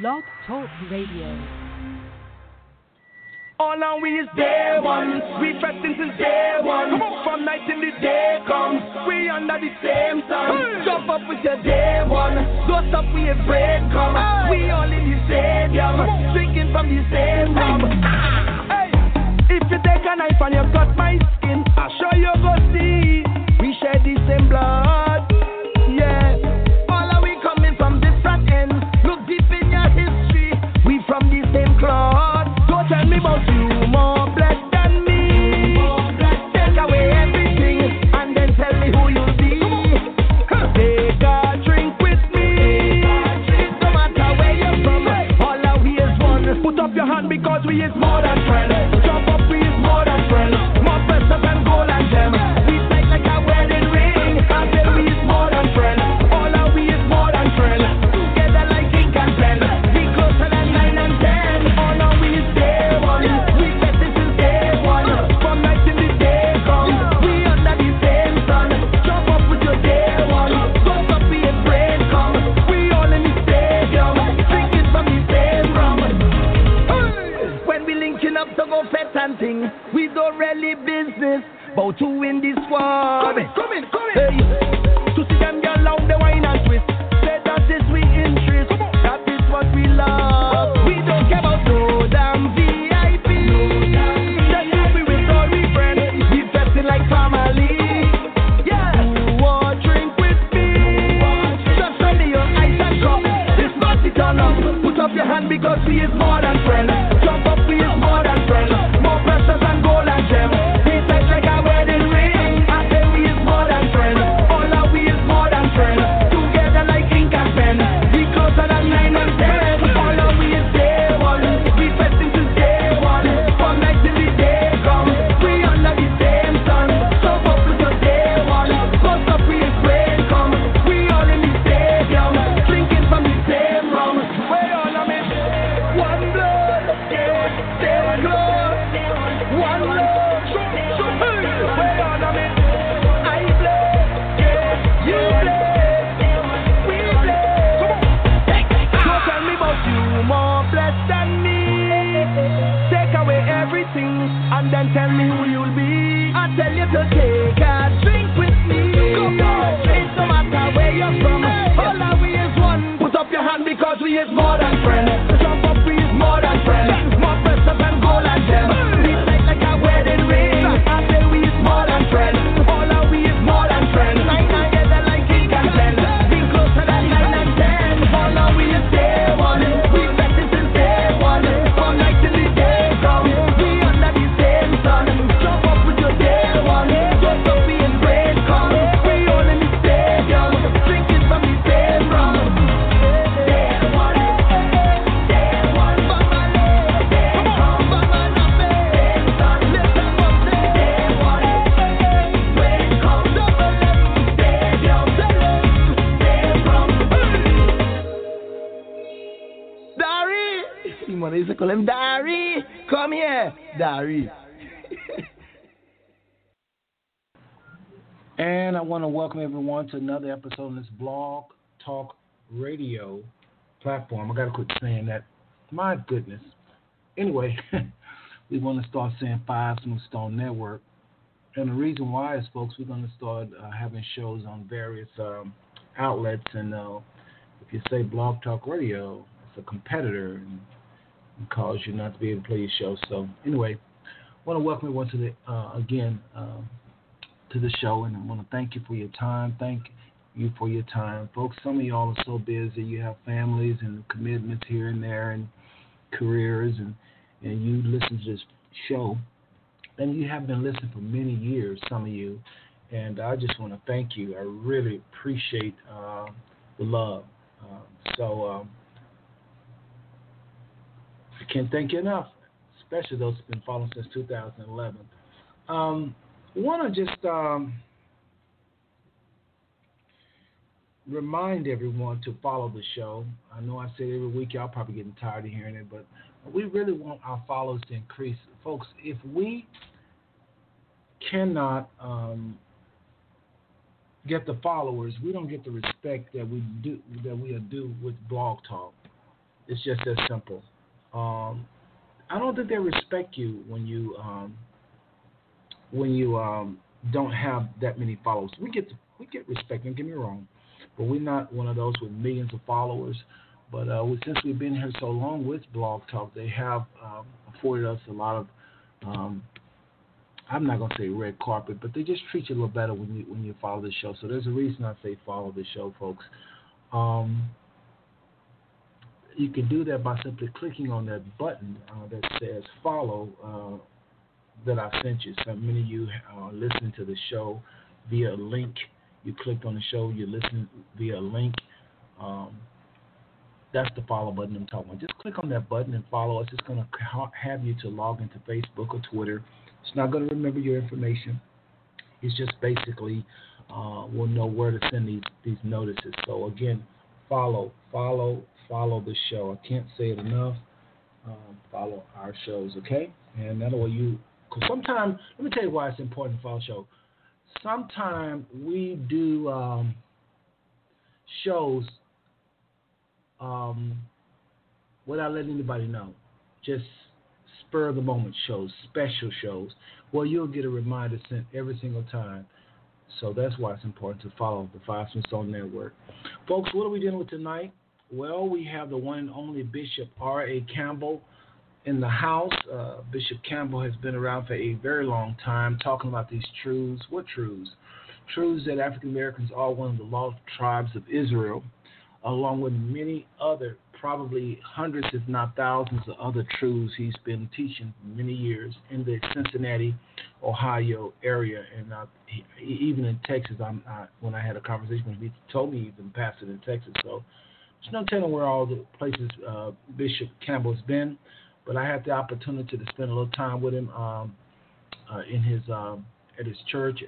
Blog Talk Radio. All on we is day one. We pressing since day one. Come on. From night till the day comes. We under the same sun. Jump up with your day one. Go stop we a break come. We all in the stadium. Drinking from the same rum. Hey. If you take a knife and you cut my skin, I'll show you go see. We share the same blood. Hand Dari. And I want to welcome everyone to another episode on this blog talk radio platform. I got to quit saying that. My goodness. Anyway, we want to start saying Five Smooth Stone Network. And the reason why is, folks, we're going to start uh, having shows on various um, outlets. And uh, if you say Blog Talk Radio, it's a competitor and cause you not to be able to play your show. So, anyway, I want to welcome everyone to the, uh, again, um, to the show, and I want to thank you for your time. Thank you for your time, folks. Some of y'all are so busy. You have families and commitments here and there, and careers, and and you listen to this show, and you have been listening for many years. Some of you, and I just want to thank you. I really appreciate uh, the love. Um, so can't thank you enough, especially those who've been following since 2011. Um, I want to just um, remind everyone to follow the show. I know I say it every week, y'all probably getting tired of hearing it, but we really want our followers to increase. Folks, if we cannot um, get the followers, we don't get the respect that we do that we due with Blog Talk. It's just as simple. Um, I don't think they respect you when you um, when you um, don't have that many followers. We get we get respect. Don't get me wrong, but we're not one of those with millions of followers. But uh, since we've been here so long with Blog Talk, they have um, afforded us a lot of um, I'm not gonna say red carpet, but they just treat you a little better when you when you follow the show. So there's a reason I say follow the show, folks. Um, you can do that by simply clicking on that button uh, that says follow uh, that I sent you. So many of you are listening to the show via a link. You clicked on the show, you're listening via a link. Um, that's the follow button I'm talking about. Just click on that button and follow us. It's going to have you to log into Facebook or Twitter it's not going to remember your information. It's just basically uh, will know where to send these these notices. So again, follow, follow, follow the show. I can't say it enough. Um, follow our shows, okay? And that way you. Cause sometimes, let me tell you why it's important to follow the show. Sometimes we do um, shows um, without letting anybody know. Just spur of the moment shows, special shows, well, you'll get a reminder sent every single time. So that's why it's important to follow the Five Stone Network. Folks, what are we dealing with tonight? Well, we have the one and only Bishop R.A. Campbell in the house. Uh, Bishop Campbell has been around for a very long time talking about these truths. What truths? Truths that African Americans are one of the lost tribes of Israel, along with many other probably hundreds, if not thousands, of other truths he's been teaching for many years in the Cincinnati, Ohio area, and uh, he, even in Texas. I'm uh, when I had a conversation with him, he told me he's been pastored in Texas. So there's no telling where all the places uh, Bishop Campbell's been, but I had the opportunity to spend a little time with him um, uh, in his um, at his church,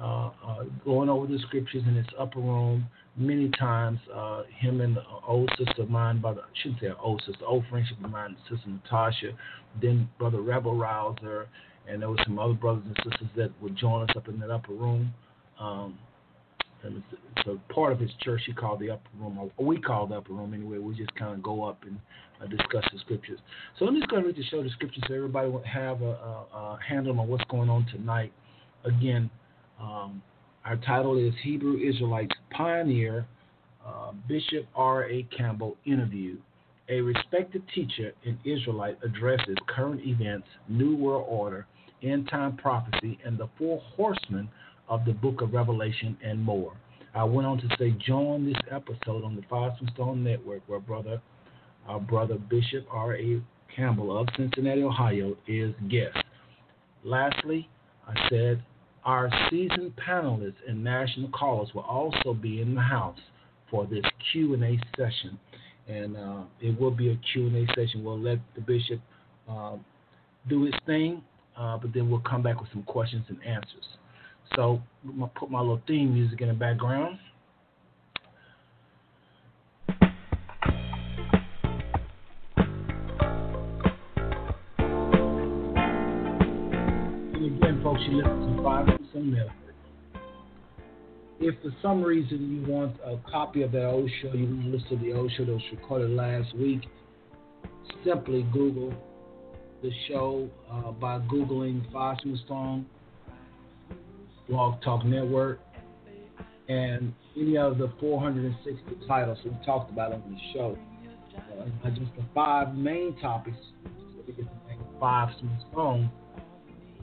uh, uh, going over the scriptures in his upper room many times. Uh, him and the old sister of mine, brother, I shouldn't say old sister, old friendship of mine, sister Natasha, then brother Rebel Rouser, and there were some other brothers and sisters that would join us up in that upper room. Um, it's, it's a part of his church he called the upper room, or we call the upper room anyway. We just kind of go up and uh, discuss the scriptures. So I'm just going to read the show the scriptures so everybody will have a, a, a handle on what's going on tonight. Again, um, our title is Hebrew Israelites Pioneer uh, Bishop R.A. Campbell Interview. A respected teacher and Israelite addresses current events, New World Order, end time prophecy, and the four horsemen of the book of Revelation and more. I went on to say, join this episode on the Five Stone Network, where brother, our brother Bishop R.A. Campbell of Cincinnati, Ohio, is guest. Lastly, I said our seasoned panelists and national callers will also be in the house for this Q&A session. And uh, it will be a Q&A session. We'll let the bishop uh, do his thing, uh, but then we'll come back with some questions and answers. So I'm to put my little theme music in the background. Again, folks, you listen to Five Percent Network. If for some reason you want a copy of that old show, you want to listen to the old show that was recorded last week, simply Google the show uh, by Googling Five Stone Blog Talk Network and any of the 460 titles we talked about on the show. Uh, just the five main topics, we get name Five Smooth Stone.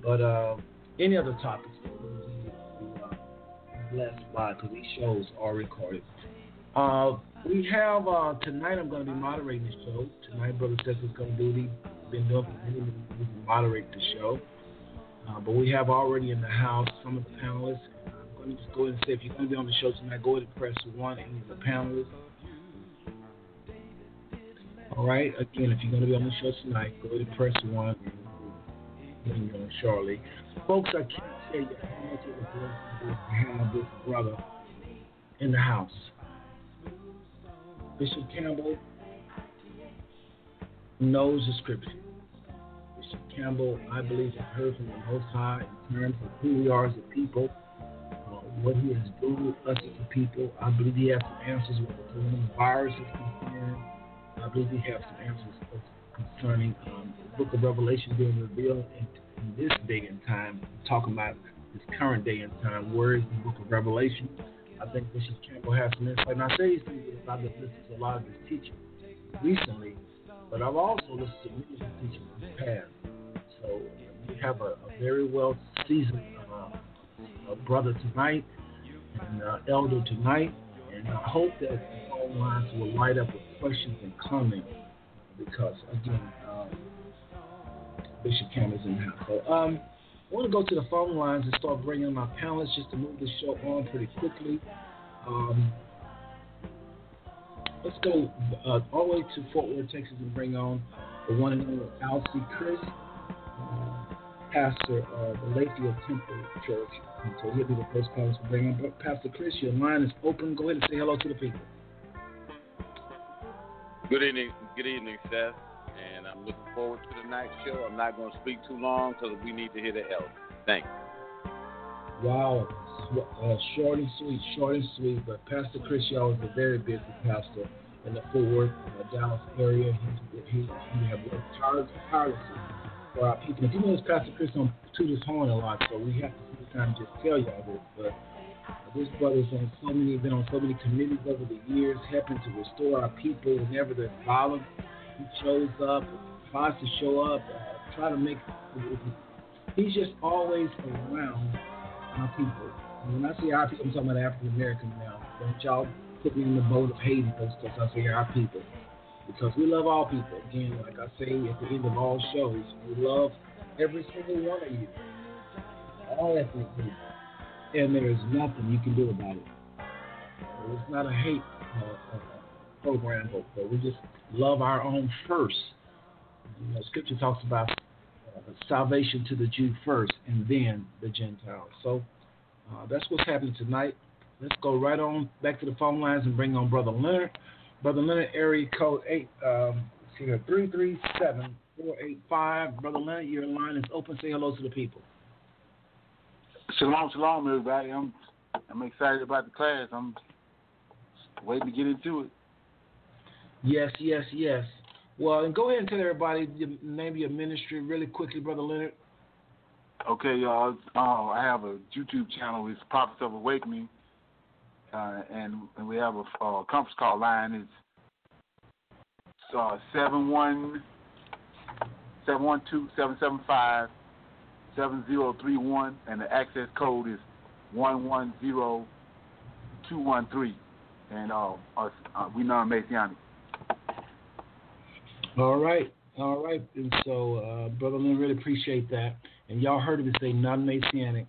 But uh, any other topics uh, blessed by because these shows are recorded. Uh, we have uh, tonight. I'm going to be moderating the show tonight. Brother Seth is going to do. He's been doing for moderate the show. Uh, but we have already in the house some of the panelists. I'm going to just go ahead and say if you're going to be on the show tonight, go ahead and press one. Of the panelists. All right. Again, if you're going to be on the show tonight, go ahead and press one. And, uh, shortly. Folks, I can't tell you how much it was blessed to have this brother in the house. Bishop Campbell knows the scripture. Campbell, I believe, has heard from the Most High in terms of who we are as a people, uh, what He has done with us as a people. I believe He has some answers with the coronavirus is concerned. I believe we have some answers concerning um, the book of Revelation being revealed in, in this day and time, talking about this current day and time. Where is the book of Revelation? I think Bishop Campbell has some insight. And I say these things because I've been listening to a lot of his teaching recently, but I've also listened to his teaching in the past. So we have a, a very well seasoned uh, brother tonight and uh, elder tonight, and I hope that the phone lines will light up with questions and comments because again, um, Bishop Cam is in the house. So, um, I want to go to the phone lines and start bringing my panelists just to move the show on pretty quickly. Um, let's go uh, all the way to Fort Worth, Texas, and bring on the one and only Alcee Chris, uh, pastor of the Lathrop Temple Church. And so he'll be the first panelist to bring on. But Pastor Chris, your line is open. Go ahead and say hello to the people. Good evening, good evening, Seth and I'm looking forward to the night show. I'm not going to speak too long because we need to hear the elder. Thanks. Wow, uh, short and sweet, short and sweet. But Pastor Chris Yaw is a very busy pastor in the Fort Worth, uh, Dallas area. He, he, he has worked tirelessly for our people. You notice, Pastor Chris on to this horn a lot, so we have to sometimes just tell y'all this. But this brother's on so many, been on so many committees over the years, helping to restore our people whenever there's violence he shows up, tries to show up, uh, try to make. He's just always around our people. When I see our people, I'm talking about African Americans now. Don't y'all put me in the boat of hating folks because I say our people. Because we love all people. Again, like I say at the end of all shows, we love every single one of you. All ethnic people. And there is nothing you can do about it. It's not a hate uh, uh, program, but, but we just love our own first. You know, scripture talks about uh, salvation to the Jew first and then the Gentiles. So uh, that's what's happening tonight. Let's go right on back to the phone lines and bring on Brother Leonard. Brother Leonard, area code 8, um, 337 485. Brother Leonard, your line is open. Say hello to the people. Shalom, shalom, everybody. I'm I'm excited about the class. I'm waiting to get into it. Yes, yes, yes. Well, and go ahead and tell everybody the name of your ministry really quickly, Brother Leonard. Okay, y'all. Uh, I have a YouTube channel. It's Prophets of Awakening, uh, and, and we have a conference call line. It's uh, seven one seven one two seven seven five seven zero three one, and the access code is one one zero two one three. And uh, uh, we non-Messianic. All right. All right. And so, uh, Brother Lynn, really appreciate that. And y'all heard him say non Messianic.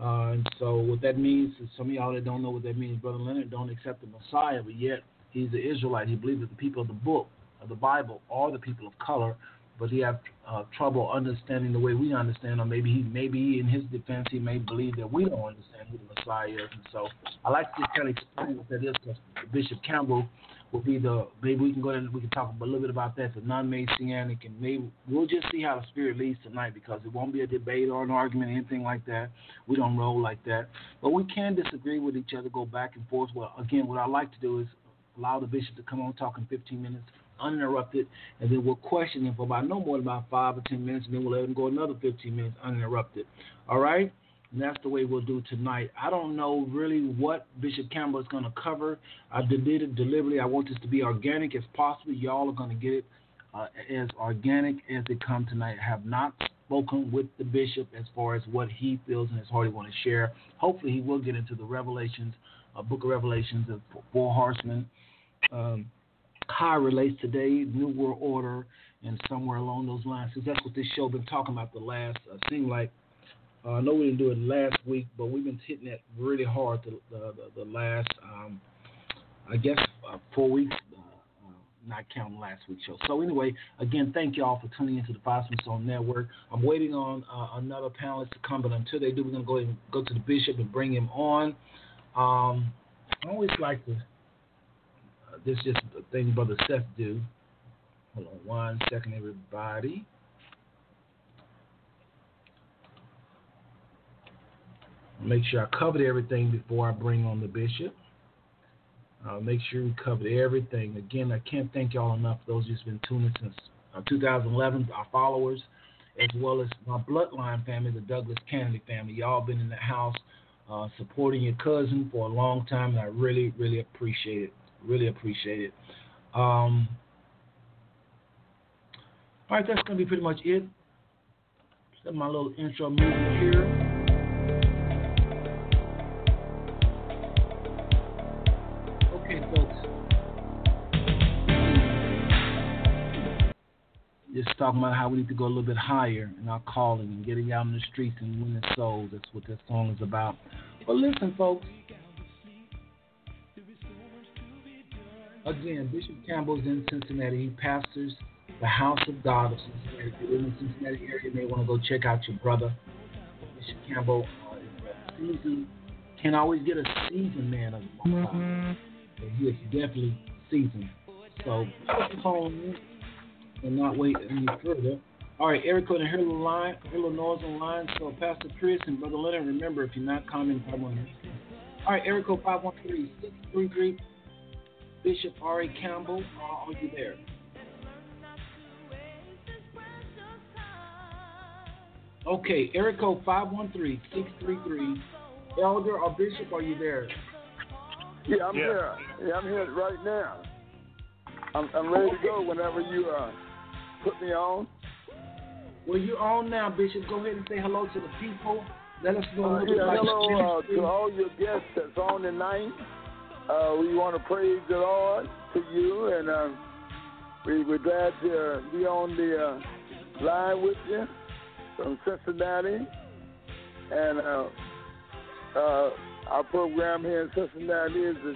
Uh, and so, what that means is some of y'all that don't know what that means, Brother Leonard don't accept the Messiah, but yet he's an Israelite. He believes that the people of the book, of the Bible, are the people of color, but he has uh, trouble understanding the way we understand, or maybe he, maybe in his defense, he may believe that we don't understand who the Messiah is. And so, I like to kind of explain what that is because Bishop Campbell will be the maybe we can go and we can talk a little bit about that, the non-messianic, and maybe we'll just see how the spirit leads tonight because it won't be a debate or an argument or anything like that. We don't roll like that, but we can disagree with each other, go back and forth. Well, again, what I like to do is allow the bishop to come on talking 15 minutes uninterrupted, and then we'll question him for about no more than about five or 10 minutes, and then we'll let him go another 15 minutes uninterrupted. All right. And that's the way we'll do tonight. I don't know really what Bishop Campbell is going to cover. I did it deliberately. I want this to be organic as possible. Y'all are going to get it uh, as organic as it comes tonight. I have not spoken with the bishop as far as what he feels in his heart he want to share. Hopefully, he will get into the Revelations, uh, Book of Revelations, of Four Horsemen, um, how it relates today, New World Order, and somewhere along those lines. Because that's what this show been talking about the last, uh, seemed like uh, I know we didn't do it last week, but we've been hitting that really hard the the, the, the last, um, I guess, uh, four weeks, uh, uh, not counting last week's show. So anyway, again, thank y'all for tuning into the Five Stone Network. I'm waiting on uh, another panelist to come, but until they do, we're gonna go and go to the bishop and bring him on. Um, I always like to. Uh, this is just a thing Brother Seth do. Hold on one second, everybody. Make sure I covered everything before I bring on the bishop. Uh, make sure we covered everything. Again, I can't thank y'all enough. Those who's been tuning since uh, 2011, our followers, as well as my bloodline family, the Douglas Kennedy family. Y'all been in the house uh, supporting your cousin for a long time, and I really, really appreciate it. Really appreciate it. Um, all right, that's going to be pretty much it. Set my little intro music here. Talking about how we need to go a little bit higher in our calling and getting out in the streets and winning souls. That's what that song is about. But listen, folks. Again, Bishop Campbell's in Cincinnati. He pastors the House of God of Cincinnati. If you're in the Cincinnati area, you may want to go check out your brother. Bishop Campbell uh, is. Can't always get a seasoned man of the mm-hmm. He is definitely seasoned. So, home and not wait any further. All right, Eric on the Halo line, Illinois on line. So Pastor Chris and Brother Leonard, remember if you're not commenting, I want to. All right, Eric 513 Bishop R.A. Campbell, are you there? Okay, Eric 513-633. Elder or Bishop, are you there? Yeah, I'm yeah. here. Yeah, I'm here right now. I'm, I'm ready to go whenever you are. Uh, put me on. Well, you're on now, Bishop. Go ahead and say hello to the people. Let us know. Uh, yeah, hello uh, to all your guests that's on tonight. Uh, we want to praise the Lord to you, and uh, we, we're glad to be on the uh, line with you from Cincinnati. And uh, uh, our program here in Cincinnati is the.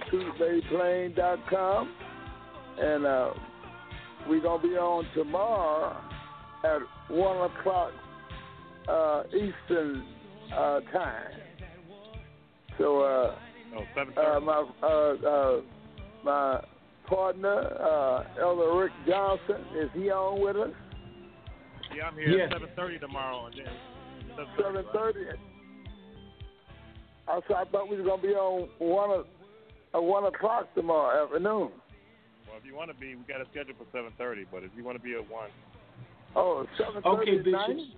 And uh, we're going to be on tomorrow at 1 o'clock uh, Eastern uh, time. So, uh, oh, uh, my, uh, uh, my partner, uh, Elder Rick Johnson, is he on with us? Yeah, I'm here yes. at 7.30 tomorrow. 7.30? 7.30? I, I thought we were going to be on 1, uh, 1 o'clock tomorrow afternoon if you want to be, we got a schedule for seven thirty. But if you want to be at one, oh, seven thirty. Okay, Bishop.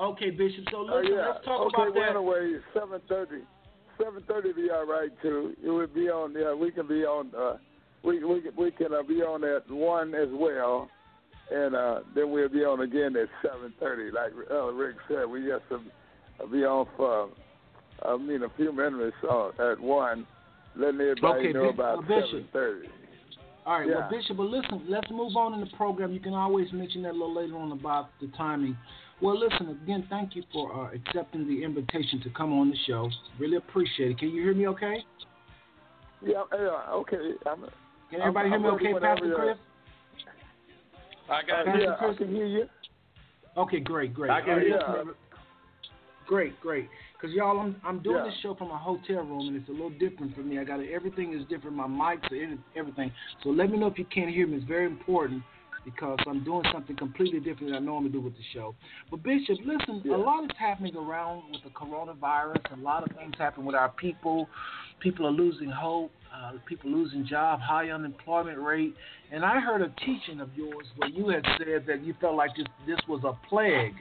Okay, Bishop. So listen, uh, yeah. let's talk okay, about that. Anyway, seven thirty. Seven thirty be all right too. It would be on. Yeah, we can be on. Uh, we we we can uh, be on at one as well, and uh, then we'll be on again at seven thirty. Like uh, Rick said, we just uh, be on for. I mean, a few minutes uh, at one, letting everybody okay, know about seven thirty. All right, yeah. well, Bishop, but listen, let's move on in the program. You can always mention that a little later on about the timing. Well, listen, again, thank you for uh, accepting the invitation to come on the show. Really appreciate it. Can you hear me okay? Yeah, yeah okay. I'm, can everybody I'm, hear me okay, Pastor Chris? I got uh, you. Yeah, Chris? I can hear you. Okay, great, great. I can hear you. Great, great. Because y'all, I'm I'm doing yeah. this show from a hotel room, and it's a little different for me. I got everything is different. My mics, everything. So let me know if you can't hear me. It's very important because I'm doing something completely different than I normally do with the show. But Bishop, listen, yeah. a lot is happening around with the coronavirus. A lot of things happen with our people. People are losing hope. Uh, people losing job, high unemployment rate. And I heard a teaching of yours where you had said that you felt like this this was a plague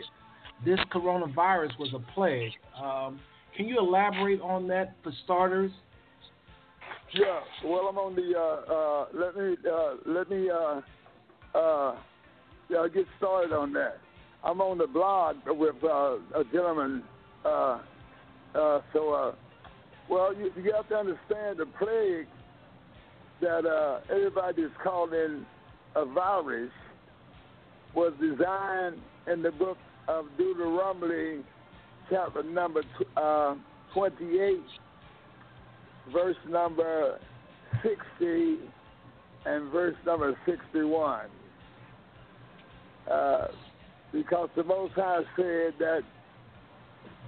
this coronavirus was a plague. Um, can you elaborate on that for starters? Yeah. Well, I'm on the. Uh, uh, let me uh, let me uh, uh, yeah, get started on that. I'm on the blog with uh, a gentleman. So, well, you, you have to understand the plague that everybody is calling a virus was designed in the book of Deuteronomy, chapter number uh, 28, verse number 60, and verse number 61. Uh, because the Most High said that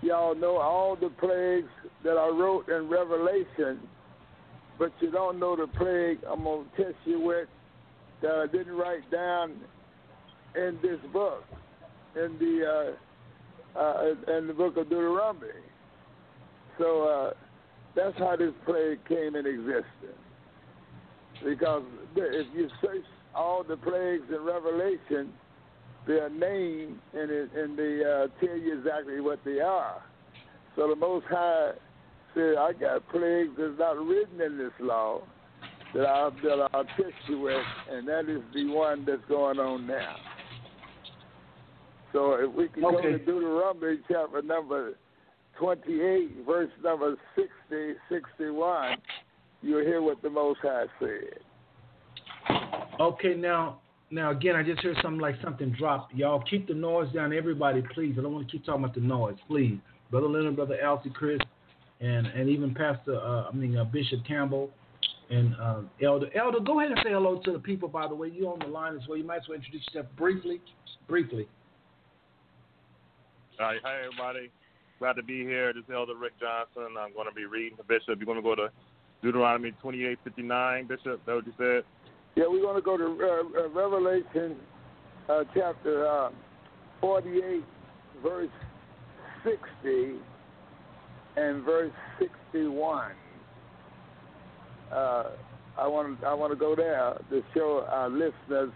y'all know all the plagues that I wrote in Revelation, but you don't know the plague I'm going to test you with that I didn't write down in this book in the uh, uh, in the book of Deuteronomy. So uh, that's how this plague came in existence. because if you search all the plagues in Revelation, they are named and, it, and they uh, tell you exactly what they are. So the Most High said, I got plagues that's not written in this law that I'll, that I'll test you with, and that is the one that's going on now. So if we can Okay. go to Deuteronomy chapter number 28, verse number 60, 61, you'll hear what the Most High said. Okay, now, now again, I just heard something like something dropped. Y'all keep the noise down, everybody, please. I don't want to keep talking about the noise, please. Brother Leonard, Brother Alcy, Chris, and and even Pastor, uh, I mean uh, Bishop Campbell, and uh, Elder. Elder, go ahead and say hello to the people. By the way, you're on the line as well. You might as well introduce yourself briefly, briefly. Hi, hi everybody. Glad to be here. This is Elder Rick Johnson. I'm going to be reading for Bishop. You're going to go to Deuteronomy 28:59. Bishop, that what you said? Yeah, we're going to go to uh, uh, Revelation uh, chapter uh, 48, verse 60 and verse 61. Uh, I want I want to go there to show our listeners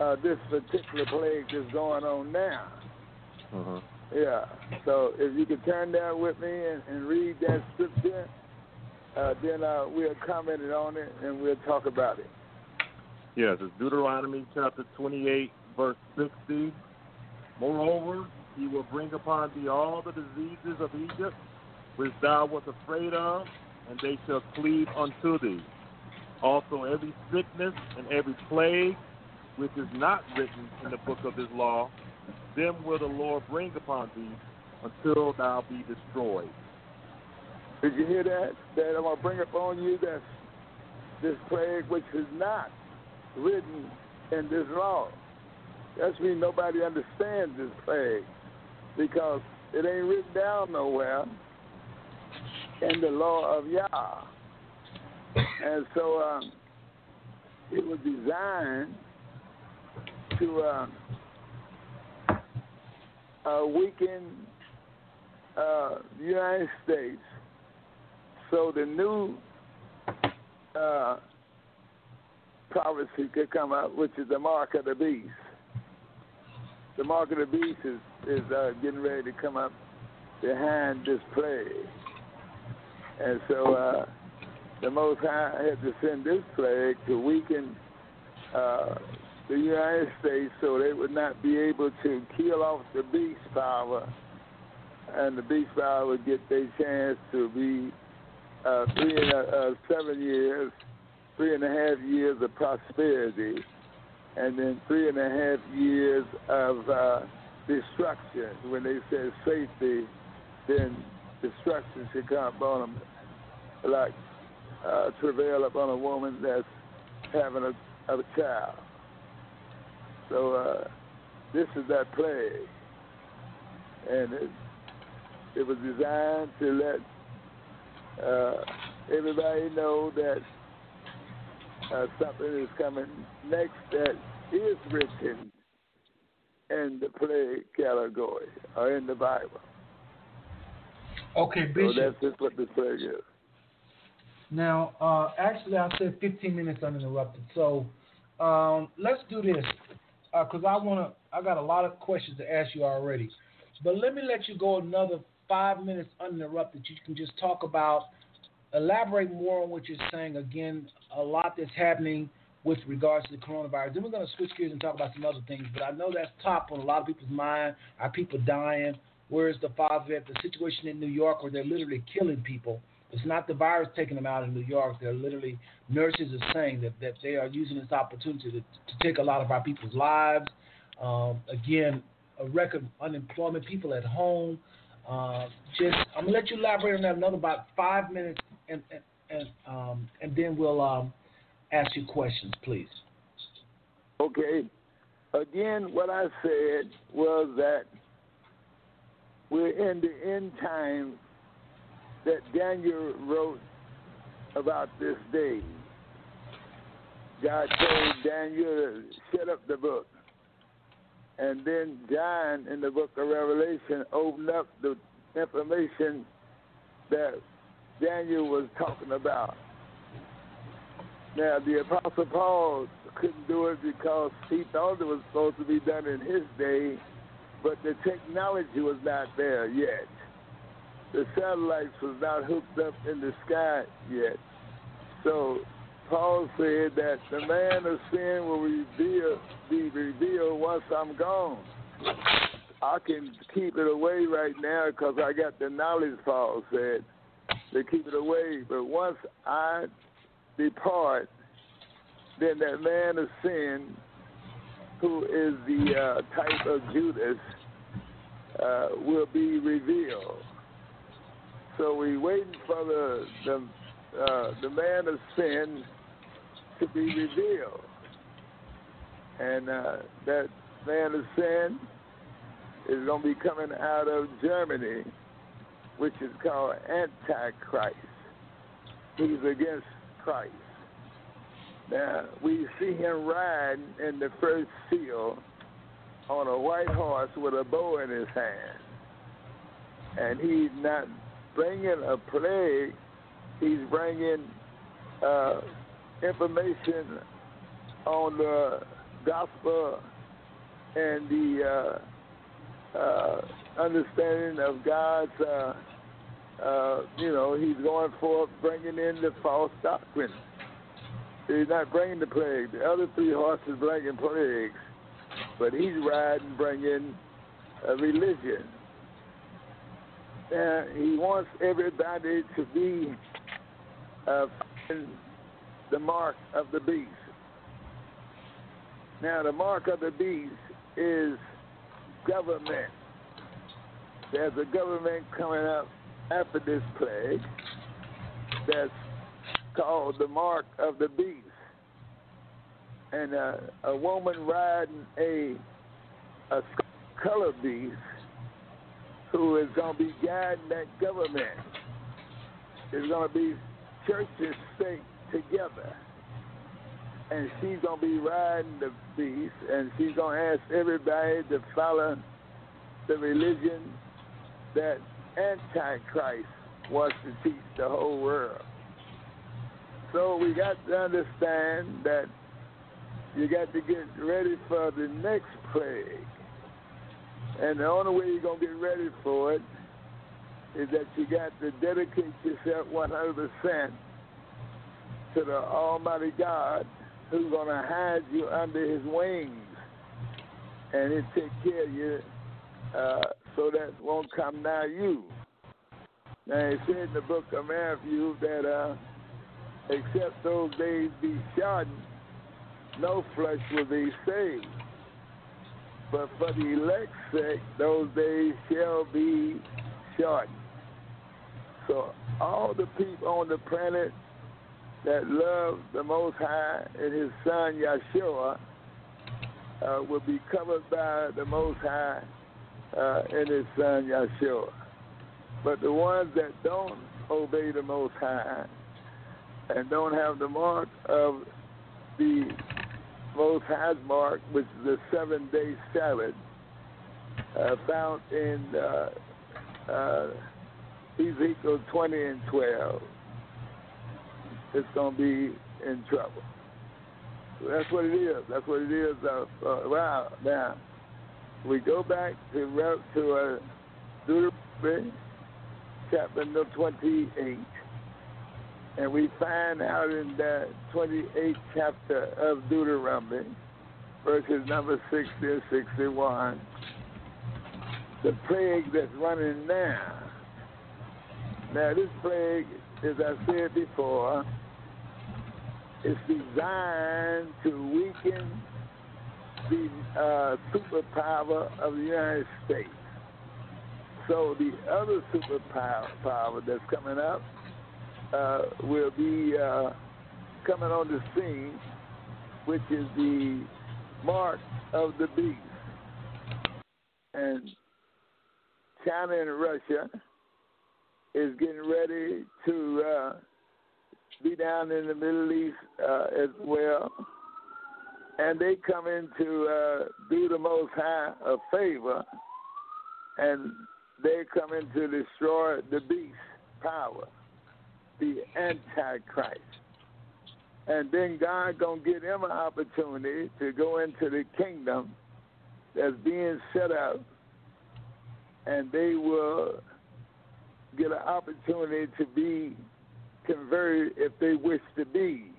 uh, this particular plague that's going on now. Mm-hmm. Yeah. So if you could turn there with me and, and read that scripture, uh, then uh, we'll comment on it and we'll talk about it. Yes, it's Deuteronomy chapter 28, verse 60. Moreover, he will bring upon thee all the diseases of Egypt, which thou wast afraid of, and they shall cleave unto thee. Also, every sickness and every plague which is not written in the book of this law, them will the Lord bring upon thee until thou be destroyed. Did you hear that? That I'm gonna bring upon you that this plague which is not written in this law. That's mean nobody understands this plague because it ain't written down nowhere in the law of Yah. And so um, it was designed to um, uh, weaken uh, the United States so the new uh, prophecy could come out, which is the mark of the beast. The mark of the beast is, is uh, getting ready to come up behind this plague. And so uh, the Most High had to send this plague to weaken uh, the United States so they would not be able to kill off the beast power, and the beast power would get their chance to be uh, three and a, uh, seven years, three and a half years of prosperity, and then three and a half years of uh, destruction. When they say safety, then destruction should come upon them, like uh, travail upon a woman that's having a, a child. So uh, this is that plague, and it, it was designed to let uh, everybody know that uh, something is coming next that is written in the plague category or in the Bible. Okay, Bishop. So that's just what the plague is. Now, uh, actually, I said 15 minutes uninterrupted. So um, let's do this Uh, because I want to. I got a lot of questions to ask you already, but let me let you go another five minutes uninterrupted. You can just talk about, elaborate more on what you're saying. Again, a lot that's happening with regards to the coronavirus. Then we're going to switch gears and talk about some other things. But I know that's top on a lot of people's mind. Are people dying? Where's the father at the situation in New York where they're literally killing people? It's not the virus taking them out in New York. They're literally nurses are saying that, that they are using this opportunity to, to take a lot of our people's lives. Um, again, a record unemployment, people at home. Uh, just I'm gonna let you elaborate on that another about five minutes, and and and, um, and then we'll um, ask you questions, please. Okay. Again, what I said was that we're in the end time that Daniel wrote about this day. God told Daniel to shut up the book. And then John in the book of Revelation opened up the information that Daniel was talking about. Now, the Apostle Paul couldn't do it because he thought it was supposed to be done in his day, but the technology was not there yet. The satellites was not hooked up in the sky yet. So Paul said that the man of sin will reveal, be revealed once I'm gone. I can keep it away right now because I got the knowledge, Paul said, to keep it away. But once I depart, then that man of sin, who is the uh, type of Judas, uh, will be revealed. So we waiting for the the uh, the man of sin to be revealed, and uh, that man of sin is going to be coming out of Germany, which is called Antichrist. He's against Christ. Now, we see him riding in the first seal on a white horse with a bow in his hand. And he's not bringing a plague, he's bringing uh, information on the gospel and the uh, uh, understanding of God's, uh, uh, you know, he's going for bringing in the false doctrine. He's not bringing the plague. The other three horses bringing plagues, but he's riding bringing a religion. And he wants everybody to be uh, the mark of the beast. Now, the mark of the beast is government. There's a government coming up after this plague that's called the mark of the beast. And uh, a woman riding a a color beast who is going to be guiding that government is going to be church and state together. And she's going to be riding the beast, and she's going to ask everybody to follow the religion that Antichrist wants to teach the whole world. So we got to understand that you got to get ready for the next plague. And the only way you're going to get ready for it is that you got to dedicate yourself 100% to the Almighty God who's going to hide you under his wings and he'll take care of you uh, so that won't come nigh you. Now, it said in the book of Matthew that uh, except those days be shortened, no flesh will be saved. But for the elect's sake, those days shall be shortened. So all the people on the planet that love the Most High and His Son Yeshua uh, will be covered by the Most High uh, and His Son Yeshua. But the ones that don't obey the Most High and don't have the mark of the High's mark, which is the seven day Sabbath, uh, found in uh, uh, Ezekiel 20 and 12, it's going to be in trouble. So that's what it is. That's what it is. Uh, uh, wow. Now, we go back to, to uh, Deuteronomy chapter 28. And we find out in the 28th chapter of Deuteronomy, verses number 60 and 61, the plague that's running now. Now, this plague, as I said before, is designed to weaken the uh, superpower of the United States. So the other superpower power that's coming up uh, will be uh, coming on the scene, which is the mark of the beast. And China and Russia is getting ready to uh, be down in the Middle East uh, as well. And they come in to uh, do the Most High a favor, and they come in to destroy the beast power the Antichrist. and then God gonna give them an opportunity to go into the kingdom that's being set up, and they will get an opportunity to be converted if they wish to be.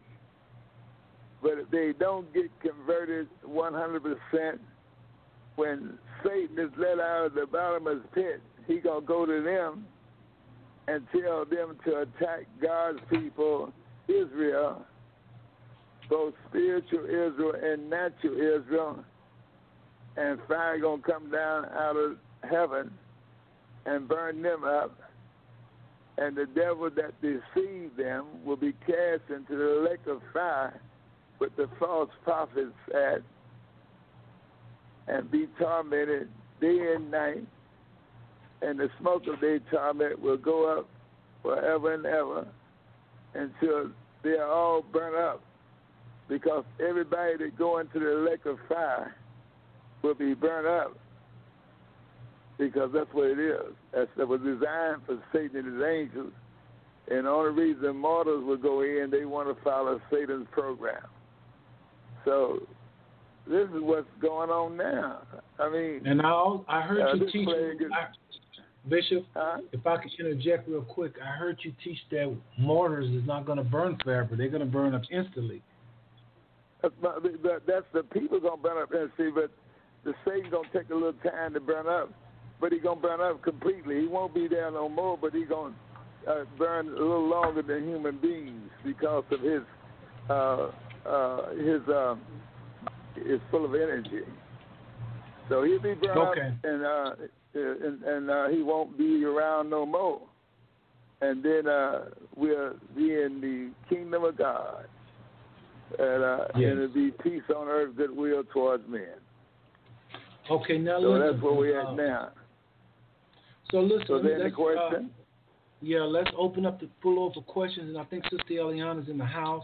But if they don't get converted 100%, when Satan is let out of the bottomless pit, he gonna go to them and tell them to attack God's people, Israel, both spiritual Israel and natural Israel, and fire gonna come down out of heaven and burn them up, and the devil that deceived them will be cast into the lake of fire with the false prophets at, and be tormented day and night, and the smoke of their torment will go up forever and ever until they are all burnt up because everybody that go into the lake of fire will be burnt up because that's what it is. That's, that was designed for Satan and his angels. And the only reason mortals will go in, they want to follow Satan's program. So this is what's going on now. I mean, and I I heard uh, you teach I, Bishop. huh? If I could interject real quick, I heard you teach that mortars is not going to burn forever; they're going to burn up instantly. That's, not, that, that's the people gonna burn up and see, but the Satan gonna take a little time to burn up, but he's gonna burn up completely. He won't be there no more, but he's gonna uh, burn a little longer than human beings because of his uh, uh, his um, is full of energy. So he'll be burned Okay. up, and uh, and, and uh, he won't be around no more. And then uh, we'll be in the kingdom of God, and, uh, Yes. and it'll be peace on earth, goodwill towards men. Okay, now So that's where we're uh, at now. So listen, So then the question. Uh, yeah, let's open up the floor for questions, and I think Sister Eliana's in the house.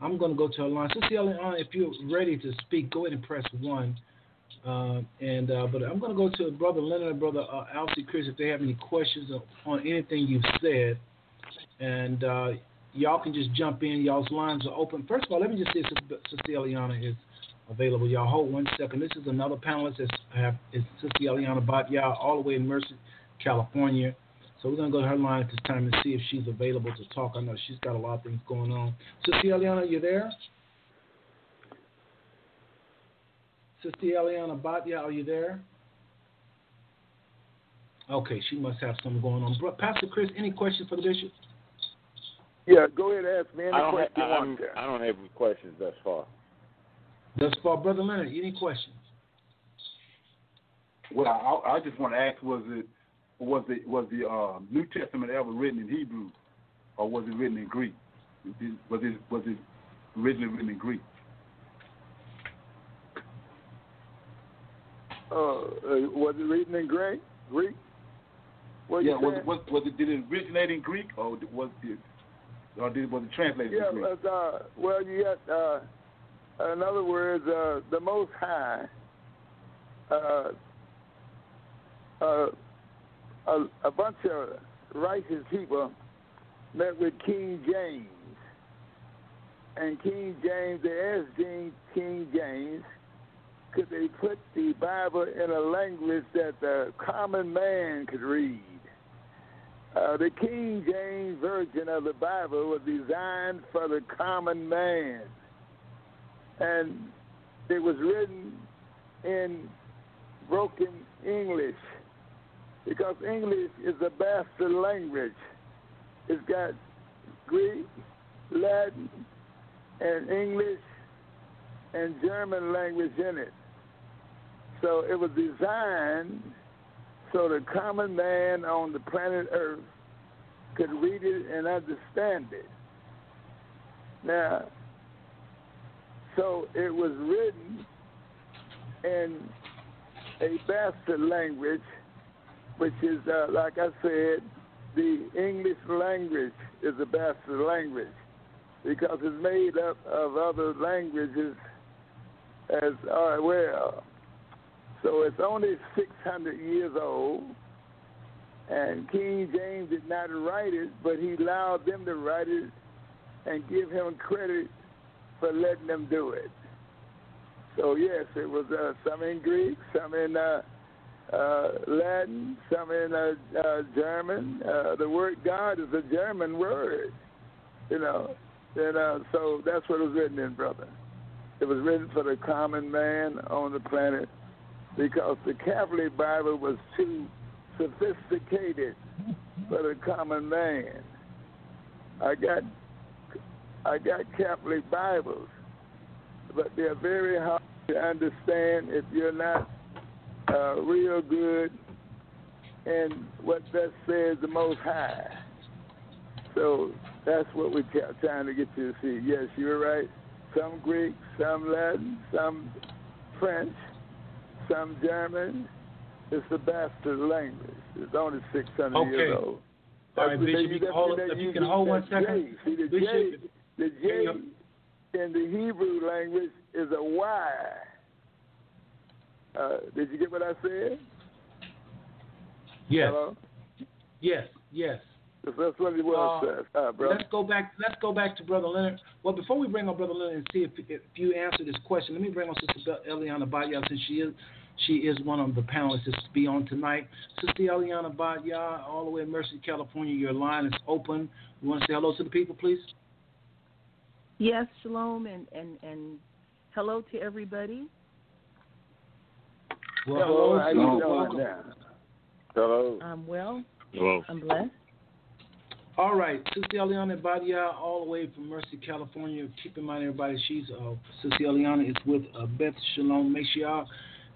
I'm going to go to her line. Sister Eliana, if you're ready to speak, go ahead and press one. Uh, and uh, but I'm going to go to Brother Leonard and Brother uh, Alcy Chris if they have any questions on, anything you've said, and uh, y'all can just jump in. Y'all's lines are open. First of all, let me just say Sister, Sister Eliana is available. Y'all hold one second. This is another panelist that's have is Sister Eliana Batya, all the way in Merced, California. So we're gonna go to her line at this time and see if she's available to talk. I know she's got a lot of things going on. Sister Eliana, you there? Sister Eliana Batya, are you there? Okay, she must have something going on. Bro- Pastor Chris, any questions for the bishop? Yeah, go ahead and ask me any I don't, question ha- I'm, to. I don't have any questions thus far. Thus far, Brother Leonard, any questions? Well, I, I just want to ask: Was it was it was the uh, New Testament ever written in Hebrew, or was it written in Greek? Was it was it originally written in Greek? Uh, uh, was it written in Greek? Greek? What yeah, was it, was, was it did it originate in Greek, or was it or did was it translated Yeah, in Greek? uh, well, you got, uh, in other words, uh, the Most High, uh, uh, a, a bunch of righteous people met with King James. And King James, they asked King, King James, could they put the Bible in a language that the common man could read? Uh, the King James Version of the Bible was designed for the common man. And it was written in broken English because English is a bastard language. It's got Greek, Latin, and English and German language in it. So it was designed so the common man on the planet Earth could read it and understand it. Now, so it was written in a bastard language, which is, uh, like I said, the English language is a bastard language because it's made up of other languages as uh, well. So it's only 600 years old, and King James did not write it, but he allowed them to write it and give him credit for letting them do it. So yes, it was uh, some in Greek, some in uh, uh, Latin, some in uh, uh, German. Uh, the word God is a German word, you know, and so that's what it was written in, brother. It was written for the common man on the planet because the Catholic Bible was too sophisticated for the common man. I got I got Catholic Bibles, but they're very hard to understand if you're not uh, real good in what that says the Most High. So that's what we're trying to get you to see. Yes, you're right. Some Greek, some Latin, some French, some German. It's the bastard language. It's only 600 okay. years old. All right, Bishop, you can hold, if you can hold one second. See, the Bishop, J, the J in the Hebrew language is a Y. Uh, did you get what I said? Yes. Hello? Yes. Yes. That's what it was, uh, uh, bro. Let's go back. Let's go back to Brother Leonard. Well, before we bring on Brother Leonard and see if, if you answer this question, let me bring on Sister Eliana Batya since she is she is one of the panelists to be on tonight. Sister Eliana Batya, all the way in Merced, California. Your line is open. You want to say hello to the people, please? Yes, shalom and and and hello to everybody. Well, hello. How you doing now? Hello. I'm well. Hello. I'm blessed. All right, Sister Eliana Batya, all the way from Merced, California. Keep in mind, everybody, she's uh, Sister Eliana is with uh, Beth Shalom Mashiach.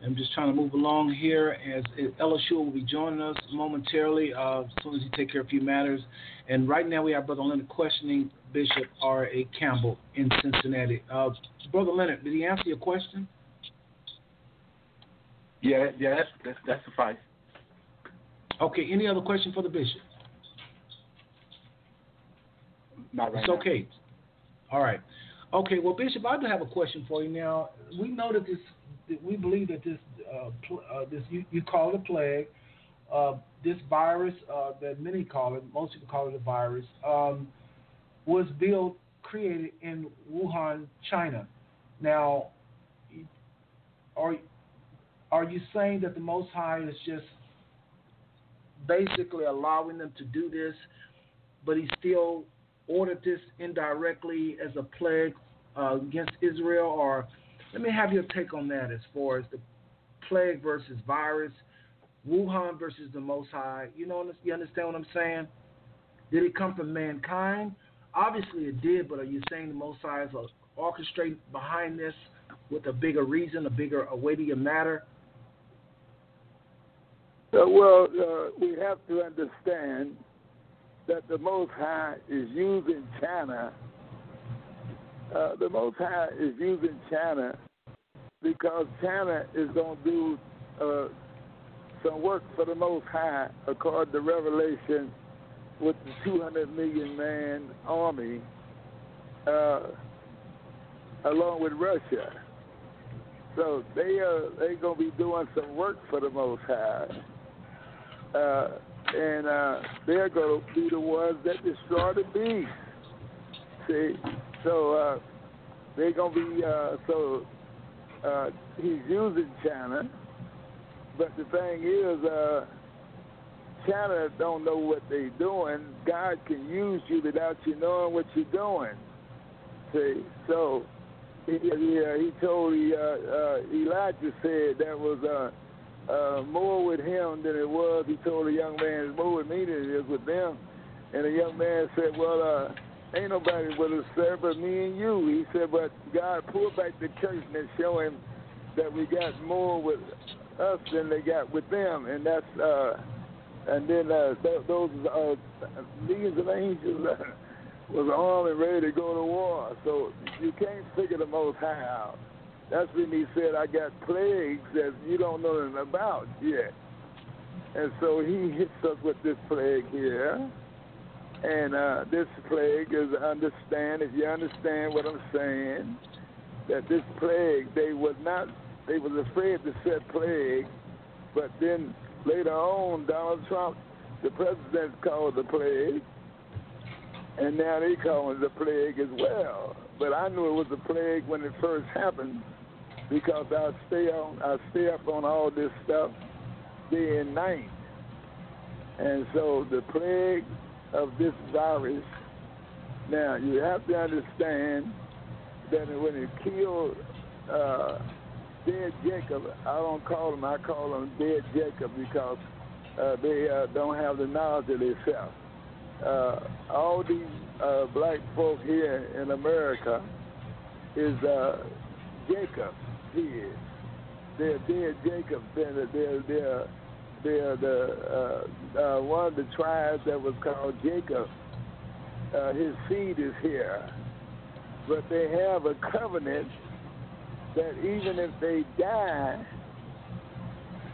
I'm just trying to move along here as Ella Shua will be joining us momentarily uh, as soon as he take care of a few matters. And right now we have Brother Leonard questioning Bishop R.A. Campbell in Cincinnati. Uh, Brother Leonard, did he answer your question? Yeah, yeah, that's that's, that's suffice. Okay, any other question for the bishop? Not right it's now. okay. All right. Okay, well, Bishop, I do have a question for you now. We know that this, that we believe that this, uh, pl- uh, this you, you call it a plague, uh, this virus uh, that many call it, most people call it a virus, um, was built, created in Wuhan, China. Now, are are you saying that the Most High is just basically allowing them to do this, but He still ordered this indirectly as a plague uh, against Israel? Or let me have your take on that as far as the plague versus virus, Wuhan versus the Most High. You know, you understand what I'm saying? Did it come from mankind? Obviously, it did, but are you saying the Most High is orchestrating behind this with a bigger reason, a bigger, a weightier matter? Uh, well, uh, we have to understand that the Most High is using China. Uh, the Most High is using China because China is going to do uh, some work for the Most High, according to Revelation, with the 200 million man army, uh, along with Russia. So they are they gonna be doing some work for the Most High, uh, and uh, they're gonna be the ones that destroy the beast. See, so uh, they're gonna be uh, so uh, he's using China, but the thing is, uh, China don't know what they're doing. God can use you without you knowing what you're doing. See, so he, he, uh, he told uh, uh, Elijah said that was uh, uh, more with him than it was. He told the young man it's more with me than it is with them. And the young man said, "Well, uh, ain't nobody with us, sir, but me and you." He said, "But God pulled back the curtain and show him that we got more with us than they got with them, and that's." Uh, and then uh, th- those uh, legions of angels uh, was armed and ready to go to war. So you can't figure the Most High out. That's when he said, "I got plagues that you don't know nothing about yet." And so he hits us with this plague here. And uh, this plague is understand, if you understand what I'm saying, that this plague, they was not, they was afraid to set plague, but then later on, Donald Trump, the president called the plague, and now they call it the plague as well. but I knew it was a plague when it first happened because I stay on, I stay up on all this stuff day and night, and so the plague of this virus. Now you have to understand that when it killed uh, dead Jacob, I don't call him, I call him dead Jacob because uh, they uh, don't have the knowledge of themselves. Uh, all these uh, black folk here in America is uh, Jacob. Is. They're dead Jacob. They're they're they're, they're the uh, uh, one of the tribes that was called Jacob. Uh, his seed is here, but they have a covenant that even if they die,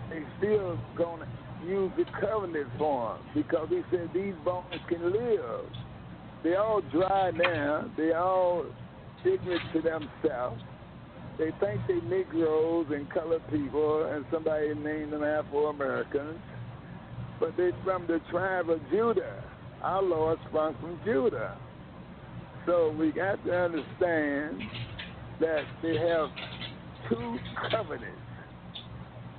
they still gonna use the covenant for them because he said these bones can live. They all dry now. They all ignorant to themselves. They think they Negroes and colored people, and somebody named them Afro Americans, but they're from the tribe of Judah. Our Lord sprung from Judah. So we got to understand that they have two covenants.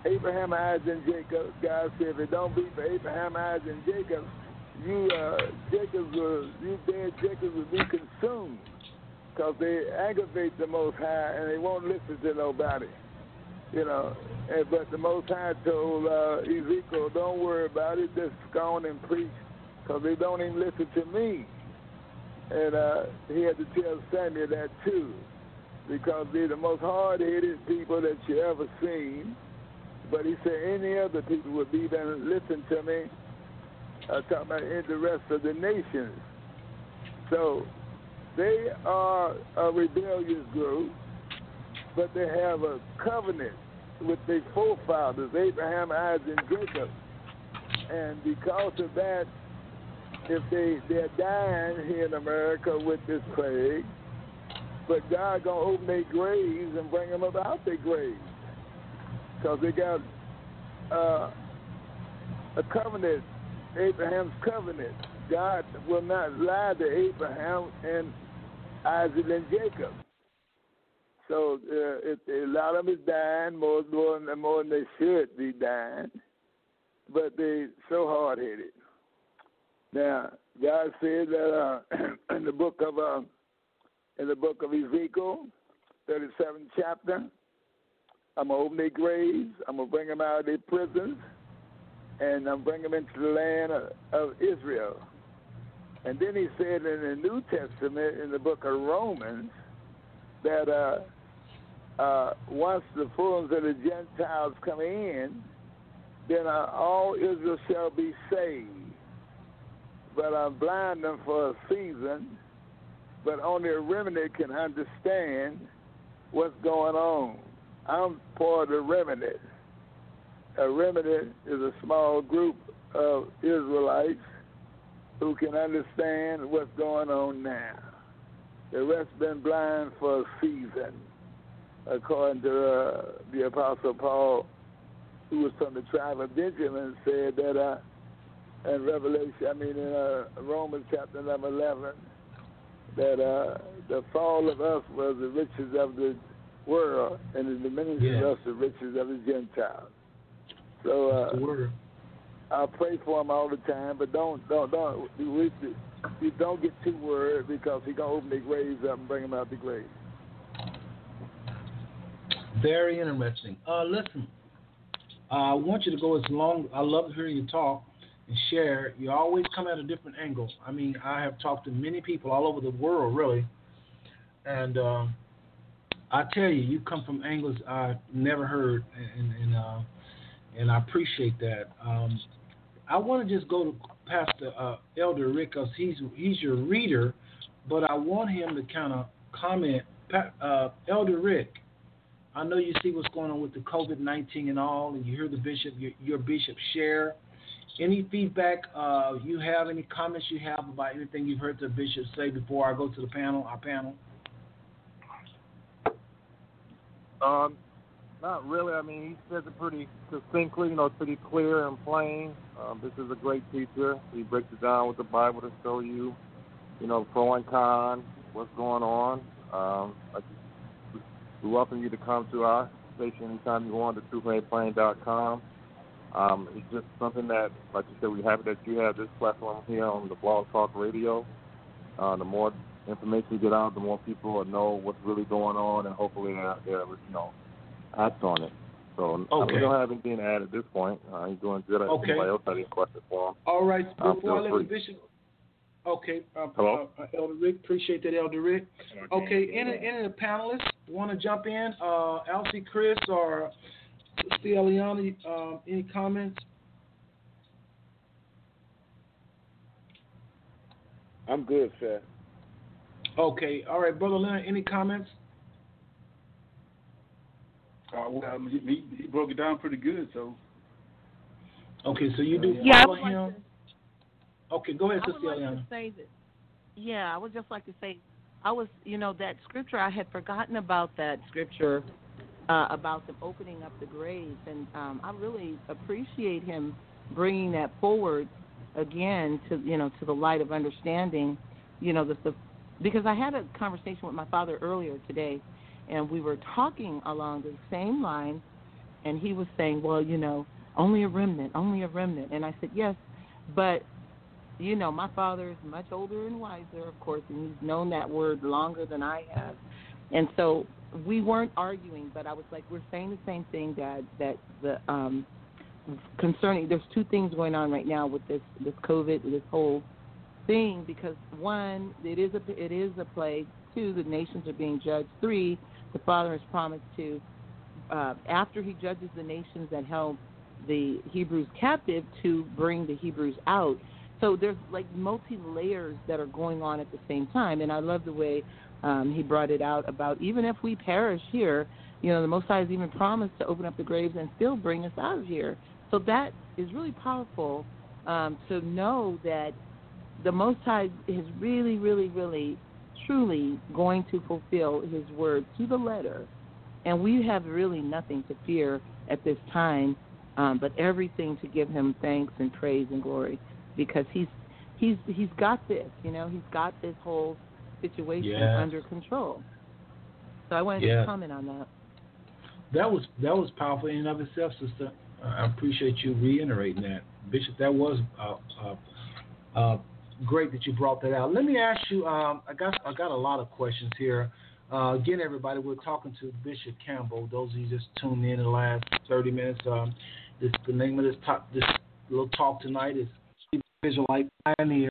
Abraham, Isaac, and Jacob. God said, if it don't be for Abraham, Isaac, and Jacob, you uh, Jacob will, you dead Jacob will be consumed, because they aggravate the Most High and they won't listen to nobody. You know, and, but the Most High told uh, Ezekiel, don't worry about it, just go on and preach, because they don't even listen to me. And uh, he had to tell Samuel that too, because they're the most hard-headed people that you ever seen. But he said any other people would be there and listen to me. Uh, talking about in the rest of the nations. So they are a rebellious group, but they have a covenant with their forefathers, Abraham, Isaac, and Jacob. And because of that, if they they're dying here in America with this plague, but God gonna open their graves and bring them up out their graves, because they got uh, a covenant, Abraham's covenant. God will not lie to Abraham and Isaac and Jacob. So uh, it, a lot of them is dying more, more, more than they should be dying, but they so hard headed. Now, God said that uh, in the book of uh, in the book of Ezekiel, 37th chapter, I'm gonna open their graves. I'm gonna bring them out of their prisons, and I'm bring them into the land of, of Israel. And then he said in the New Testament, in the book of Romans, that uh, uh, once the fullness of the Gentiles come in, then uh, all Israel shall be saved but I'm blind them for a season, but only a remnant can understand what's going on. I'm part of the remnant. A remnant is a small group of Israelites who can understand what's going on now. The rest been blind for a season, according to uh, the Apostle Paul, who was from the tribe of Benjamin, said that uh, in Revelation, I mean in uh, Romans chapter number 11, that uh, the fall of us was the riches of the world, and the diminishing Yeah. of us the riches of the Gentiles. So uh, That's the word. I pray for him all the time, but don't don't don't you, don't get too worried because he gonna open the graves up and bring them out the grave. Very interesting. Uh, listen, uh, I want you to go as long. I love to hear you talk and share. You always come at a different angle. I mean, I have talked to many people all over the world, really, and um, I tell you, you come from angles I never heard, and and uh, and I appreciate that. Um, I want to just go to Pastor uh, Elder Rick because he's he's your reader, but I want him to kind of comment. Uh, Elder Rick, I know you see what's going on with the COVID nineteen and all, and you hear the bishop, your, your bishop share. Any feedback uh, you have? Any comments you have about anything you've heard the bishop say before I go to the panel? Our panel. Um, not really. I mean, he says it pretty succinctly, you know, pretty clear and plain. Um, this is a great teacher. He breaks it down with the Bible to show you, you know, pro and con, what's going on. Um, we welcome you to come to our station anytime you want at truthmadeplain.com. Um, it's just something that, like you said, we're happy that you have this platform here on the Blog Talk Radio. Uh, the more information you get out, the more people will know what's really going on, and hopefully they'll, you know, act on it. So okay. we don't have anything to add at this point. Uh, he's doing good. Okay. Anybody else have any questions for him? All right. Uh, Before I feel let the bishop. Okay. Uh, Hello? Uh, Elder Rick, appreciate that, Elder Rick. Okay. Any any of the panelists want to jump in? Uh, Elsie, Chris, or Sister Eliana, um, any comments? I'm good, sir. Okay. All right, Brother Leonard, any comments? Uh, well, he, he, he broke it down pretty good. So Okay, so you do Yeah, follow would him. to Okay, go ahead, I Sister like Eliana. say that. Yeah, I would just like to say, I was, you know, that scripture. I had forgotten about that scripture uh, about them opening up the graves, and um, I really appreciate him bringing that forward again to, you know, to the light of understanding. You know, the, the because I had a conversation with my father earlier today, and we were talking along the same lines, and he was saying, well, you know, only a remnant, only a remnant, and I said, yes, but you know, my father is much older and wiser, of course, and he's known that word longer than I have. And so we weren't arguing, but I was like, we're saying the same thing, Dad, that the um concerning there's two things going on right now with this this COVID, this whole thing because one, it is a it is a plague. Two, the nations are being judged. Three, the Father has promised to uh, after he judges the nations that held the Hebrews captive to bring the Hebrews out. So there's like multi layers that are going on at the same time, and I love the way um, he brought it out about even if we perish here, you know, the Most High has even promised to open up the graves and still bring us out of here. So that is really powerful um, to know that the Most High has really, really, really, truly going to fulfill His word to the letter, and we have really nothing to fear at this time, um, but everything to give Him thanks and praise and glory because He's He's He's got this, you know, He's got this whole situation Yes. under control. So I wanted to comment on that. That was that was powerful in and of itself, sister. I appreciate you reiterating that, Bishop. That was uh, uh, uh, great that you brought that out. Let me ask you. Um, I got I got a lot of questions here. Uh, again, everybody, we're talking to Bishop Campbell. Those of you just tuned in in the last 30 minutes. Um, this the name of this top this little talk tonight is Israelite Pioneer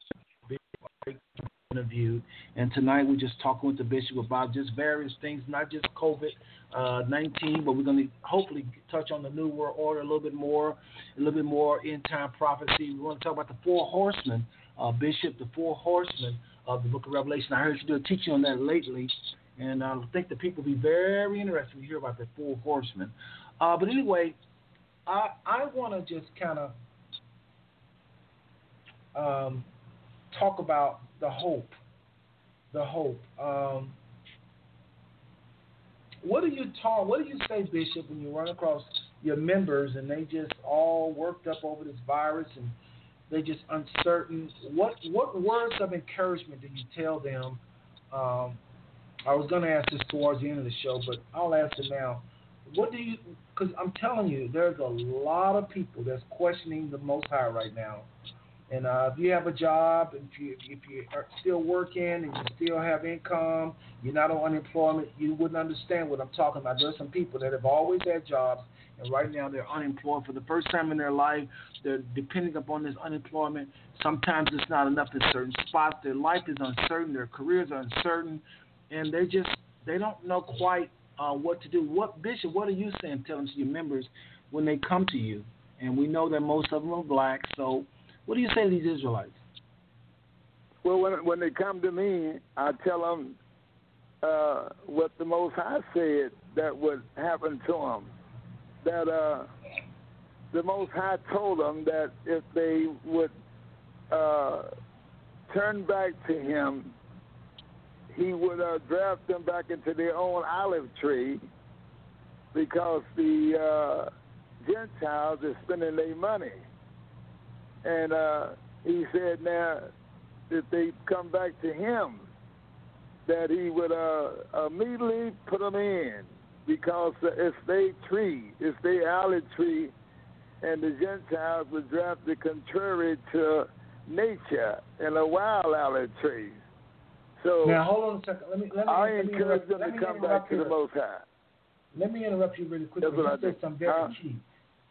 interviewed. And tonight we're just talking with the bishop about just various things, not just COVID uh, 19, but we're going to hopefully touch on the New World Order a little bit more, a little bit more end time prophecy. We want to talk about the four horsemen, uh, Bishop, the four horsemen of the book of Revelation. I heard you do a teaching on that lately, and I think the people will be very interested to hear about the four horsemen. Uh, but anyway, I, I want to just kind of um, talk about the hope. The hope. Um, what do you talk? What do you say, Bishop, when you run across your members and they just all worked up over this virus and they just uncertain? What what words of encouragement do you tell them? Um, I was going to ask this towards the end of the show, but I'll ask it now. What do you? Because I'm telling you, there's a lot of people that's questioning the Most High right now. And uh, if you have a job, if you if you are still working and you still have income, you're not on unemployment, you wouldn't understand what I'm talking about. There's some people that have always had jobs, and right now they're unemployed for the first time in their life. They're depending upon this unemployment. Sometimes it's not enough in certain spots. Their life is uncertain. Their careers are uncertain, and they just they don't know quite uh, what to do. What Bishop? What are you saying? Telling to your members when they come to you, and we know that most of them are black, so. What do you say to these Israelites? Well, when when they come to me, I tell them uh, what the Most High said that would happen to them. That uh, the Most High told them that if they would uh, turn back to Him, He would uh, draft them back into their own olive tree because the uh, Gentiles are spending their money. And uh, he said, now, if they come back to him, that he would uh, immediately put them in because it's their tree, it's their olive tree, and the Gentiles were drafted contrary to nature and a wild olive tree. So now hold on a second. Let me let me. I let encourage interrupt- them let to me come interrupt back to the Most High. Let me interrupt you really quickly. You said something very Huh? key.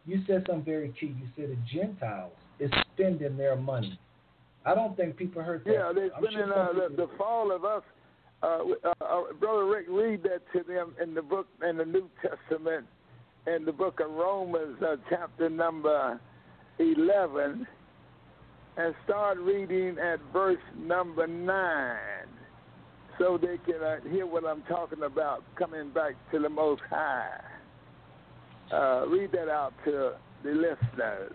You said something very key. You said the Gentiles is spending their money. I don't think people heard that. Yeah, they're I'm sure spending uh, the, the fall of us. Uh, uh, uh, Brother Rick, read that to them in the book in the New Testament, in the book of Romans, uh, chapter number eleven, and start reading at verse number nine, so they can uh, hear what I'm talking about. Coming back to the Most High. Uh, read that out to the listeners.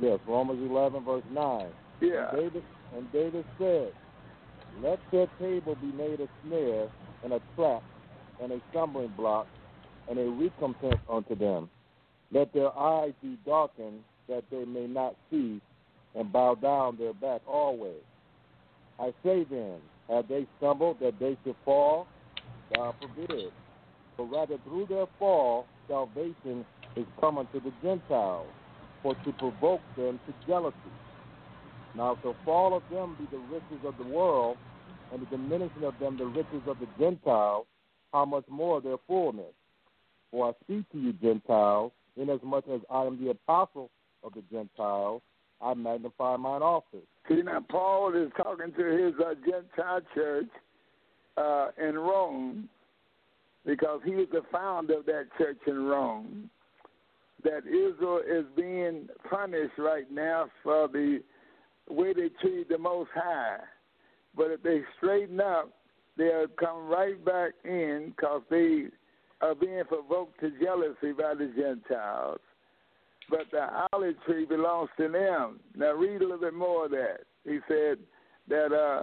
Yes, Romans 11, verse 9. Yeah. And David, and David said, Let their table be made a snare and a trap and a stumbling block and a recompense unto them. Let their eyes be darkened that they may not see and bow down their back always. I say then, have they stumbled that they should fall? God forbid. But rather through their fall, salvation is come unto the Gentiles, for to provoke them to jealousy. Now, if the fall of them be the riches of the world, and the diminishing of them the riches of the Gentiles, how much more their fullness? For I speak to you, Gentiles, inasmuch as I am the apostle of the Gentiles, I magnify mine office. See, now Paul is talking to his uh, Gentile church uh, in Rome because he was the founder of that church in Rome. That Israel is being punished right now for the way they treat the Most High. But if they straighten up, they'll come right back in because they are being provoked to jealousy by the Gentiles but the olive tree belongs to them. Now read a little bit more of that. He said that uh,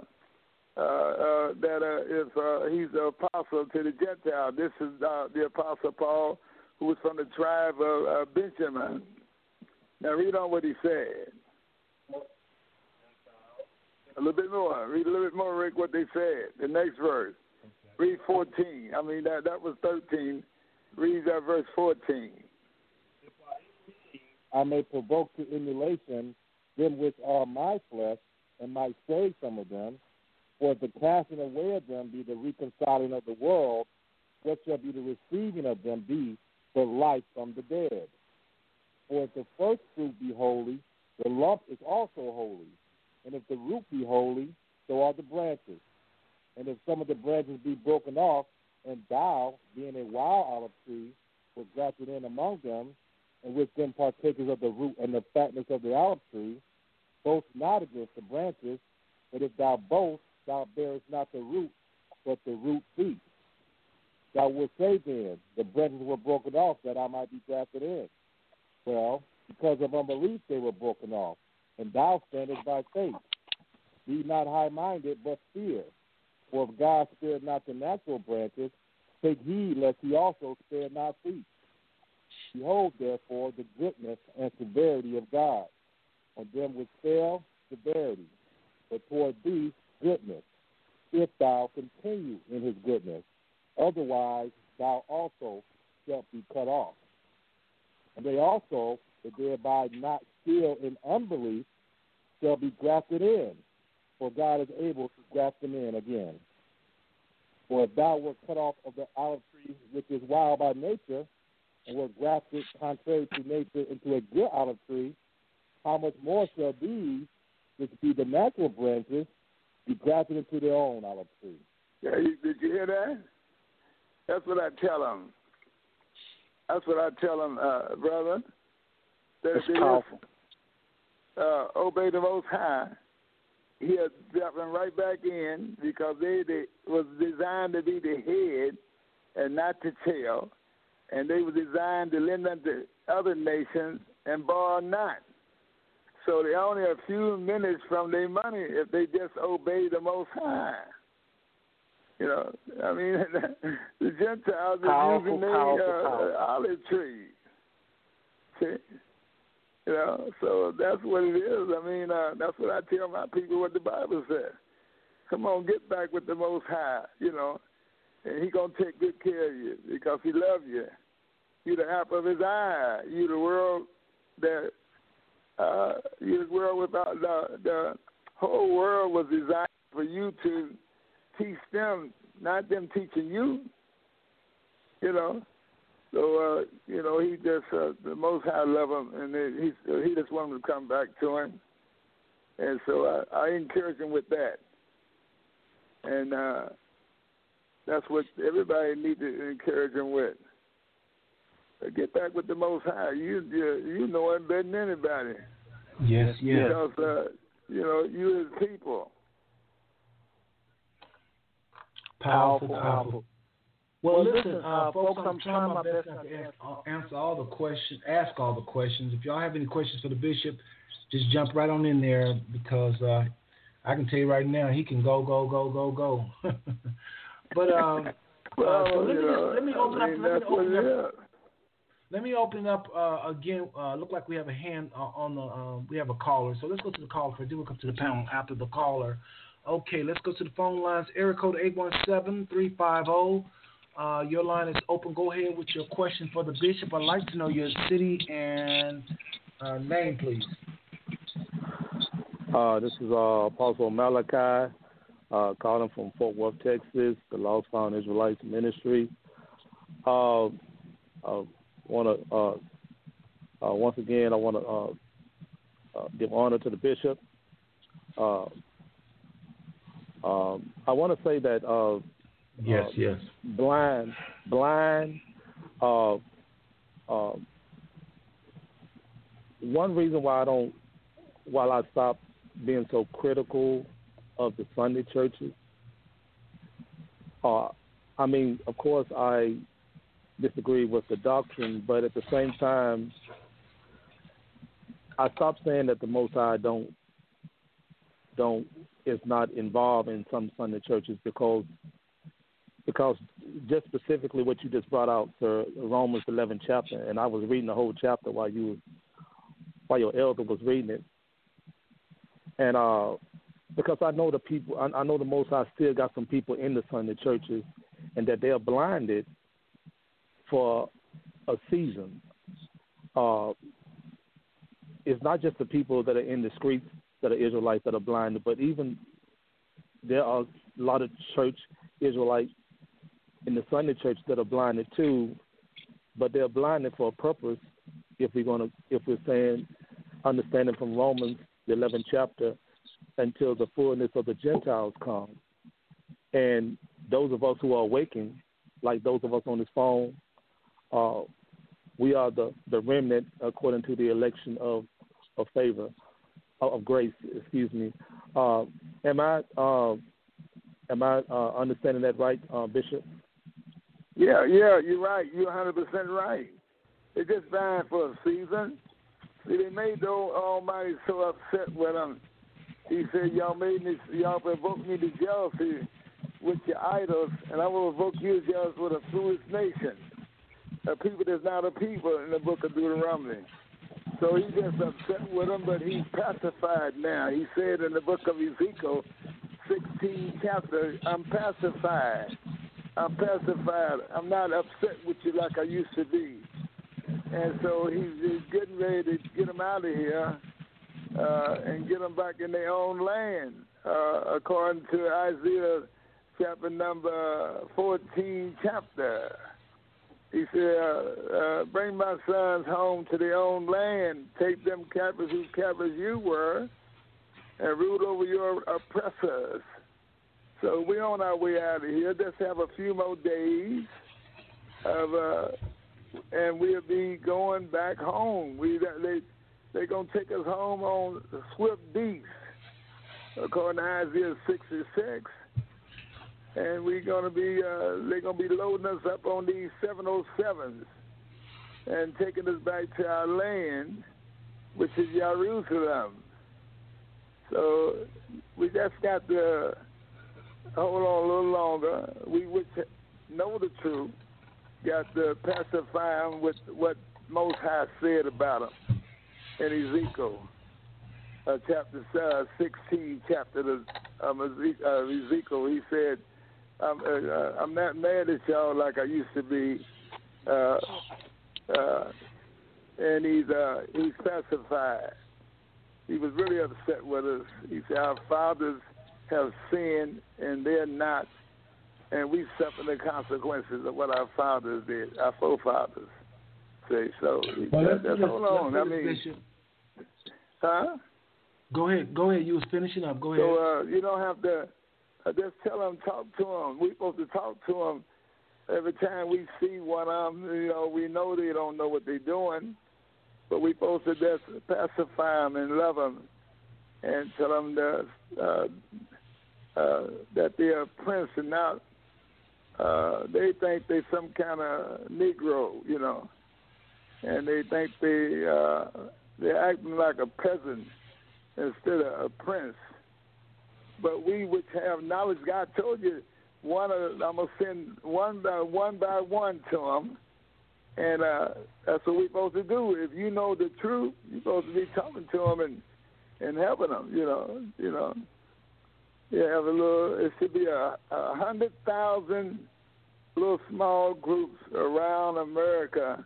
uh, uh, that uh, if uh, he's the apostle to the Gentile, this is uh, the apostle Paul, who was from the tribe of uh, Benjamin. Now read on what he said. A little bit more. Read a little bit more, Rick, what they said. The next verse. Read 14. I mean, that, that was 13. Read that verse 14. I may provoke to emulation them which are my flesh, and might save some of them. For if the casting away of them be the reconciling of the world, what shall be the receiving of them be the life from the dead? For if the first fruit be holy, the lump is also holy. And if the root be holy, so are the branches. And if some of the branches be broken off, and thou, being a wild olive tree, was grafted in among them, and with them partakers of the root and the fatness of the olive tree, boast not against the branches, but if thou boast, thou bearest not the root, but the root thee. Thou wilt say then, the branches were broken off that I might be grafted in. Well, because of unbelief they were broken off, and thou standest by faith. Be not high minded, but fear. For if God spared not the natural branches, take heed lest he also spare not thee. Behold, therefore, the goodness and severity of God. On them which fail, severity, but toward thee, goodness, if thou continue in his goodness. Otherwise, thou also shalt be cut off. And they also, that abide not still in unbelief, shall be grafted in, for God is able to graft them in again. For if thou wert cut off of the olive tree which is wild by nature, and were grafted contrary to nature into a good olive tree, how much more shall these, which be the natural branches, be grafted into their own olive tree? Yeah, did you hear that? That's what I tell them. That's what I tell them, uh, brother. That That's if they powerful. Uh, obey the Most High, He'll drop them right back in because they, they was designed to be the head and not the tail, and they were designed to lend unto other nations and borrow not. So they're only a few minutes from their money if they just obey the Most High. You know, I mean, the Gentiles are using their powerful, uh, olive trees. See? You know, so that's what it is. I mean, uh, that's what I tell my people what the Bible says. Come on, get back with the Most High, you know, and He gonna take good care of you because He love you. You the apple of His eye. You the world that uh, you the world without the the whole world was designed for you to teach them, not them teaching you. You know, so uh, you know he just uh, the Most High love him, and he he just want him to come back to him, and so I, I encourage him with that, and uh, that's what everybody need to encourage him with. Get back with the Most High. You you, you know him better than anybody. Yes, yes. Because uh, you know you his people. Powerful, powerful. Well, listen, uh, folks, I'm trying my best not to ask, uh, answer all the questions, ask all the questions. If y'all have any questions for the bishop, just jump right on in there because uh, I can tell you right now he can go, go, go, go, go. but um, well, uh, so let, me know, let me open up. Let me open up. Let me open up uh, again. Uh, look like we have a hand uh, on the. Uh, we have a caller, so let's go to the caller first. Then we'll come to the panel after the caller. Okay, let's go to the phone lines. Area code eight one seven three five zero. Uh, your line is open. Go ahead with your question for the bishop. I'd like to know your city and uh, name, please. Uh, this is uh, Apostle Malachi, uh, calling from Fort Worth, Texas, the Lost Found Israelites Ministry. Uh, uh, want to once again, I want to give honor to the bishop. Um, I want to say that Yes, uh, yes. blind, blind. Uh, uh, one reason why I don't, while I stopped being so critical of the Sunday churches, uh, I mean, of course, I disagree with the doctrine, but at the same time, I stopped saying that the Most High don't don't is not involved in some Sunday churches because because just specifically what you just brought out, sir, Romans 11 chapter, and I was reading the whole chapter while you while your elder was reading it, and uh, because I know the people, I, I know the Most I still got some people in the Sunday churches, and that they are blinded for a season. Uh, it's not just the people that are in the streets that are Israelites that are blinded, but even there are a lot of church Israelites in the Sunday church that are blinded too, but they're blinded for a purpose. If we're gonna, if we're saying, understanding from Romans the 11th chapter, until the fullness of the Gentiles come, and those of us who are awakened, like those of us on this phone, uh, we are the the remnant according to the election of of favor, of grace. Excuse me. Uh, am I uh, am I uh, understanding that right, uh, Bishop? Yeah, yeah, you're right. You're 100 percent right. They just dying for a season. See, they made the Almighty so upset with them. He said, "Y'all made me, y'all provoked me to jealousy with your idols, and I will provoke you to jealousy with a foolish nation, a people that's not a people." In the book of Deuteronomy. So he just upset with them, but he's pacified now. He said in the book of Ezekiel, 16 chapter, I'm pacified. I'm pacified. I'm not upset with you like I used to be. And so he's, he's getting ready to get them out of here uh, and get them back in their own land, uh, according to Isaiah chapter number 14 chapter. He said, uh, uh, bring my sons home to their own land. Take them captives whose captives you were, and rule over your oppressors. So we're on our way out of here. Just have a few more days of, uh, and we'll be going back home. We they they're gonna take us home on swift beasts, according to Isaiah 66 and we're gonna be uh, they're gonna be loading us up on these 707s and taking us back to our land, which is Jerusalem. So we just got to hold on a little longer. We which know the truth got to pacify him with what Most High said about him in Ezekiel. uh, chapter uh, 16, chapter of um, Ezekiel. He said, I'm, uh, I'm not mad at y'all like I used to be. Uh, uh, and he's uh, he's pacified. He was really upset with us. He said, Our fathers have sinned and they're not, and we suffer the consequences of what our fathers did, our forefathers. Say so. Well, that, that's hold on. I mean, Bishop. huh? Go ahead. Go ahead. You was finishing up. Go ahead. So uh, you don't have to uh, just tell them, talk to them. We're supposed to talk to them every time we see one of them. You know, we know they don't know what they're doing, but we're supposed to just pacify them and love them and tell them that uh, uh, that they're a prince and not. Uh, they think they're some kind of Negro, you know, and they think they uh, they're acting like a peasant instead of a prince. But we which have knowledge, God told you, one of, I'm gonna send one by one by one to them, and uh, that's what we're supposed to do. If you know the truth, you're supposed to be talking to them and and helping them. You know, you know. You have a little. It should be a, a hundred thousand little small groups around America.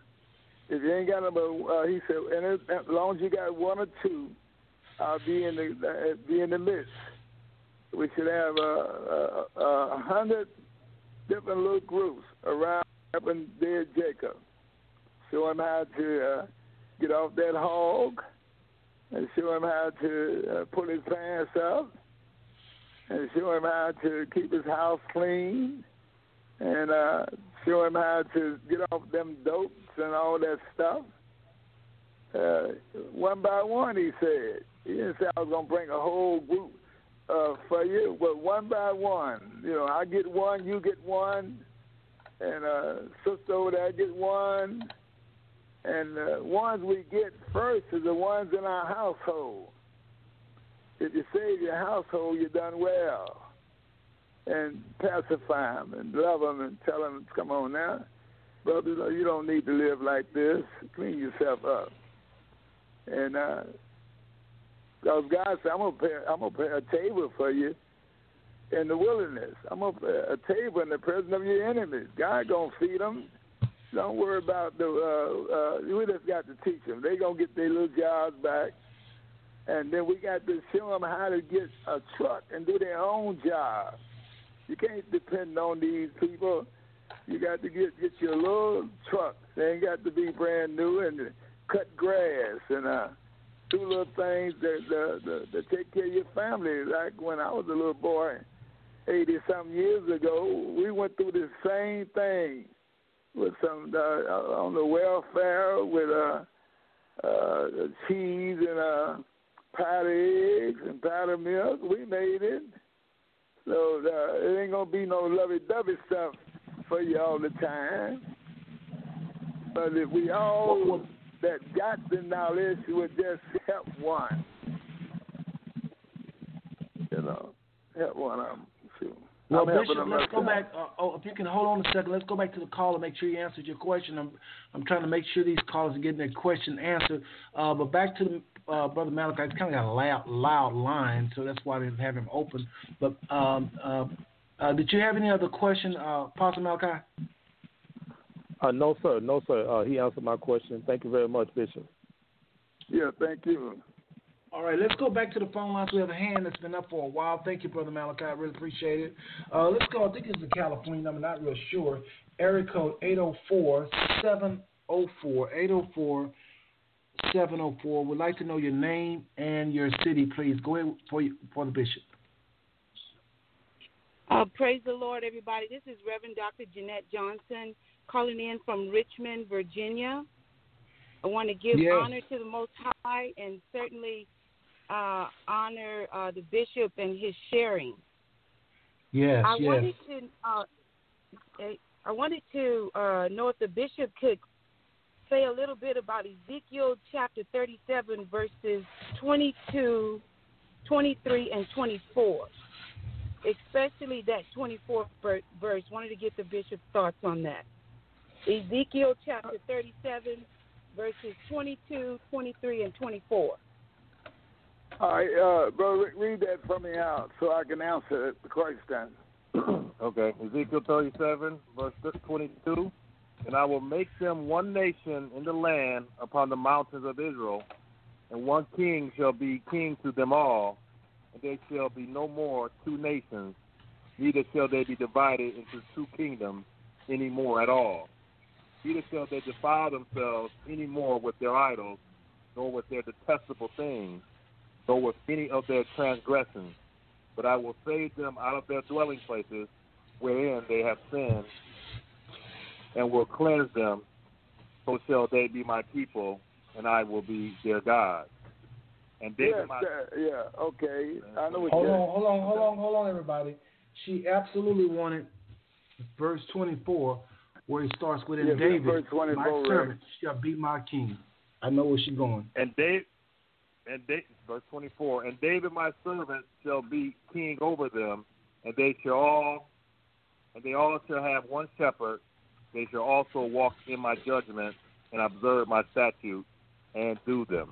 If you ain't got them, uh, he said, and it, as long as you got one or two, I'll be in the uh, be in the midst. We should have a, a, a hundred different little groups around helping dead Jacob. Show him how to uh, get off that hog, and show him how to uh, pull his pants up, and show him how to keep his house clean, and uh, show him how to get off them dopes and all that stuff. Uh, one by one, he said. He didn't say I was going to bring a whole group uh, for you, but one by one. You know, I get one, you get one, and uh, sister over there get one. And the uh, ones we get first are the ones in our household. If you save your household, you've done well. And pacify them and love them and tell them, come on now, brother, you don't need to live like this. Clean yourself up. And uh, God said, I'm gonna prepare, I'm gonna a table for you in the wilderness. I'm gonna prepare a table in the presence of your enemies. God gonna feed them. Don't worry about the. Uh, uh, we just got to teach them. They gonna get their little jobs back, and then we got to show them how to get a truck and do their own job. You can't depend on these people. You got to get get your little truck. They ain't got to be brand new and cut grass and uh, do little things that, that, that, take care of your family. Like when I was a little boy, eighty something years ago, we went through the same thing with some uh, on the welfare with uh, uh, cheese and uh, powdered eggs and powdered milk. We made it. So uh, it ain't gonna be no lovey-dovey stuff for you all the time. But if we all that got the knowledge would just help one, you know, help one of them. Too. Well, I'm Bishop, let's go back. Uh, oh, if you can hold on a second, let's go back to the call and make sure you answered your question. I'm, I'm trying to make sure these callers are getting their question answered. Uh, but back to the, uh, Brother Malachi, it's kind of got a loud, loud line, so that's why they have him open. But um, uh, uh, did you have any other question, uh, Pastor Malachi? Uh, no, sir. No, sir. Uh, he answered my question. Thank you very much, Bishop. Yeah, thank you. All right, let's go back to the phone lines. We have a hand that's been up for a while. Thank you, Brother Malachi. I really appreciate it. Uh, let's go. I think it's a California number, not real sure. Area code 804 704 804 704. Would like to know your name and your city, please. Go ahead for, you, for the bishop. Uh, praise the Lord, everybody. This is Reverend Dr. Jeanette Johnson calling in from Richmond, Virginia. I want to give yes. honor to the Most High and certainly uh, honor uh, the bishop and his sharing. Yes, I yes. wanted to. Uh, I wanted to uh, know if the bishop could say a little bit about Ezekiel chapter 37, verses 22, 23, and 24, especially that 24th verse. Wanted to get the bishop's thoughts on that. Ezekiel chapter 37, verses 22, 23, and 24. All right, uh, bro, read that for me out so I can answer the question. okay, Ezekiel 37, verse 22. And I will make them one nation in the land upon the mountains of Israel, and one king shall be king to them all, and there shall be no more two nations, neither shall they be divided into two kingdoms any more at all. Neither shall they defile themselves any more with their idols, nor with their detestable things, nor with any of their transgressions. But I will save them out of their dwelling places wherein they have sinned, and will cleanse them. So shall they be my people, and I will be their God. And David, yes, my, uh, yeah, okay. I know what Hold you're on, hold on, hold on, hold on, everybody. She absolutely wanted verse 24, where he starts with, "And Yeah, David, verse 24, my right. servant, shall be my king." I know where she's going. and David, and David, verse twenty-four. And David, my servant, shall be king over them, and they shall all, and they all shall have one shepherd. They shall also walk in my judgments and observe my statutes and do them.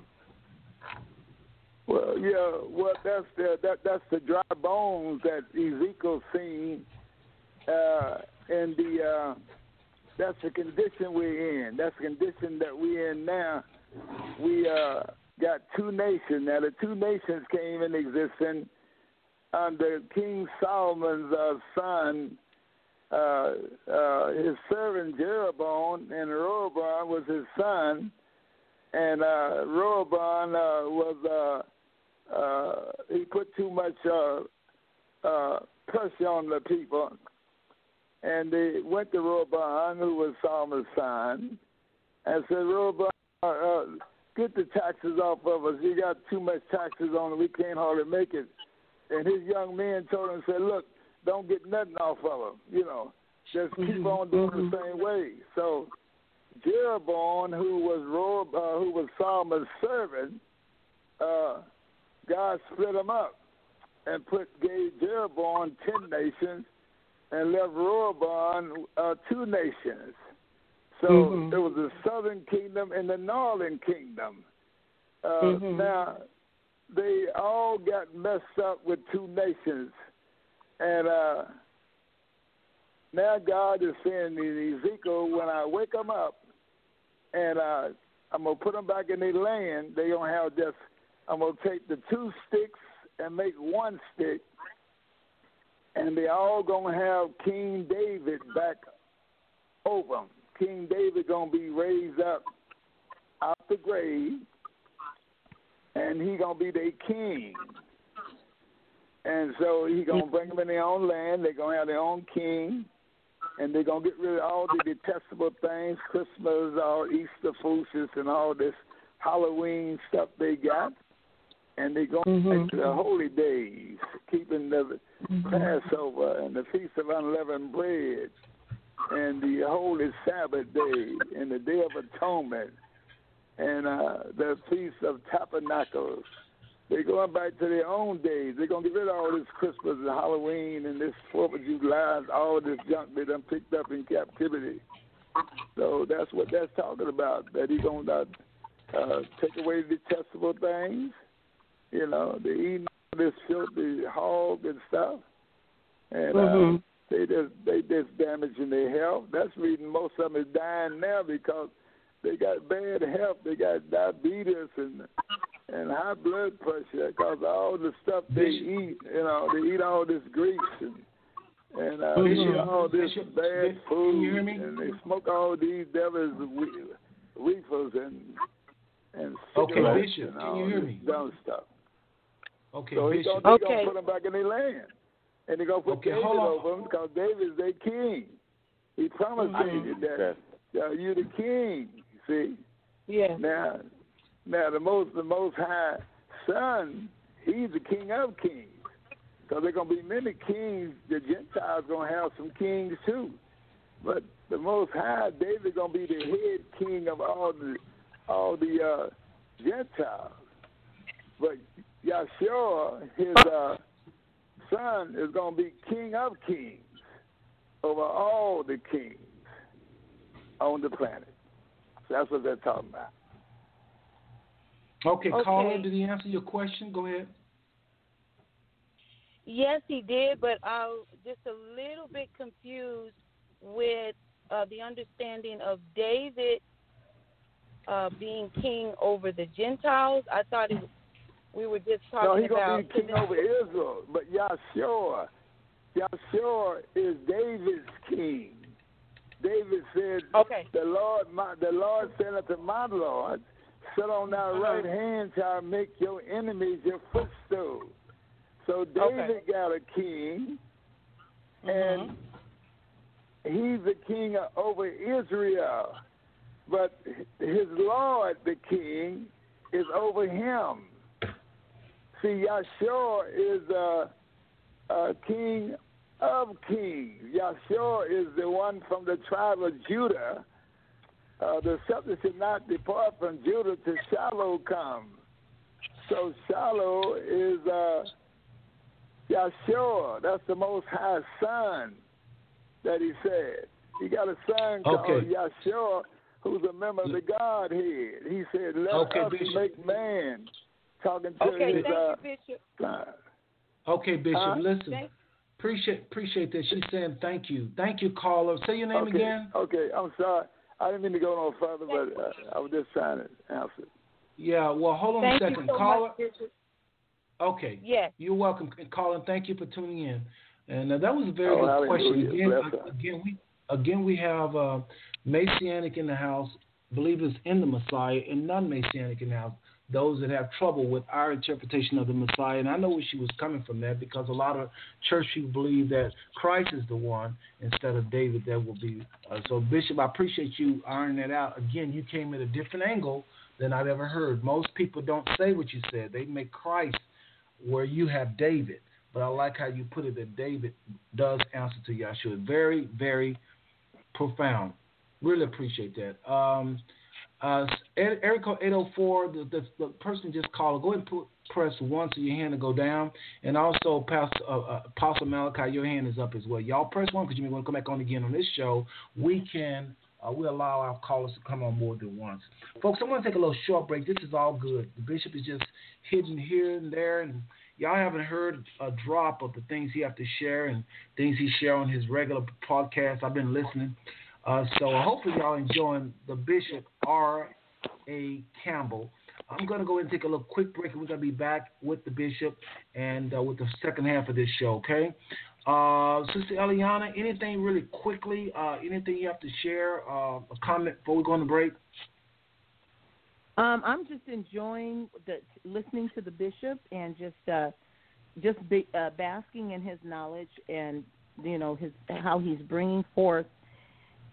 Well, yeah, well, that's the that that's the dry bones that Ezekiel seen, uh, and the uh, that's the condition we're in. That's the condition that we're in now. We uh, got two nations. Now, the two nations came in existence under King Solomon's uh, son, uh, uh, his servant Jeroboam, and Rehoboam was his son, and uh, Rehoboam uh, was. Uh, uh, he put too much uh, uh, pressure on the people, and they went to Rehoboam, who was Solomon's son, and said, Rehoboam, uh, uh, get the taxes off of us. You got too much taxes on. We can't hardly make it. And his young men told him, said, look, don't get nothing off of them. You know, just keep on doing the same way. So Jeroboam, who was Rehob- uh, who was Solomon's servant, uh, God split him up and put gave Jeroboam ten nations and left Rehoboam uh, two nations. So Mhm. there was the southern kingdom and the northern kingdom. Uh, Mhm. Now they all got messed up with two nations, and uh, now God is saying in Ezekiel, when I wake them up, and uh, I'm gonna put them back in their land, they gonna have just I'm gonna take the two sticks and make one stick, and they all gonna have King David back over them. King David gonna be raised up out the grave, and he gonna be their king. And so he gonna bring them in their own land. They're gonna have their own king, and they're gonna get rid of all the detestable things, Christmas, all Easter foolishness, and all this Halloween stuff they got. And they're going back to the holy days, keeping the Passover and the Feast of Unleavened Bread, and the Holy Sabbath Day, and the Day of Atonement, and uh, the Feast of Tabernacles. They're going back to their own days. They're going to get rid of all this Christmas and Halloween and this Fourth of July, and all this junk they done picked up in captivity. So that's what that's talking about. That he's going to uh, take away the detestable things. You know, the eating this filthy hog and stuff, and uh, Mhm. they just they just damaging their health. That's the reason most of them is dying now because they got bad health. They got diabetes and and high blood pressure because all the stuff they eat. You know, they eat all this grease and and uh, they eat all this Bishop, bad Bishop, food, can you hear me? and they smoke all these devils we- reefers and and Okay, cigarettes Bishop, and can all you hear this me? dumb stuff. Okay, so he's Bishop. gonna, they Okay. gonna put them back in their land, and they're gonna put Okay, David hold on. over them because David's their king. He promised Mhm. David that uh, you're the king. See Yeah. now, now the most the Most High Son, he's the King of Kings. So there's gonna be many kings. The Gentiles gonna have some kings too, but the Most High David gonna be the head king of all the all the uh, Gentiles. But Yahshua, his uh, son, is gonna be King of Kings over all the kings on the planet. So that's what they're talking about. Okay, Okay. caller, did he answer your question? Go ahead. Yes, he did, but I was just a little bit confused with uh, the understanding of David uh, being king over the Gentiles. I thought it, we were just talking No, talking he's gonna about be king over Israel, but Yahshua, Yahshua is David's king. David said, "Okay, the Lord, my, the Lord said unto my Lord, sit on thy Uh-huh. right hand I make your enemies your footstool." So David got a king, mm-hmm. and he's the king over Israel. But his Lord, the king, is over him. See, Yahshua is a, a king of kings. Yahshua is the one from the tribe of Judah. Uh, the scepter should not depart from Judah till Shiloh come. So Shiloh is uh, Yahshua. That's the Most High Son that he said. He got a son called Okay. Yahshua who's a member of the Godhead. He said, let Okay, us Bishop. make man. Talking to Okay, his thank uh, you, Bishop. son. Okay, Bishop, Huh? listen. Thank- Appreciate appreciate that. She's saying thank you. Thank you, caller. Say your name okay. again. Okay, I'm sorry. I didn't mean to go no further, but uh, I was just trying to answer. Yeah, well, hold on Thank a second. so caller. Okay. Yes. You're welcome, caller. Thank you for tuning in. And uh, that was a very Oh, good question. Again, Bless her. again, we again we have uh, Messianic in the house, believers in the Messiah, and non-Messianic in the house. Those that have trouble with our interpretation of the Messiah, and I know where she was coming from that because a lot of church people believe that Christ is the one instead of David. That will be uh, so. Bishop, I appreciate you ironing that out. Again, you came at a different angle than I've ever heard. Most people don't say what you said; they make Christ where you have David. But I like how you put it that David does answer to Yahshua. Very, very profound. Really appreciate that. Um, uh, area code 804, the, the, the person just called. Go ahead and put, press one so your hand will go down. And also, Pastor, uh, uh, Apostle Malachi, your hand is up as well. Y'all press one because you may want to come back on again on this show. We can. Uh, we allow our callers to come on more than once. Folks, I'm going to take a little short break. This is all good. The bishop is just hidden here and there, and y'all haven't heard a drop of the things he have to share and things he share on his regular podcast. I've been listening. Uh, so hopefully y'all enjoying the Bishop R. A. Campbell. I'm going to go and take a little quick break, and we're going to be back with the Bishop and uh, with the second half of this show, okay? Uh, Sister Eliana, anything really quickly, uh, anything you have to share, uh, a comment before we go on the break? Um, I'm just enjoying the listening to the bishop and just uh, just be, uh, basking in his knowledge and you know his how he's bringing forth,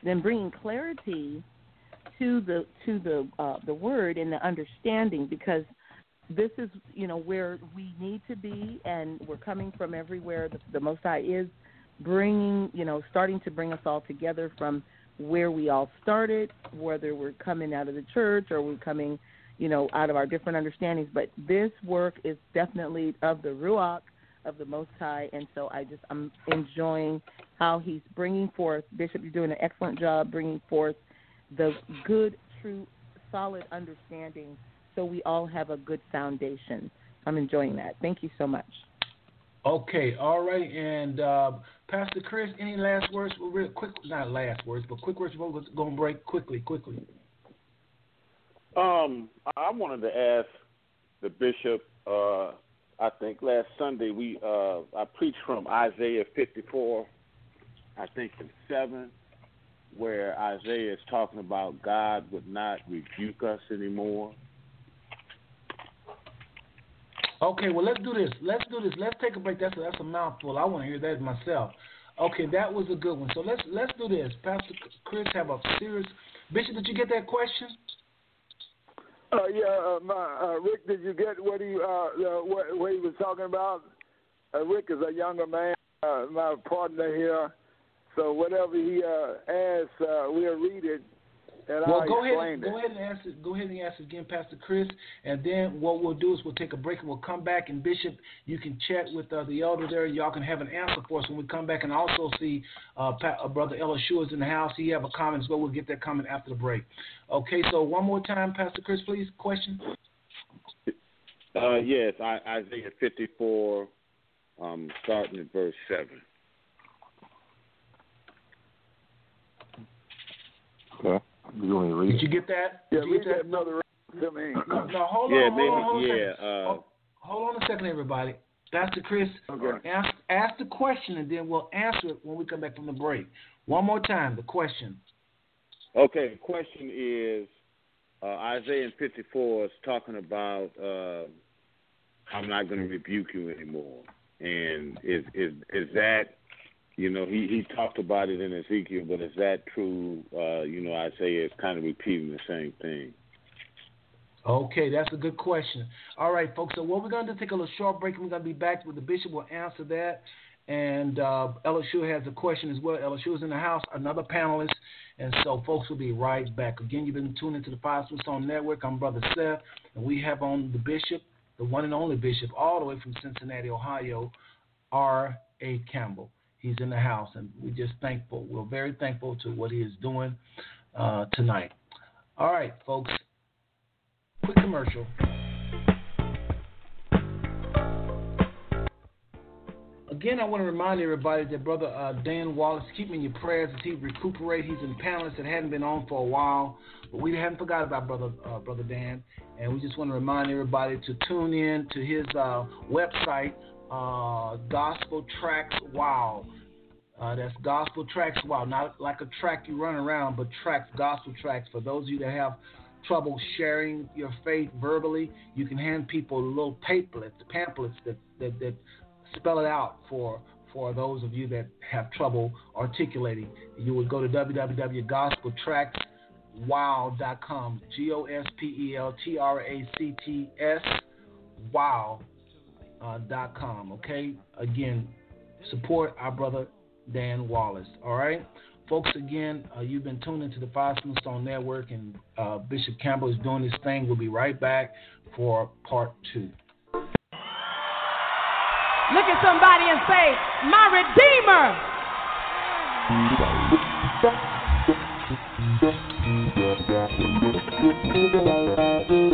then bringing clarity to the to the uh, the word and the understanding because this is you know where we need to be and we're coming from everywhere the, the Most High is bringing you know starting to bring us all together from where we all started, whether we're coming out of the church or we're coming, you know, out of our different understandings. But this work is definitely of the Ruach of the Most High, and so I just I'm enjoying how he's bringing forth. Bishop, you're doing an excellent job bringing forth the good, true, solid understanding, so we all have a good foundation. I'm enjoying that. Thank you so much. Okay, all right. And uh, Pastor Chris, any last words? Well, real quick, not last words, but quick words before we go and break quickly, quickly. Um, I wanted to ask the bishop. Uh, I think last Sunday we uh, I preached from Isaiah 54, I think in seven, where Isaiah is talking about God would not rebuke us anymore. Okay, well let's do this. Let's do this. Let's take a break. That's a, that's a mouthful. I want to hear that myself. Okay, that was a good one. So let's let's do this. Pastor Chris have a serious Bishop. Did you get that question? Uh, yeah, uh, my, uh, Rick, did you get what he uh, uh, what, what he was talking about? Uh, Rick is a younger man, uh, my partner here. So whatever he uh, asks, uh, we'll read it, and Well, I'll go explain ahead, it. go ahead and ask it. Go ahead and ask it again, Pastor Chris. And then what we'll do is we'll take a break and we'll come back. And Bishop, you can chat with uh, the elder there. Y'all can have an answer for us when we come back. And also see uh, pa- uh, Brother Ella is in the house. He have a comment as well. We'll get that comment after the break. Okay. So one more time, Pastor Chris, please. Question. Uh, yes, I, Isaiah 54, um, starting at verse 7. Okay. You want me to read Did you get that? Yeah, Did you get that another to me. No, no, hold yeah, on, maybe, hold on, hold on a yeah. second. Uh, Hold, hold on a second, everybody. Pastor Chris, Okay. ask, ask the question and then we'll answer it when we come back from the break. One more time, the question. Okay, the question is uh, Isaiah 54 is talking about uh, I'm not going to rebuke you anymore, and is is is that you know he he talked about it in Ezekiel, but is that true? Uh, you know, Isaiah is kind of repeating the same thing. Okay, that's a good question. All right, folks. So what we're going to do, take a little short break, and we're going to be back with the bishop. will answer that. And uh, Shu has a question as well. Shu is in the house, another panelist. And so, folks, will be right back. Again, you've been tuning into the Five song Network. I'm Brother Seth, and we have on the bishop, the one and only bishop, all the way from Cincinnati, Ohio, R. A. Campbell. He's in the house, and we're just thankful. We're very thankful to what he is doing uh, tonight. All right, folks. Quick commercial. Again, I want to remind everybody that Brother uh, Dan Wallace, keep him in your prayers as he recuperates. He's in panelists that hadn't been on for a while, but we haven't forgot about Brother uh, Brother Dan, and we just want to remind everybody to tune in to his uh, website, uh, Gospel Tracts Wow. Uh, that's Gospel Tracts Wow, not like a track you run around, but tracks, Gospel Tracts. For those of you that have trouble sharing your faith verbally, you can hand people little pamphlets, pamphlets that, that, that spell it out for for those of you that have trouble articulating. You would go to www.gospeltractswow.com, G O S P E L T R A C T S wow uh, dot com. Okay, again, support our brother Dan Wallace. All right. Folks, again, uh, you've been tuned into the Five Stone Network, and uh, Bishop Campbell is doing his thing. We'll be right back for part two. Look at somebody and say, My Redeemer.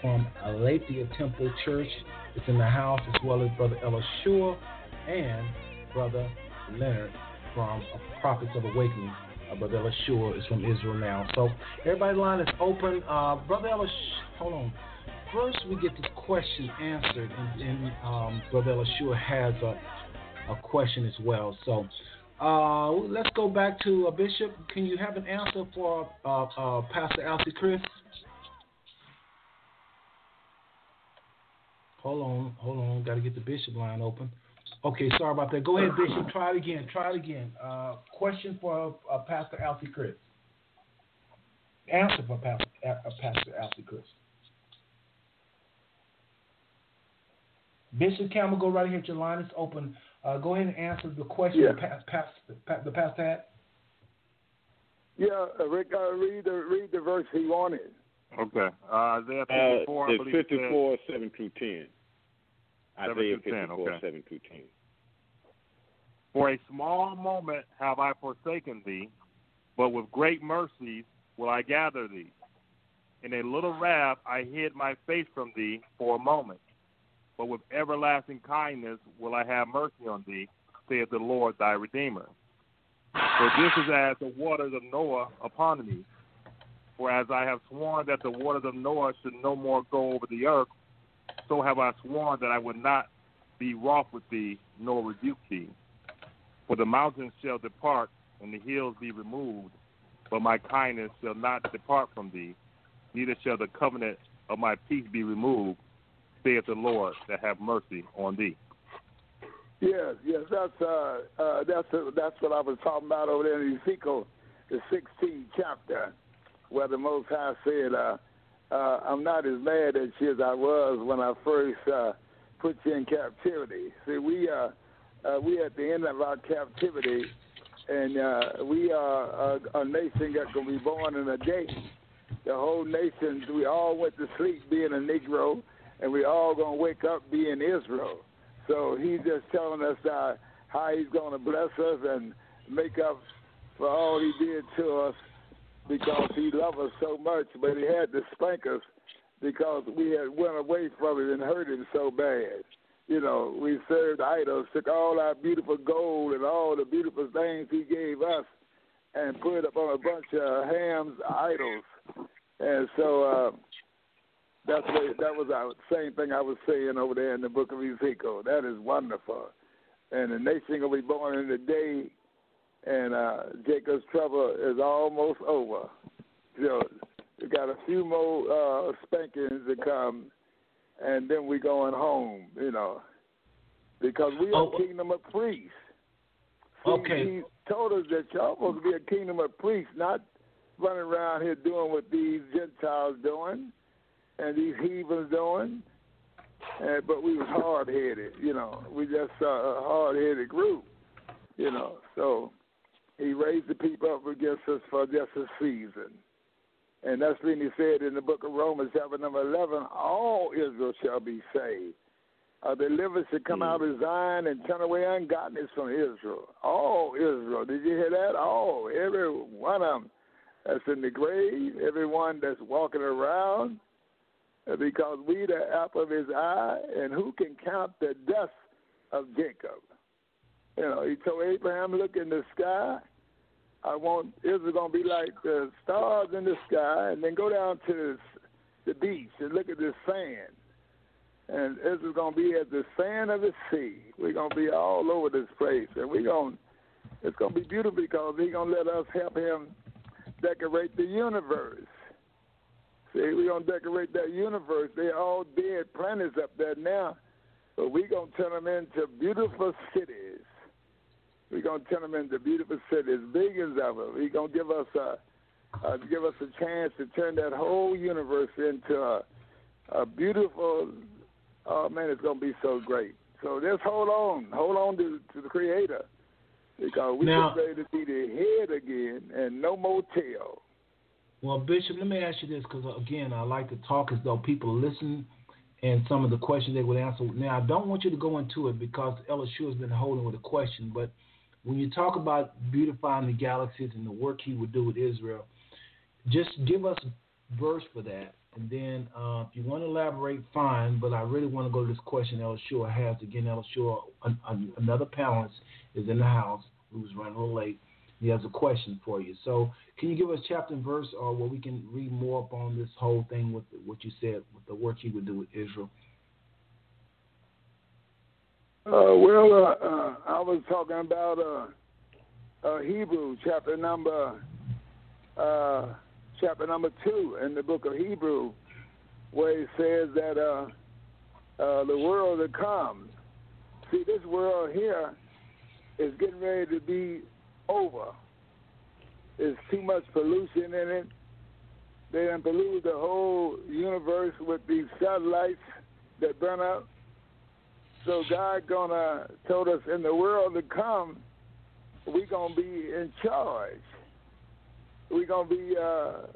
From Aletheia Temple Church is in the house, as well as Brother Ella and Brother Leonard from Prophets of Awakening. Uh, Brother Ella is from Israel now. So everybody's line is open. Uh, Brother Ella, hold on. First, we get this question answered, and, then um, Brother Ella has a a question as well. So uh, let's go back to uh, Bishop. Can you have an answer for uh, uh Pastor Elsie Chris? Hold on, hold on. Got to get the Bishop line open. Okay, sorry about that. Go ahead, Bishop. Try it again. Try it again. Uh, question for uh, Pastor Elsie Chris. Answer for Pastor, Pastor Elsie Chris. Bishop Campbell, go right here. Your line is open. Uh, go ahead and answer the question. Yeah. Past, past, past, the past hat. Yeah, uh, Rick, uh, read the read the verse he wanted. Okay, uh, Isaiah uh, 54. Uh, 54, 7 through 10. Isaiah 54, 10, okay. 7 through 10. For a small moment have I forsaken thee, but with great mercies will I gather thee. In a little wrath I hid my face from thee for a moment but with everlasting kindness will I have mercy on thee, saith the Lord thy Redeemer. For this is as the waters of Noah upon me. For as I have sworn that the waters of Noah should no more go over the earth, so have I sworn that I would not be wroth with thee, nor rebuke thee. For the mountains shall depart, and the hills be removed, but my kindness shall not depart from thee, neither shall the covenant of my peace be removed, saith the Lord, that have mercy on thee. Yes, yes, that's uh, uh, that's uh, that's what I was talking about over there in Ezekiel, the 16th chapter, where the Most High said, uh, "I'm not as mad at you as I was when I first uh, put you in captivity." See, we uh, uh, we at the end of our captivity, and uh, we are a, a nation that's gonna be born in a day. The whole nation, we all went to sleep being a Negro and we all gonna wake up being Israel. So he's just telling us uh, how he's gonna bless us and make up for all he did to us because he loved us so much, but he had to spank us because we had went away from him and hurt him so bad. You know, we served idols, took all our beautiful gold and all the beautiful things he gave us and put it up on a bunch of Ham's idols. And so uh, that's what, that was the same thing I was saying over there in the book of Ezekiel. That is wonderful. And the nation will be born in the day, and uh, Jacob's trouble is almost over. So we got a few more uh, spankings to come, and then we going home. You know, because we are oh. kingdom of priests. See, okay. He told us that y'all supposed to be a kingdom of priests, not running around here doing what these Gentiles doing and these heathens doing. And, but we was hard headed, you know. We just uh, a hard headed group, you know. So he raised the people up against us for just a season. And that's when he said in the book of Romans, chapter number 11, all Israel shall be saved. Uh, deliverance shall come mm. out of Zion and turn away ungodliness from Israel. All Israel. Did you hear that? All. Every one of them that's in the grave, everyone that's walking around, because we the apple of his eye, and who can count the dust of Jacob? You know, he told Abraham, look in the sky. I want Israel going to be like the stars in the sky, and then go down to the beach and look at the sand. And Israel's going to be at the sand of the sea. We're going to be all over this place, and we're going. It's going to be beautiful because He's going to let us help Him decorate the universe. See, we're going to decorate that universe. They're all dead planets up there now. But we're going to turn them into beautiful cities. We're going to turn them into beautiful cities, billions of them. We're going to give us a, uh, give us a chance to turn that whole universe into a, a beautiful. Oh man, it's going to be so great. So just hold on, hold on to, to the Creator, because we're ready to be the head again and no more tail. Well, Bishop, let me ask you this because, again, I like to talk as though people listen and some of the questions they would answer. Now, I don't want you to go into it because Ella Shua has been holding with a question, but when you talk about beautifying the galaxies and the work he would do with Israel, just give us verse for that. And then uh, if you want to elaborate, fine, but I really want to go to this question El Shua has. Again, Ella Shua, an, an, another panelist, is in the house who was running a little late. He has a question for you. So, can you give us chapter and verse, or where we can read more upon this whole thing with what you said with the work he would do with Israel? Uh, well, uh, uh, I was talking about uh, uh, Hebrew chapter number uh, chapter number two in the book of Hebrew, where it says that the world that comes. See, this world here is getting ready to be over. There's too much pollution in it. They done pollute the whole universe with these satellites that burn up. So God gonna told us in the world to come, we gonna be in charge. We gonna be uh,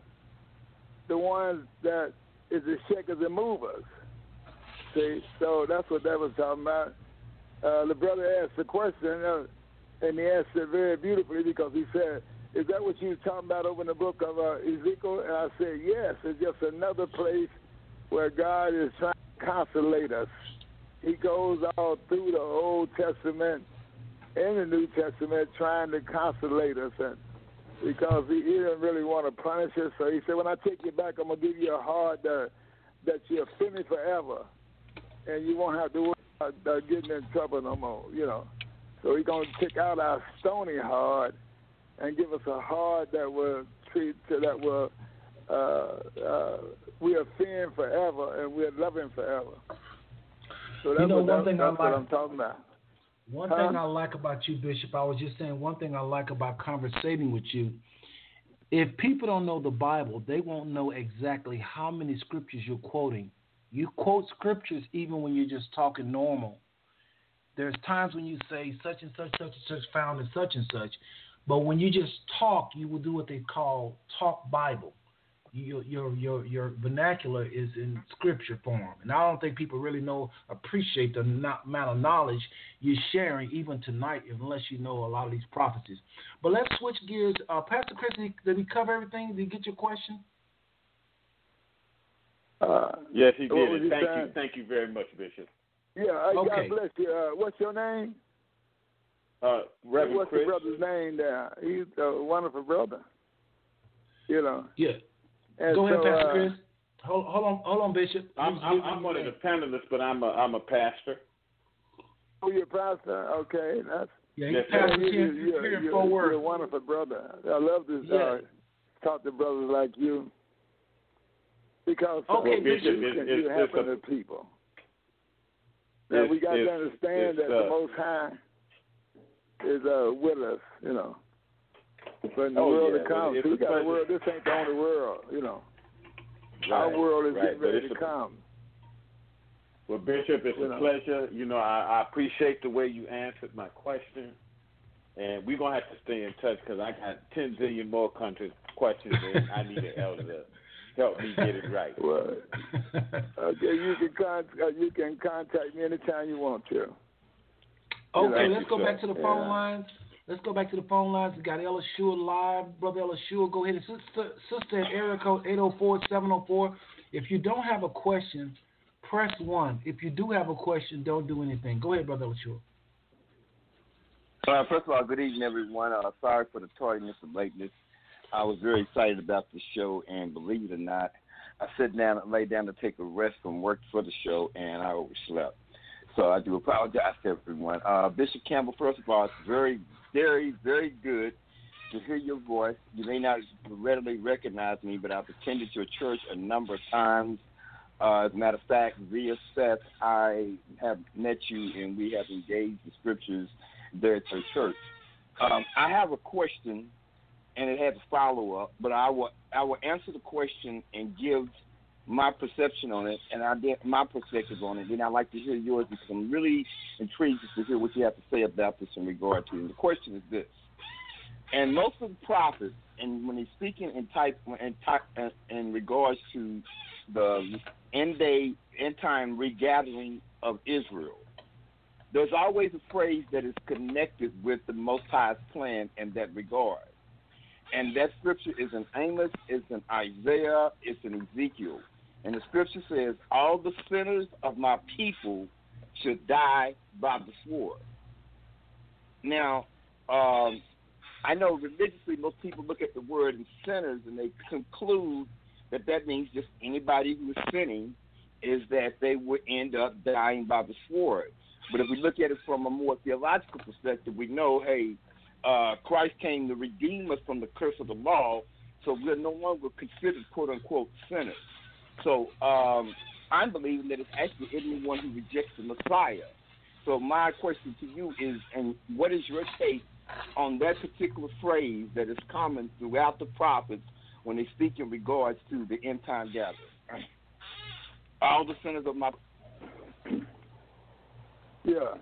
the ones that is the shakers and movers. See, so that's what that was talking about. Uh, the brother asked the question. Uh, and he asked it very beautifully because he said, Is that what you were talking about over in the book of uh, Ezekiel? And I said, Yes, it's just another place where God is trying to consolate us. He goes all through the Old Testament and the New Testament trying to consolate us. And because he, he didn't really want to punish us. So he said, When I take you back, I'm going to give you a heart that, that you're finished forever. And you won't have to worry about uh, getting in trouble no more, you know. So He's going to take out our stony heart and give us a heart that will treat that will uh, uh, we are fearing forever and we're loving forever. So that's, you know, what, one that, thing I like, I'm talking about. One huh? thing I like about you, Bishop, I was just saying one thing I like about conversating with you. If people don't know the Bible, they won't know exactly how many scriptures you're quoting. You quote scriptures even when you're just talking normal. There's times when you say such and such, such and such found in such and such, but when you just talk, you will do what they call talk Bible. Your your your your vernacular is in scripture form, and I don't think people really know appreciate the amount of knowledge you're sharing even tonight, unless you know a lot of these prophecies. But let's switch gears. Uh, Pastor Chris, did he cover everything? Did he get your question? Uh, yes, he did. Thank you, thank you very much, Bishop. Yeah, uh, okay. God bless you. Uh, what's your name? Uh, Reverend What's Chris. the brother's name there? He's a wonderful brother. You know. Yeah. And Go ahead, so, Pastor uh, Chris. Hold, hold on, hold on, Bishop. I'm, Please I'm, I'm one of the panelists, but I'm a I'm a pastor. Oh, you're a pastor. Okay, that's. Yeah, Yes, he's sir. pastor you're, here, you're, here in you're, Fort you're Worth. a wonderful brother. I love to Yeah. uh, talk to brothers like you because Okay, uh, Bishop, you it's- can it's- you it's happen a- to people. Now we It's- got to it's- understand it's, that uh, the Most High is uh, with us, you know. But in the Oh, world yeah. to come, Well, it's see, we a got a pleasure. world. This ain't the only world, you know. Our world is right, getting ready to a- come. Well, Bishop, it's You a know. pleasure. You know, I, I appreciate the way you answered my question, and we're gonna have to stay in touch because I got ten zillion more countries questions, and I need an elder to help me get it right. Well, okay, you can con- uh, you can contact me anytime you want to. Okay, Thank let's go sir. back to the phone Yeah. lines. Let's go back to the phone lines. We got Ella Shua live. Brother Ella Shua, go ahead. Sister, sister at area code 804-704. If you don't have a question, press 1. If you do have a question, don't do anything. Go ahead, Brother Ella Shua. Uh, first of all, good evening, everyone. Uh, sorry for the tardiness and lateness. I was very excited about the show, and believe it or not, I sat down and laid down to take a rest from work for the show, and I overslept. So I do apologize to everyone. Uh, Bishop Campbell, first of all, it's very, very, very good to hear your voice. You may not readily recognize me, but I've attended your church a number of times. Uh, as a matter of fact, via Seth, I have met you, and we have engaged the scriptures there at your church. Um, I have a question, and it has a follow up, but I will I will answer the question and give my perception on it, and I get my perspective on it. Then I'd like to hear yours because I'm really intrigued to hear what you have to say about this in regard to. it. And the question is this: And most of the prophets, and when he's speaking in type in in regards to the end day end time regathering of Israel, there's always a phrase that is connected with the Most High's plan in that regard. And that scripture is in Amos, it's in Isaiah, it's in Ezekiel. And the scripture says, All the sinners of my people should die by the sword. Now, um, I know religiously most people look at the word and sinners and they conclude that that means just anybody who is sinning is that they would end up dying by the sword. But if we look at it from a more theological perspective, we know, hey, uh, Christ came to redeem us from the curse of the law, so we're no longer considered quote unquote sinners. So um, I'm believing that it's actually anyone who rejects the Messiah. So my question to you is, and what is your take on that particular phrase that is common throughout the prophets when they speak in regards to the end time gathering? All the sinners of my yeah.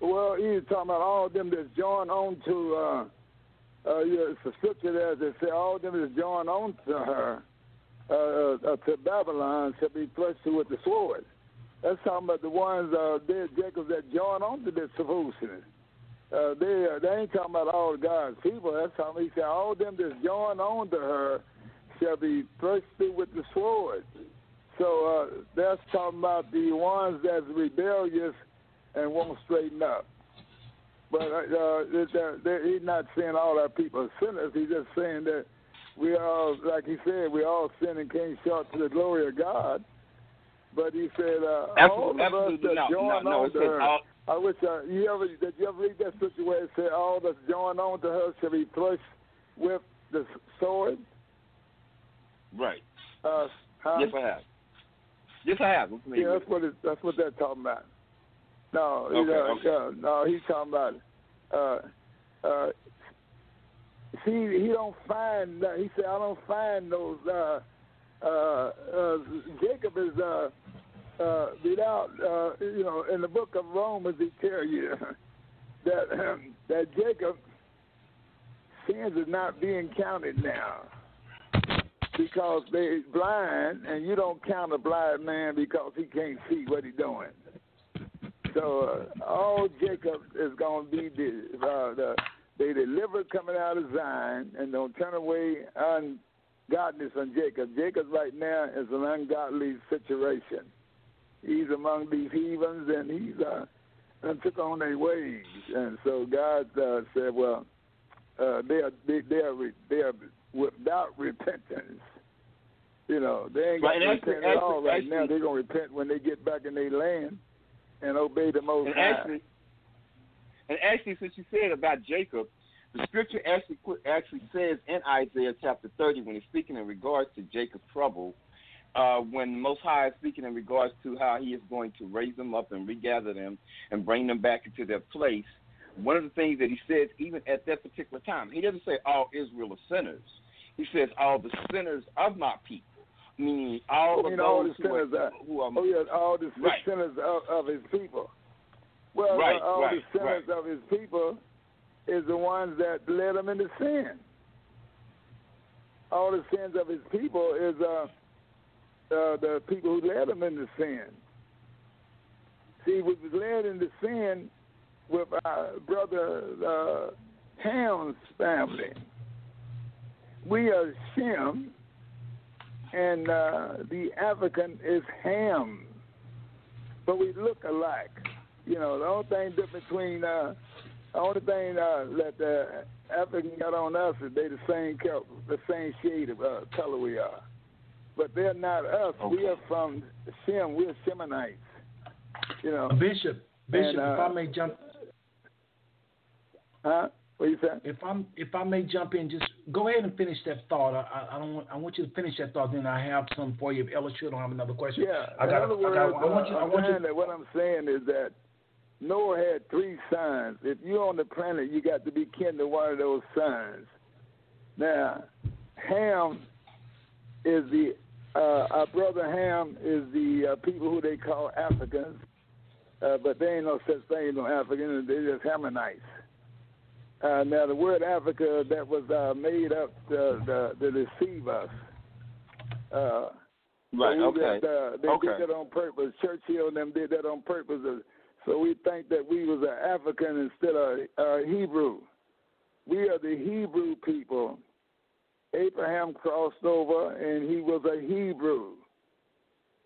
Well, he's talking about all of them that's joined on to, uh, uh, yeah, it's a scripture there that say all of them that's joined on to her, uh, uh, to Babylon, shall be thrust with the sword. That's talking about the ones, uh, dead Jacob that joined on to this foolishness. Uh, they, uh, they ain't talking about all God's people. That's how he said all them that's joined on to her shall be thrust with the sword. So uh, that's talking about the ones that's rebellious and won't straighten up. But uh, uh, he's not saying all our people are sinners. He's just saying that we all, like he said, we all sin and came short to the glory of God. But he said, uh, all of us that no, join no, no, on to her. All... I wish uh, you ever did you ever read that scripture where it said all that's joined on to her shall be thrust with the sword? Right. Uh, huh? Yes, I have. Yes, I have. Yeah, that's what it, that's what they're talking about. No, okay, uh, okay. Uh, no, he's talking about. Uh, uh, see, he don't find. Uh, he said, I don't find those. Uh, uh, uh, Jacob is uh, uh, without. Uh, you know, in the book of Romans, he tell you that um, that Jacob sins is not being counted now because they're blind, and you don't count a blind man because he can't see what he's doing. So uh, all Jacob is going to be the, uh, the they delivered coming out of Zion and don't turn away ungodliness on Jacob. Jacob right now is an ungodly situation. He's among these heathens and he's uh, and took on their ways. And so God uh, said, well, uh, they are they, they are they are without repentance. You know, they ain't got right, to repent actually, at all right actually, now. They're gonna repent when they get back in their land and obey the Most and High. Actually, and actually, since you said about Jacob, the scripture actually actually says in Isaiah chapter 30 when he's speaking in regards to Jacob's trouble, uh, when the Most High is speaking in regards to how He is going to raise them up and regather them and bring them back into their place. One of the things that He says, even at that particular time, He doesn't say all Israel are sinners. He says all the sinners of my people meaning all of all those the sinners who are, are, who are oh yeah, all the right. sinners of, of his people. Well, right, all right, the sinners right. of his people is the ones that led him into sin. All the sins of his people is uh, uh, the people who led him into sin. See, we was led into sin with our brother uh, Ham's family. We are Shem, and uh, the African is Ham, but we look alike. You know, the only thing different between uh, the only thing uh, that the African got on us is they the same color, the same shade of uh, color we are, but they're not us. Okay. We are from Shem. We're Shemonites. You know, Bishop, Bishop, And, uh, if I may jump, huh? What you say? if I'm if I may jump in, just go ahead and finish that thought. I, I don't want I want you to finish that thought. Then I have some for you. If Ella should, I have another question. Yeah. I got. In other I got. I want you. I want you. that what I'm saying is that Noah had three sons. If you're on the planet, you got to be kin to one of those sons. Now, Ham is the uh, our brother Ham is the uh, people who they call Africans, uh, but they ain't no such thing as no African. They're just Hamanites. Uh, now, the word Africa that was uh, made up to, to, to deceive us. Uh, Right, so okay. Uh, they Okay. did that on purpose. Churchill and them did that on purpose. Uh, So we think that we was an African instead of a Hebrew. We are the Hebrew people. Abraham crossed over, and he was a Hebrew.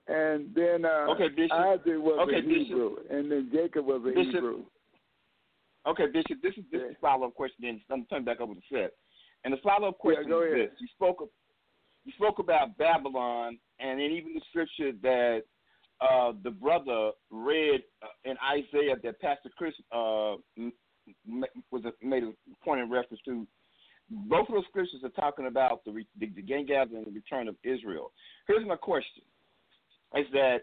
And then uh, Okay, Bishop. Isaac was Okay, a Bishop. Hebrew, and then Jacob was a Bishop. Hebrew. Okay, Bishop, this is this is a follow up question. Then I'm turn back over to Seth. And the follow up question go is this: You spoke of, you spoke about Babylon, and then even the scripture that uh, the brother read uh, in Isaiah that Pastor Chris uh, was a, made a point in reference to. Both of those scriptures are talking about the, the, the gain gathering and the return of Israel. Here's my question: Is that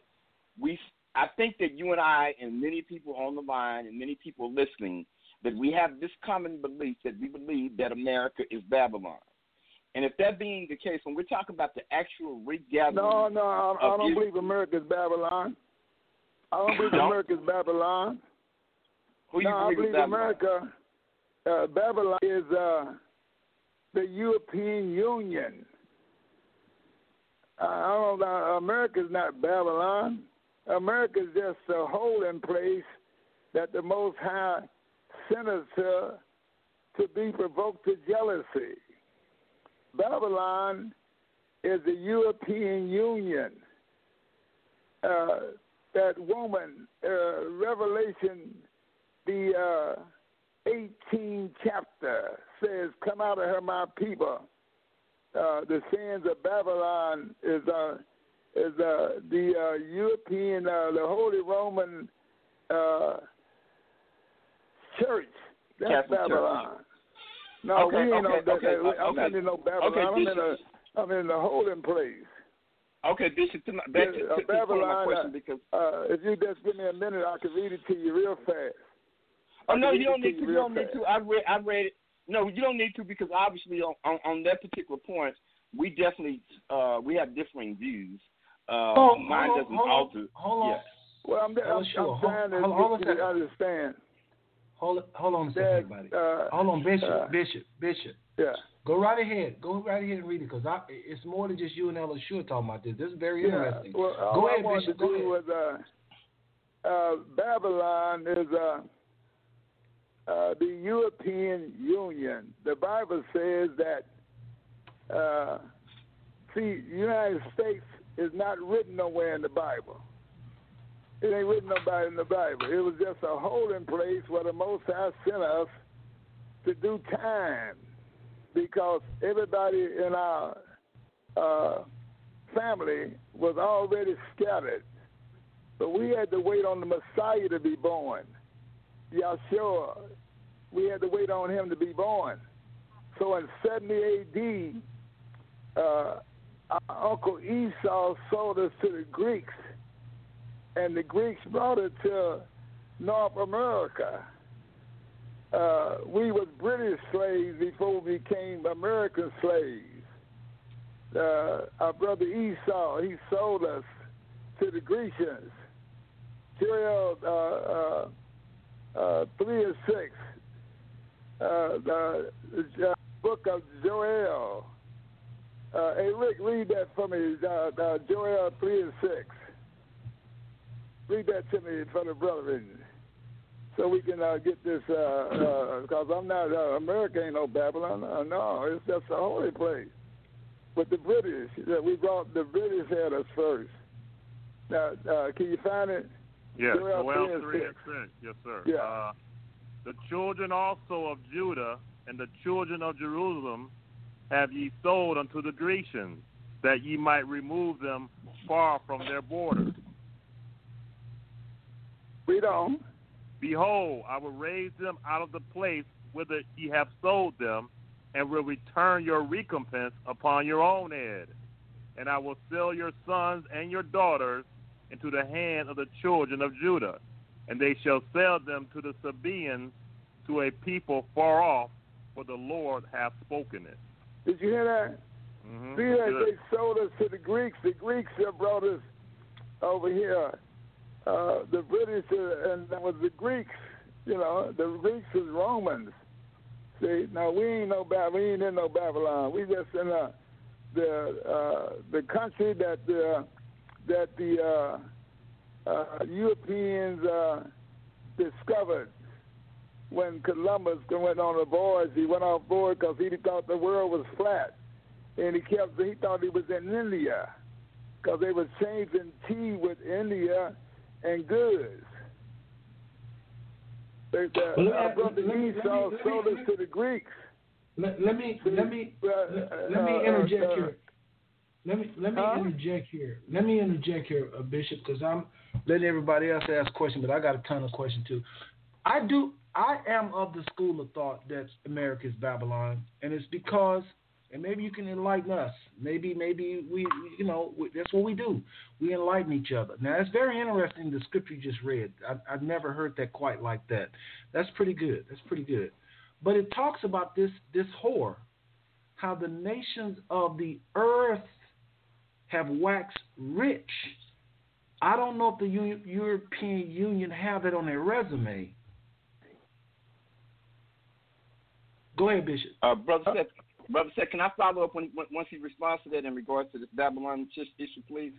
we? I think that you and I and many people on the line and many people listening that we have this common belief that we believe that America is Babylon. And if that being the case, when we're talking about the actual regathering, No, no, I, I don't Israel- believe America's Babylon. I don't believe don't? America's Babylon. who you no, I believe is Babylon? America, uh, Babylon is uh, the European Union. Uh, I don't know. America's not Babylon. America's just a holding place that the Most High sent us to, to be provoked to jealousy. Babylon is the European Union. Uh, that woman, uh, Revelation, the uh, 18th chapter says, "Come out of her, my people." Uh, the sins of Babylon is uh, is uh, the uh, European, uh, the Holy Roman uh, Church. That's Catholic Church. Babylon. No, Okay, we ain't okay, no. that- okay, that- I'm okay. not in no Babylon. Okay, I'm in a I'm in the holding place. Okay, Bishop, to my, back Yeah, to, uh, to the point of my question uh, because Uh, if you just give me a minute, I can read it to you real fast. oh no, you don't need to. you You don't need to. I read. I read it. No, you don't need to because obviously on on, on that particular point, we definitely uh, we have differing views. Uh, Oh, mine hold on, doesn't hold on, alter. hold on. Yeah. Well, I'm, Oh, I'm, sure. I'm trying to Hold- hold on get you to understand Hold, hold on a second, everybody. Uh, Hold on, Bishop, uh, Bishop, Bishop. yeah. Go right ahead. Go right ahead and read it because it's more than just you and Ella Shua talking about this. This is very Yeah. interesting. Well, Go ahead, Bishop. to Go do ahead. was uh, uh, Babylon is uh, uh, the European Union. The Bible says that. Uh, see, United States is not written nowhere in the Bible. It ain't written nobody in the Bible. It was just a holding place where the Most High sent us to do time, because everybody in our uh, family was already scattered. But we had to wait on the Messiah to be born. Yahshua, we had to wait on him to be born. So in 70 AD, uh, our Uncle Esau sold us to the Greeks, and the Greeks brought it to North America. Uh, we was British slaves before we became American slaves uh, our brother Esau, he sold us to the Grecians. Joel uh, uh, uh, 3 and 6, uh, the, the book of Joel. Uh, hey, Rick, read that for me, uh, uh, Joel 3 and 6. Read that to me for the brethren so we can uh, get this, because uh, uh, I'm not, uh, America ain't no Babylon. Uh, no, it's just a holy place But the British. That we brought the British had us first. Now, uh, can you find it? Yes, Joel Joel 3 and 3 6. and 6. Yes, sir. Yeah. Uh, the children also of Judah and the children of Jerusalem have ye sold unto the Grecians, that ye might remove them far from their borders. Read on. Behold, I will raise them out of the place whither ye have sold them, and will return your recompense upon your own head. And I will sell your sons and your daughters into the hand of the children of Judah, and they shall sell them to the Sabaeans, to a people far off, for the Lord hath spoken it. Did you hear that? Mhm. See that they sold us to the Greeks. The Greeks have brought us over here. Uh, the British uh, and that was the Greeks. You know, the Greeks was Romans. See, now we ain't no Bab- we ain't in no Babylon. We just in uh, the uh, the country that the that the uh, uh, Europeans uh, discovered when Columbus went on the voyage. He went off board because he thought the world was flat, and he kept he thought he was in India because they were changing tea with India and goods. They, the, Well, let me- our brother let me- Esau let me- sold us to the Greeks. Let, let me let me let, let me uh, interject uh, here. Let me let me Huh? interject here. Let me interject here, uh, Bishop, because I'm letting everybody else ask questions, but I got a ton of questions too. I do. I am of the school of thought that America is Babylon, and it's because, and maybe you can enlighten us. Maybe maybe we, you know, we, that's what we do. We enlighten each other. Now it's very interesting. The scripture you just read. I, I've never heard that quite like that. That's pretty good. That's pretty good. But it talks about this this whore, how the nations of the earth have waxed rich. I don't know if the U- European Union have it on their resume. Go ahead, Bishop. Uh, brother Seth, brother Seth, can I follow up when, when, once he responds to that in regards to this Babylon issue, please?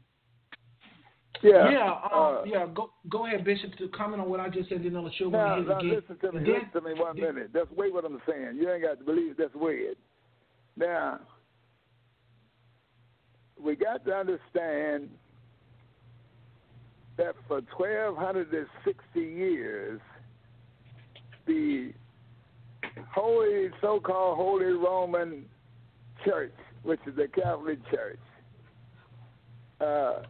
Yeah. yeah, uh, uh, yeah. Go go ahead, Bishop, to comment on what I just said. Then I'll show Now, you now again. listen to me. Then- listen to me one minute. That's way what I'm saying. You ain't got to believe it. That's weird. Now, we got to understand that for 1,260 years, the holy, so-called Holy Roman Church, which is the Catholic Church, uh,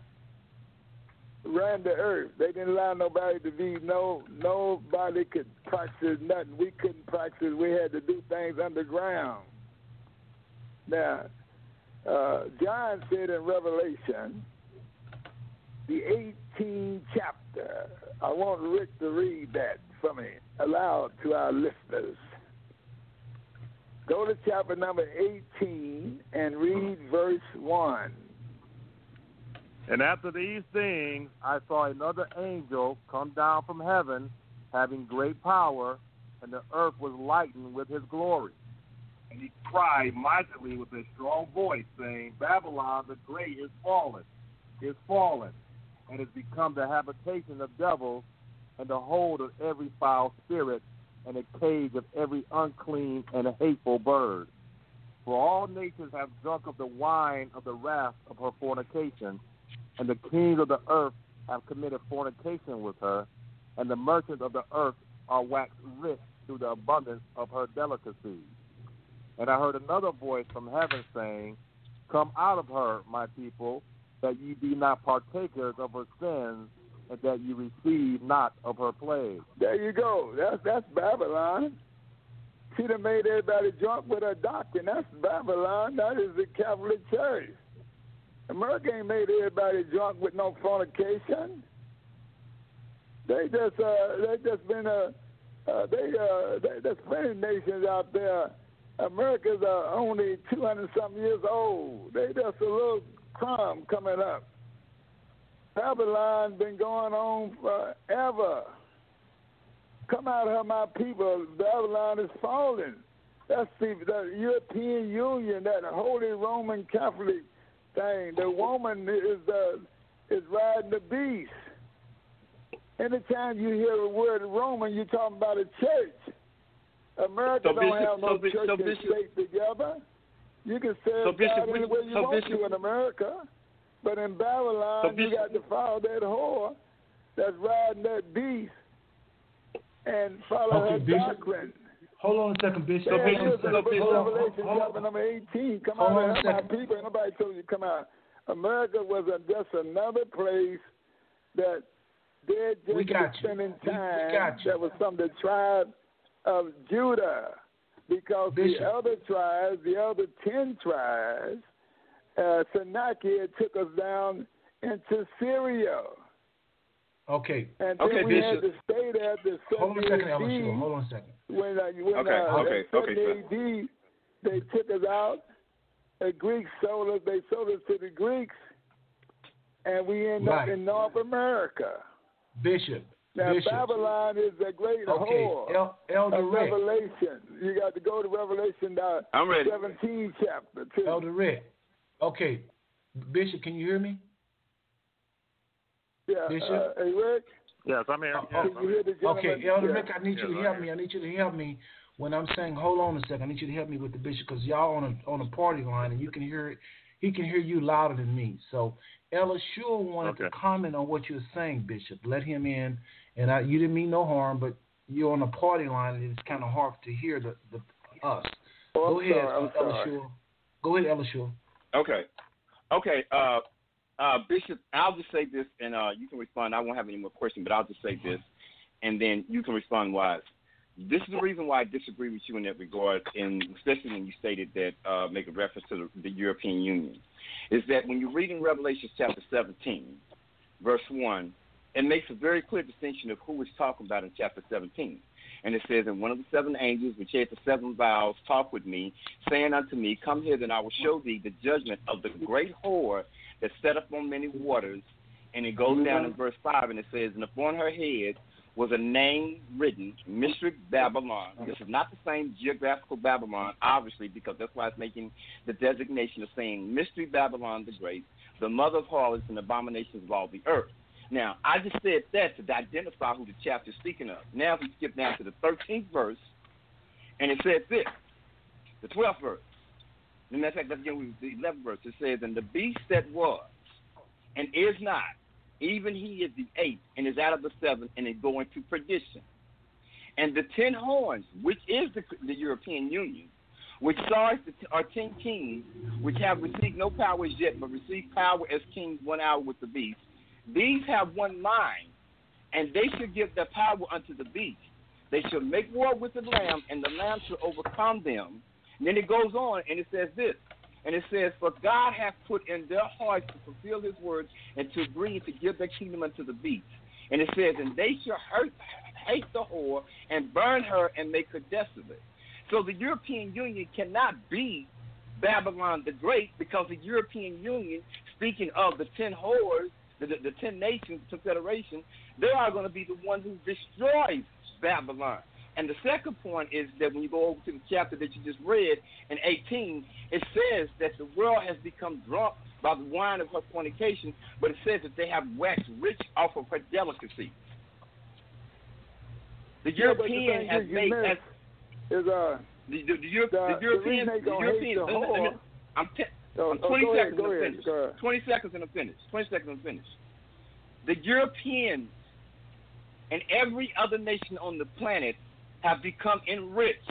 ran the earth. They didn't allow nobody to be no nobody could practice nothing. We couldn't practice. We had to do things underground. Now, uh, John said in Revelation, the 18th chapter. I want Rick to read that for me aloud to our listeners. Go to chapter number 18 and read verse 1. And after these things, I saw another angel come down from heaven, having great power, and the earth was lightened with his glory. And he cried mightily with a strong voice, saying, Babylon the great is fallen, is fallen, and has become the habitation of devils, and the hold of every foul spirit, and a cage of every unclean and hateful bird. For all nations have drunk of the wine of the wrath of her fornication, and the kings of the earth have committed fornication with her, and the merchants of the earth are waxed rich through the abundance of her delicacies. And I heard another voice from heaven saying, Come out of her, my people, that ye be not partakers of her sins, that you receive not of her plague. There you go. That's that's Babylon. She done made everybody drunk with her doctrine. That's Babylon. That is the Catholic Church. America ain't made everybody drunk with no fornication. They just uh they just been uh, uh they uh they, there's plenty of nations out there. America's uh, only two hundred something years old. They just a little crumb coming up. Babylon has been going on forever. Come out of her, my people. Babylon is falling. That's the, the European Union, that Holy Roman Catholic thing. The woman is uh, is riding the beast. Anytime you hear the word Roman, you're talking about a church. America So don't Bishop- have no so church so and Bishop- state together. You can serve So Bishop, any way you so want Bishop- to in America. But in Babylon, So you got to follow that whore that's riding that beast and follow Okay, her Bishop. doctrine. Hold on a second, Bishop. Yeah, Hold on a it is second. in the book of Hold on, Revelation, hold chapter number 18. Come Hold out on my people. Nobody told you to come out. America was a, just another place that they're just We got you. spending We- we time. got you. That was from the tribe of Judah. Because Bishop. the other tribes, the other 10 tribes, uh, Sennacherib took us down into Syria. Okay. And Okay, then we had Bishop. to stay there to Hold on a 70 second, Elder AD Hold on a second. when uh, when Okay, uh, okay, at okay, 70 AD, they took us out. The Greeks sold us. They sold us to the Greeks, and we end up in North America. Bishop, Now Bishop. Babylon is the great Okay, whore El- Elder of Rick. Revelation. You got to go to Revelation uh, I'm ready. 17 chapter two. Elder Rick. Okay, Bishop, can you hear me? yeah, Bishop? uh, hey Rick, Yes, I'm here. Oh, Yes, can I'm here. hear the gentleman? Okay, Elder Yeah. Rick, I need you Yeah, to right help here. me. I need you to help me when I'm saying, hold on a second. I need you to help me with the bishop because y'all on a on a party line and you can hear it. He can hear you louder than me. So Ella Shua wanted to comment on what you're saying, Bishop. Let him in, and I, you didn't mean no harm, but you're on a party line and it's kind of hard to hear the, the us. Oh, Go I'm ahead, sorry, I'm Ella sorry. Shore. Go ahead, Ella Shua. Okay. Okay. Uh, uh, Bishop, I'll just say this, and uh, you can respond. I won't have any more questions, but I'll just say this, and then you can respond wise. This is the reason why I disagree with you in that regard, and especially when you stated that, uh, make a reference to the, the European Union, is that when you read in Revelation chapter 17, verse 1, it makes a very clear distinction of who is talking about in chapter 17. And it says, And one of the seven angels which had the seven vials talked with me, saying unto me, Come hither, and I will show thee the judgment of the great whore that set up on many waters. And it goes down in mm-hmm. verse 5, and it says, And upon her head was a name written, Mystery Babylon. This is not the same geographical Babylon, obviously, because that's why it's making the designation of saying Mystery Babylon the Great, the mother of harlots and abominations of all the earth. Now, I just said that to identify who the chapter is speaking of. Now, if we skip down to the 13th verse, and it says this, the 12th verse. And of fact, let's begin with the 11th verse. It says, And the beast that was and is not, even he is the eighth, and is out of the seventh, and is going to perdition. And the ten horns, which is the, the European Union, which stars the, are ten kings, which have received no power as yet, but received power as kings one hour with the beast. These have one mind, and they shall give their power unto the beast. They shall make war with the lamb, and the lamb shall overcome them. And then it goes on, and it says this. And it says, For God hath put in their hearts to fulfill his words and to agree to give their kingdom unto the beast. And it says, And they shall hurt, hate the whore and burn her and make her desolate. So the European Union cannot be Babylon the Great because the European Union, speaking of the ten whores, the, the, the ten nations confederation, they are going to be the one who destroys Babylon. And the second point is that when you go over to the chapter that you just read in 18, it says that the world has become drunk by the wine of her fornication, but it says that they have waxed rich off of her delicacy. The Yeah, but the has made is uh the, the, the, Euro, the, the European the the European the let me- let me- whore. I'm, te- Oh, I'm oh, 20 ahead, seconds and finish. ahead. 20 seconds and I'm finished. 20 seconds and I'm finished. The Europeans and every other nation on the planet have become enriched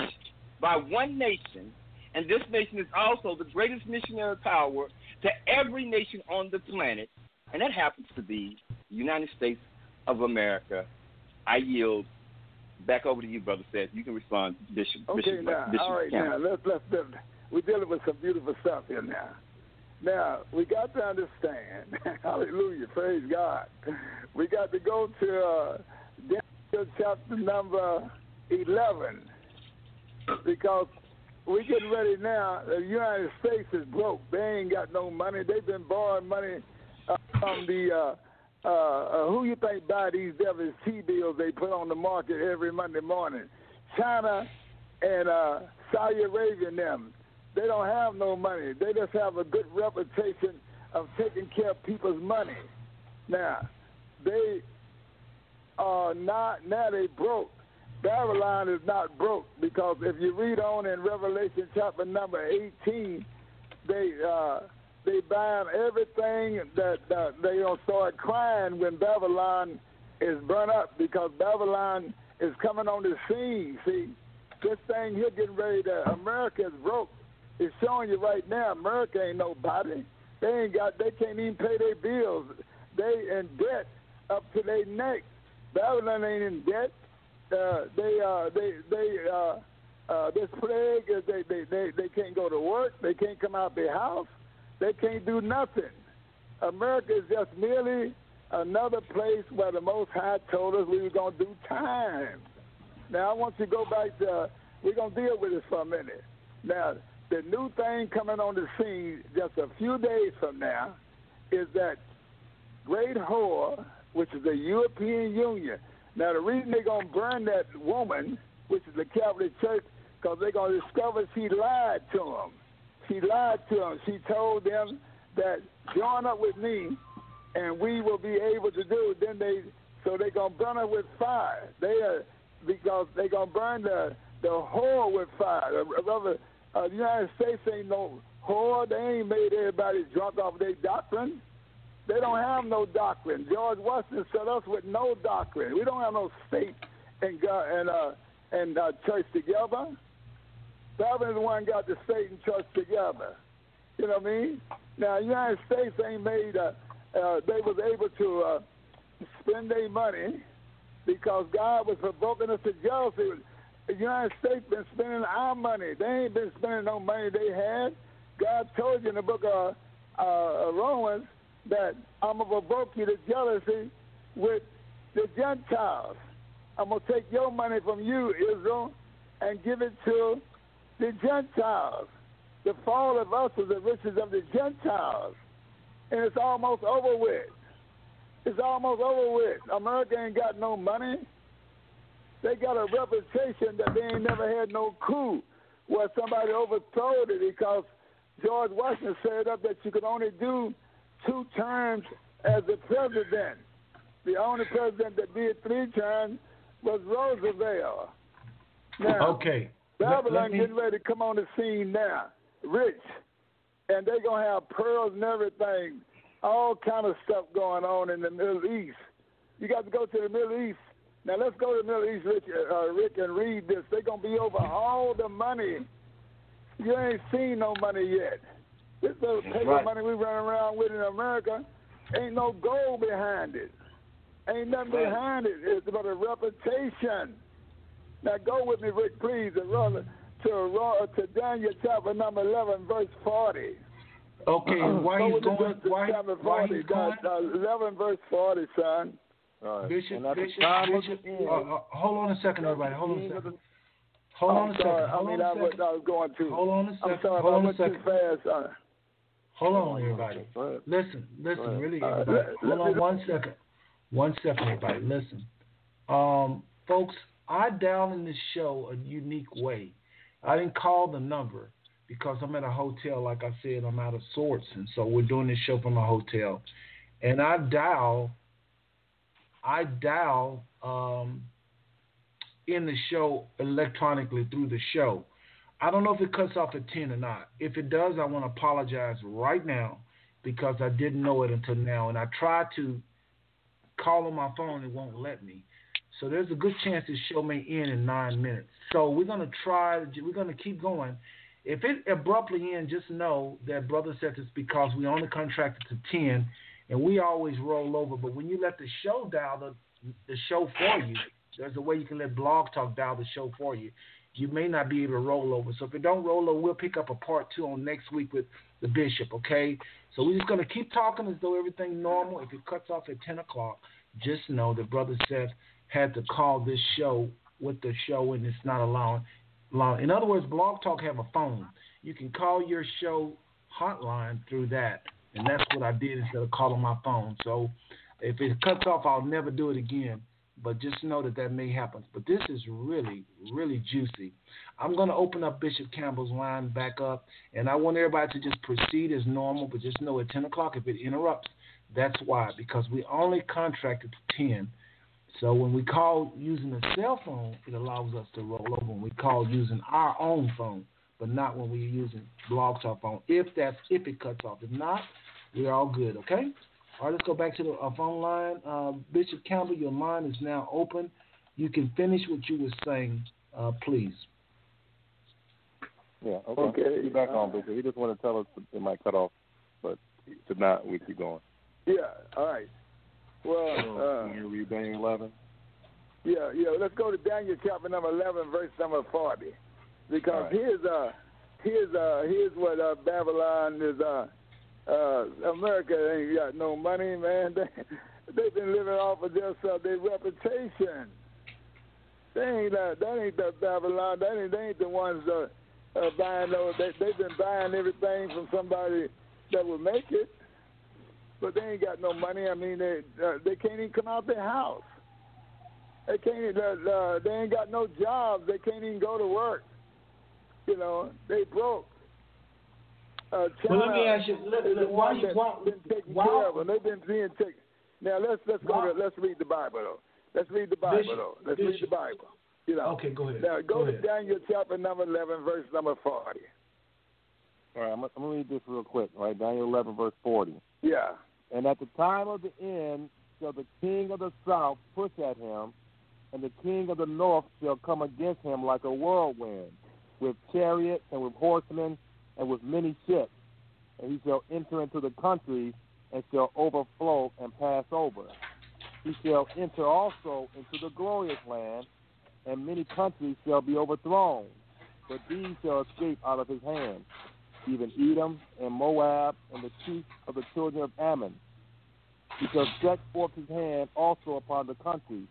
by one nation, and this nation is also the greatest missionary power to every nation on the planet, and that happens to be the United States of America. I yield back over to you, Brother Seth. You can respond, Bishop. Okay, Bishop, now, Bishop all right, Campbell. now let's let's, let's we're dealing with some beautiful stuff here now. Now we got to understand, Hallelujah, praise God. We got to go to uh, Daniel chapter number eleven because we're getting ready now. The United States is broke. They ain't got no money. They've been borrowing money uh, from the. Uh, uh, uh, who you think buy these devils T bills they put on the market every Monday morning? China and uh, Saudi Arabia and them. They don't have no money. They just have a good reputation of taking care of people's money. Now, they are not, now they broke. Babylon is not broke because if you read on in Revelation chapter number 18, they uh, they buying everything that, they don't start crying when Babylon is burnt up because Babylon is coming on the scene. See, this thing here getting ready to America is broke. It's showing you right now America ain't nobody. They ain't got they can't even pay their bills. They in debt up to their neck. Babylon ain't in debt. Uh, they uh they they uh uh this plague they, they they they can't go to work, they can't come out their house, they can't do nothing. America is just merely another place where the Most High told us we were gonna do time. Now I want you to go back to we're gonna deal with this for a minute. Now the new thing coming on the scene just a few days from now is that great whore, which is the European Union. Now the reason they're gonna burn that woman, which is the Catholic Church, because they're gonna discover she lied to them. She lied to them. She told them that join up with me, and we will be able to do. it. Then they so they're gonna burn her with fire. They are because they're gonna burn the the whore with fire. Rather, uh, the United States ain't no whore. They ain't made everybody drunk off their doctrine. They don't have no doctrine. George Washington set us with no doctrine. We don't have no state and God and uh, and uh, church together. Is the one got the state and church together. You know what I mean? Now, the United States ain't made. Uh, uh, they was able to uh, spend their money because God was provoking us to jealousy. The United States been spending our money. They ain't been spending no money they had. God told you in the book of uh, Romans that I'm to provoke you to jealousy with the Gentiles. I'm to take your money from you, Israel, and give it to the Gentiles. The fall of us is the riches of the Gentiles. And it's almost over with. It's almost over with. America ain't got no money. They got a reputation that they ain't never had no coup where somebody overthrew it because George Washington said up that you could only do two terms as a president. The only president that did three terms was Roosevelt. Now, okay. Babylon me... getting ready to come on the scene now, rich, and they're gonna have pearls and everything, all kind of stuff going on in the Middle East. You got to go to the Middle East. Now let's go to the Middle East, Rich, uh, Rick, and read this. They're gonna be over all the money. You ain't seen no money yet. This little paper right. money we run around with in America, ain't no gold behind it. Ain't nothing Right. behind it. It's about a reputation. Now go with me, Rick, please, and run to to Daniel chapter number eleven, verse forty. Okay, why go he's going? to Why, chapter why 40, he's going? uh, uh, eleven, verse forty, son. Right. Bishop, Bishop, Bishop. Uh, uh, hold on a second, everybody. Hold on a second. Hold I'm on a second. sorry. Hold I mean, on I a was, second. I was going to. Hold on a I'm second. sorry, Hold on a too second. fast. Uh, Hold on, everybody. Listen, listen, really, everybody. Hold on one second. One second, everybody. Listen. Um, folks, I dialed in this show a unique way. I didn't call the number because I'm at a hotel. Like I said, I'm out of sorts, and so we're doing this show from a hotel. And I dial, I dial um, in the show electronically through the show. I don't know if it cuts off at 10 or not. If it does, I want to apologize right now because I didn't know it until now. And I tried to call on my phone, it won't let me. So there's a good chance this show may end in nine minutes. So we're going to try, we're going to keep going. If it abruptly ends, just know that Brother said it's because we only contracted to 10 and we always roll over. But when you let the show dial the, the show for you, there's a way you can let Blog Talk dial the show for you. You may not be able to roll over. So if it don't roll over, we'll pick up a part two on next week with the bishop, okay? So we're just to keep talking as though everything normal. If it cuts off at 10 o'clock, just know that Brother Seth had to call this show with the show and it's not allowing. allowing. In other words, Blog Talk have a phone. You can call your show hotline through that. And that's what I did instead of calling my phone. So if it cuts off, I'll never do it again. But just know that that may happen. But this is really, really juicy. I'm going to open up Bishop Campbell's line back up, and I want everybody to just proceed as normal. But just know at 10 o'clock, if it interrupts, that's why, because we only contracted to 10. So when we call using a cell phone, it allows us to roll over. When we call using our own phone, but not when we're using Blog Talk phone. If that's if it cuts off, if not, we're all good. Okay. All right, let's go back to the uh, phone line. Uh, Bishop Campbell, your line is now open. You can finish what you were saying, uh, please. Yeah, okay. Okay. Be back on, Bishop. He just want to tell us it might cut off, but to not, we keep going. yeah. All right. Well, uh, Can you read Daniel 11? Yeah, yeah. Let's go to Daniel chapter number eleven, verse number forty, because All right. here's uh, here's uh, here's what uh, Babylon is. Uh, uh, America ain't got no money, man. They they've been living off of just uh, their reputation. They ain't uh, that ain't the Babylon. That ain't they ain't the ones uh, uh, buying those. They they've been buying everything from somebody that will make it, but they ain't got no money. I mean, they uh, they can't even come out their house. They can't. Uh, uh, they ain't got no jobs. They can't even go to work. You know, they broke. Uh, China Well, let me ask you, let- let- why one you- that's why- been taking why- care of them. They've been being taken. Now let's let's go Why- to let's read the Bible though. Let's read the Bible Bishop, though. Let's read the Bible. You know. Okay, go ahead. Now go, Go to ahead. Daniel chapter number eleven, verse number forty. All right, I'm, gonna- I'm going to read this real quick, right? Daniel 11, verse 40. Yeah. And at the time of the end shall the king of the south push at him, and the king of the north shall come against him like a whirlwind, with chariots and with horsemen and with many ships. And he shall enter into the country and shall overflow and pass over. He shall enter also into the glorious land, and many countries shall be overthrown, but these shall escape out of his hand, even Edom and Moab and the chief of the children of Ammon. He shall stretch forth his hand also upon the countries,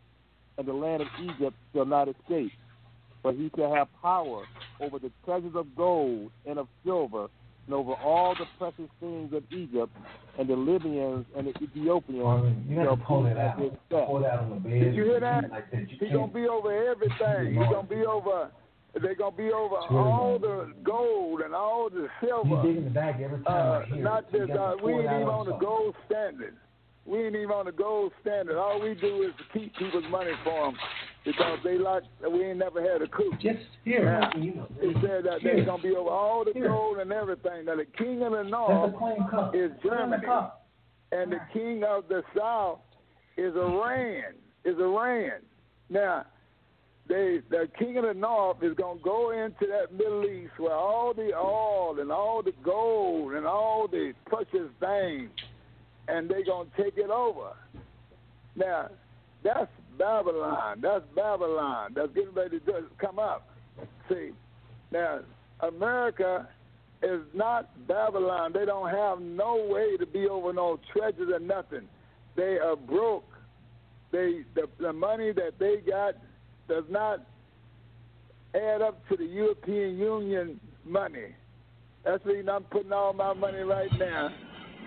and the land of Egypt shall not escape. But he shall have power over the treasures of gold and of silver, and over all the precious things of Egypt, and the Libyans and the Ethiopians You have shall to pull it out. Pull it out on the bed. Did you hear that? Like that. He's gonna be over everything. He's gonna be over. They're gonna be over all the gold and all the You silver. dig in the bag every time Uh, not just So you this. gotta Uh, we ain't even on the gold standard. We ain't even on the gold standard. All we do is keep people's money for them because they like. We ain't never had a coup. Just here, Yeah. you know. He said that Here. they're gonna be over all the Here. gold and everything. Now the king of the north a clean cup. is Germany, and the king of the south is Iran. Is Iran. Now, they the king of the north is gonna go into that Middle East where all the oil and all the gold and all the precious things, and they gonna take it over. Now, that's Babylon. That's Babylon. That's getting ready to come up. See, now America is not Babylon. They don't have no way to be over no treasures or nothing. They are broke. They the, the money that they got does not add up to the European Union money. That's reason I'm putting all my money right now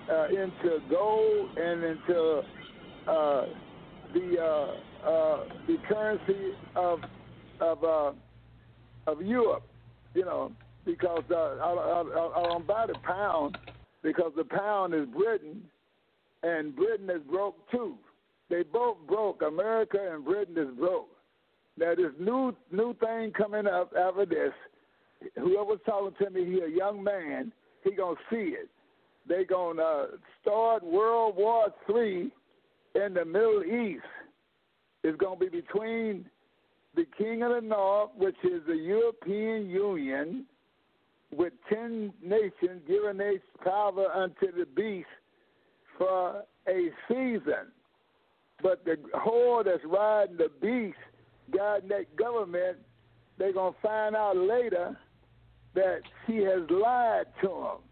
uh, into gold and into uh, the uh, uh, the currency of of uh, of Europe. You know, because uh, I, I, I don't buy the pound because the pound is Britain, and Britain is broke too. They both broke. America and Britain is broke. Now this new new thing coming up after this, whoever's talking to me, he a young man. He gonna see it. They gonna uh, start World War Three in the Middle East. It's gonna be between the King of the North, which is the European Union, with ten nations giving their power unto the beast for a season. But the whore that's riding the beast, guiding that government, they're going to find out later that she has lied to them.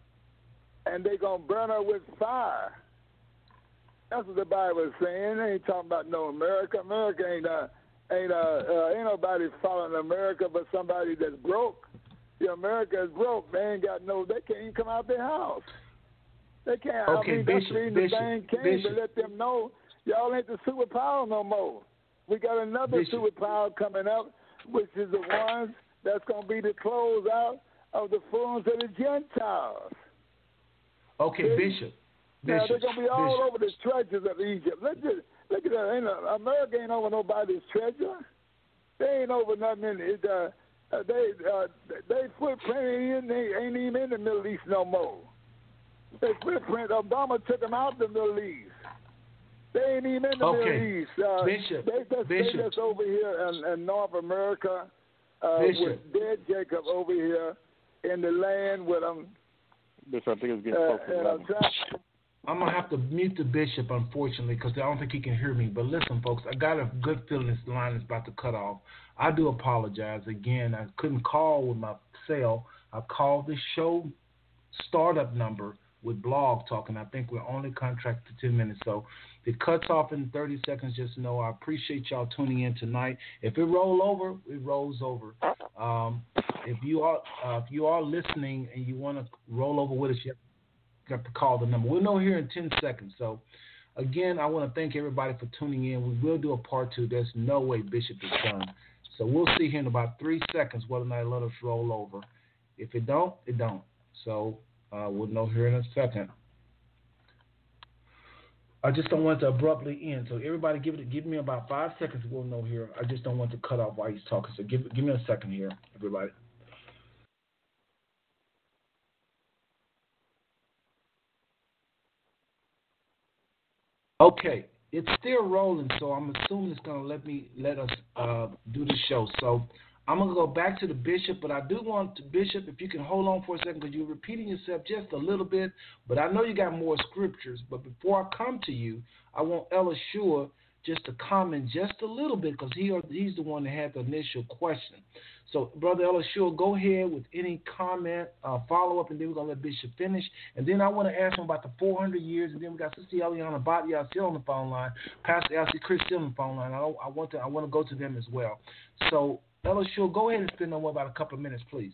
And they're going to burn her with fire. That's what the Bible is saying. They ain't talking about no America. America ain't uh, ain't uh, uh ain't nobody following America but somebody that's broke. The America is broke. They ain't got no. They can't even come out their house. They can't. Okay, I mean, Bishop, that's the Bishop, thing came Bishop. to let them know y'all ain't the superpower no more. We got another Bishop. superpower coming up, which is the ones that's going to be the closeout of the fools of the Gentiles. Okay, See? Bishop. Now they're gonna be all Bishop. over the treasures of Egypt. Look at look at that. Ain't no, America ain't over nobody's treasure. They ain't over nothing in it. Uh, uh, they uh, they footprint ain't, in, they ain't even in the Middle East no more. They footprint. Obama took them out of the Middle East. They ain't even in the Okay. Middle East. Uh, Bishop, they just Bishop. they just over here in, in North America uh, Bishop. with dead Jacob over here in the land with them. Bishop, I think it's getting Uh, close to and I'm 11. trying- I'm gonna have to mute the bishop, unfortunately, because I don't think he can hear me. But listen, folks, I got a good feeling this line is about to cut off. I do apologize again. I couldn't call with my cell. I called the show startup number with Blog Talk, and I think we're only contracted to 10 minutes. So if it cuts off in 30 seconds, just know I appreciate y'all tuning in tonight. If it roll over, it rolls over. Um, if you are uh, if you are listening and you want to roll over with us, you have got to call the number. We'll know here in 10 seconds. So Again, I want to thank everybody for tuning in. We will do a part two. There's no way Bishop is done. So we'll see here in about three seconds whether or not let us roll over. If it don't, it don't. So uh, we'll know here in a second. I just don't want to abruptly end. So everybody, give it, give me about five seconds. We'll know here. I just don't want to cut off while he's talking. So give, give me a second here, everybody. Okay, it's still rolling, so I'm assuming it's gonna let me let us uh, do the show. So I'm gonna go back to the bishop, but I do want to, Bishop, if you can hold on for a second, because you're repeating yourself just a little bit. But I know you got more scriptures. But before I come to you, I want Ella Shua just to comment just a little bit, because he he's the one that had the initial question. So, Brother Shua, go ahead with any comment, uh, follow up, and then we're gonna let Bishop finish. And then I want to ask him about the 400 years, and then we got Sister Eliana Batya still on the phone line, Pastor Elsie Chris still on the phone line. I, I want to I want to go to them as well. So Shua, go ahead and spend on about a couple of minutes, please.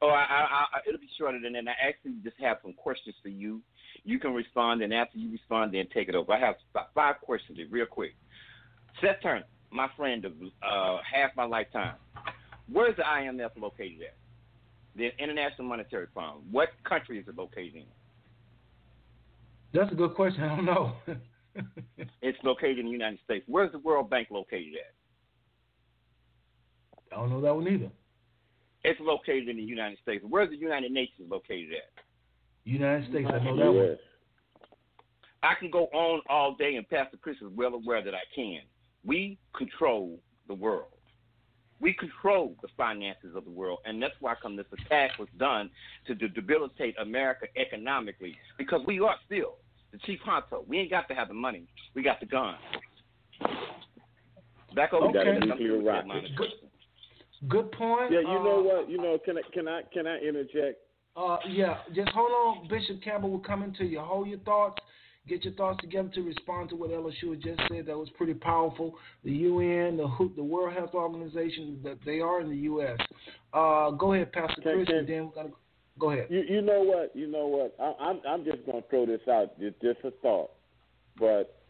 Oh, I, I, it'll be shorter than that. I actually just have some questions for you. You can respond, and after you respond, then take it over. I have five questions, real quick. Seth Turner, my friend of uh, half my lifetime. Where's the IMF located at? The International Monetary Fund. What country is it located in? That's a good question. I don't know. it's located in the United States. Where's the World Bank located at? I don't know that one either. It's located in the United States. Where's the United Nations located at? United States. I know that one. I can go on all day, and Pastor Chris is well aware that I can. We control the world. We control the finances of the world, and that's why come this attack was done to debilitate America economically because we are still the chief honcho. We ain't got to have the money. We got the gun. Back over okay. to nuclear Good, good point. Yeah, you uh, know what? You know, can I can I can I interject? Uh, yeah, just hold on, Bishop Campbell. will come into you. Hold your thoughts. Get your thoughts together to respond to what Shua just said. That was pretty powerful. The UN, the the World Health Organization, that they are in the U.S. Uh, go ahead, Pastor Can- Chris, can- and then we're gonna go ahead. You you know what? You know what? I, I'm I'm just gonna throw this out, just, just a thought. But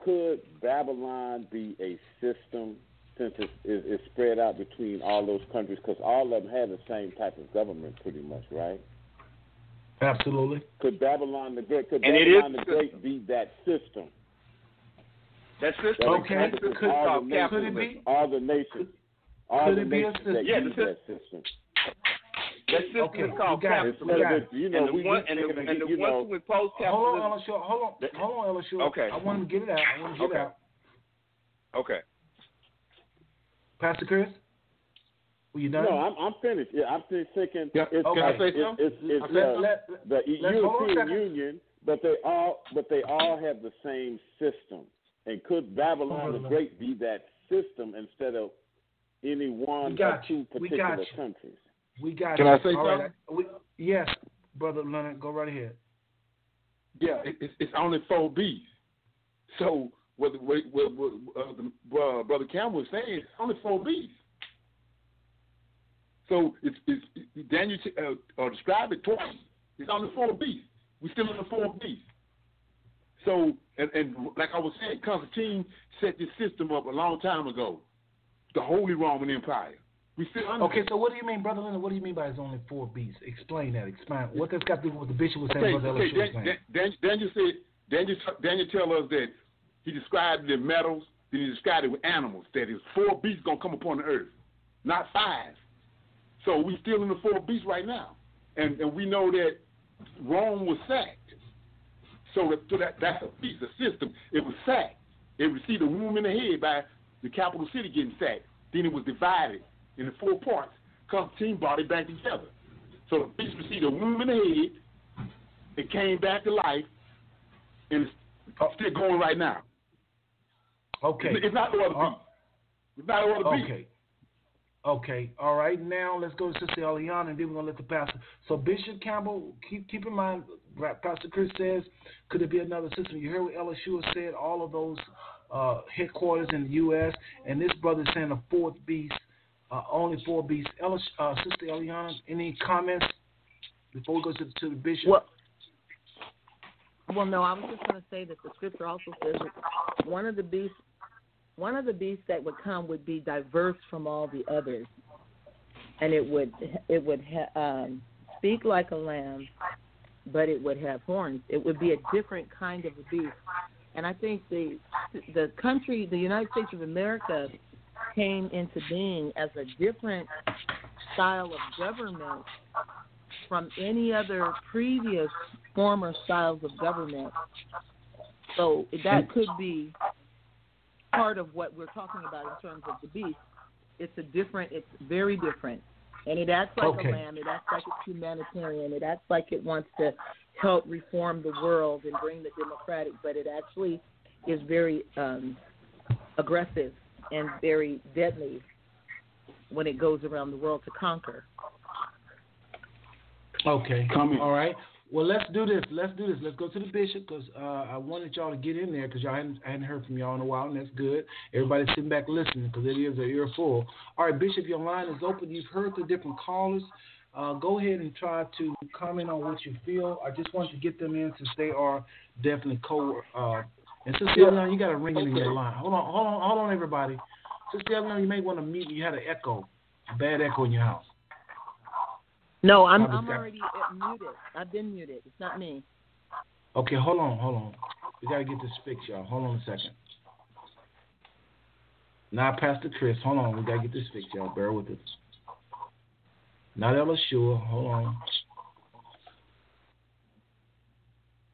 could Babylon be a system since it's, it's, it's spread out between all those countries? Because all of them have the same type of government, pretty much, right? Absolutely. Could Babylon the Great? Could And Babylon is the Great be that system? That system That Okay. encompasses Could- all could the it nations, be? all the nations, all Could the it be a system? Yeah, the use that system. That system Okay, is called we got it. capitalism. We got it. you know, and the we one just and the, thinking, and the you ones know, who impose Hold on, capitalism. Ella Shua. Hold on. That- Hold on, Ella Shua. Okay. I want to get it out. I want to get Okay. it out. Okay. Pastor Chris, were you done? No, I'm I'm finished. Yeah, I'm just thinking. Yeah, it's, can I it's, say it's, something? it's, it's, let, uh, let, the let's hold on a European. Union, but they all but they all have the same system. And could Babylon the. Great be that system instead of any one We got or two you. We particular got you. countries? we got Can you. I say All right. We, yes, brother Leonard, go right ahead. Yeah, it, it's, it's only four B's. So what, what, what, what uh, the, uh, Brother Campbell was saying, it's only four B's. So it's, it's Daniel uh, uh, described it twice. It's only four B's. We're still in the four B's. So and, and like I was saying, Constantine set this system up a long time ago, the Holy Roman Empire. We still under Okay, so what do you mean, brother Leonard? What do you mean by it's only four beats? Explain that. Explain what that's got to do with what the bishop was saying. Okay, brother okay. Ella Shua was Dan, saying. Dan, Dan, Daniel said Daniel Daniel tell us that he described it the metals, then he described it with animals. That is four beasts gonna come upon the earth, not five. So we still in the four beasts right now, and and we know that Rome was sacked. So, that, so that that's a piece, a system. It was sacked. It received a wound in the head by the capital city getting sacked. Then it was divided into four parts. Constantine brought it back together. So the beast received a wound in the head. It came back to life, and it's still going right now. Okay. It's, it's not the other Uh, beast. It's not the other beast. Okay. Okay. All right. Now let's go to Sister Eliana, and then we're gonna let the pastor. So Bishop Campbell, keep keep in mind, what Pastor Chris says, could it be another system? You heard what Ella Shua said. All of those uh, headquarters in the U.S. and this brother saying a fourth beast, uh, only four beasts. Ella, uh, Sister Eliana, any comments before we go to, to the bishop? Well, Well, no, I was just going to say that the scripture also says that one of the beasts, one of the beasts that would come would be diverse from all the others, and it would it would ha- um, speak like a lamb, but it would have horns. It would be a different kind of a beast. And I think the the country, the United States of America, came into being as a different style of government from any other previous former styles of government. So that could be part of what we're talking about in terms of the beast. It's a different. It's very different, and it acts like Okay. a lamb. It acts like it's humanitarian. It acts like it wants to help reform the world and bring the democratic, but it actually is very um, aggressive and very deadly when it goes around the world to conquer. Okay. Come in. All right. Well, let's do this. Let's do this. Let's go to the bishop because uh, I wanted y'all to get in there because y'all hadn't, I hadn't heard from y'all in a while, and that's good. Everybody's sitting back listening because it is an earful. All right, Bishop, your line is open. You've heard the different callers. Uh, go ahead and try to comment on what you feel. I just want to get them in since they are definitely co. Uh, and Sister Yeah. Eleanor, you got a ring in your line. Hold on, hold on, hold on, everybody. Sister Eleanor, you may want to mute. You had an echo, a bad echo in your house. No, I'm I'm already uh, muted. I've been muted. It's not me. Okay, hold on, hold on. We gotta get this fixed, y'all. Hold on a second. Now, Pastor Chris, hold on. We gotta get this fixed, y'all. Bear with us. Not Ella Shua. Hold on.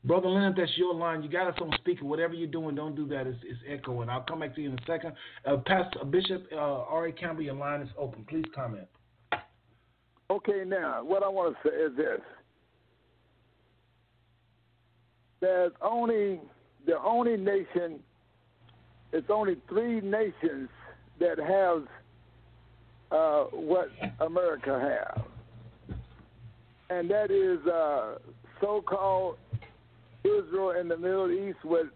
Brother Leonard, that's your line. You got us on speaker. Whatever you're doing, don't do that. It's, it's echoing. I'll come back to you in a second. Uh, Pastor Bishop uh, R.A. Campbell, your line is open. Please comment. Okay, now what I want to say is this: there's only the only nation. It's only three nations that have uh, what America has, and that is uh, so-called Israel in the Middle East with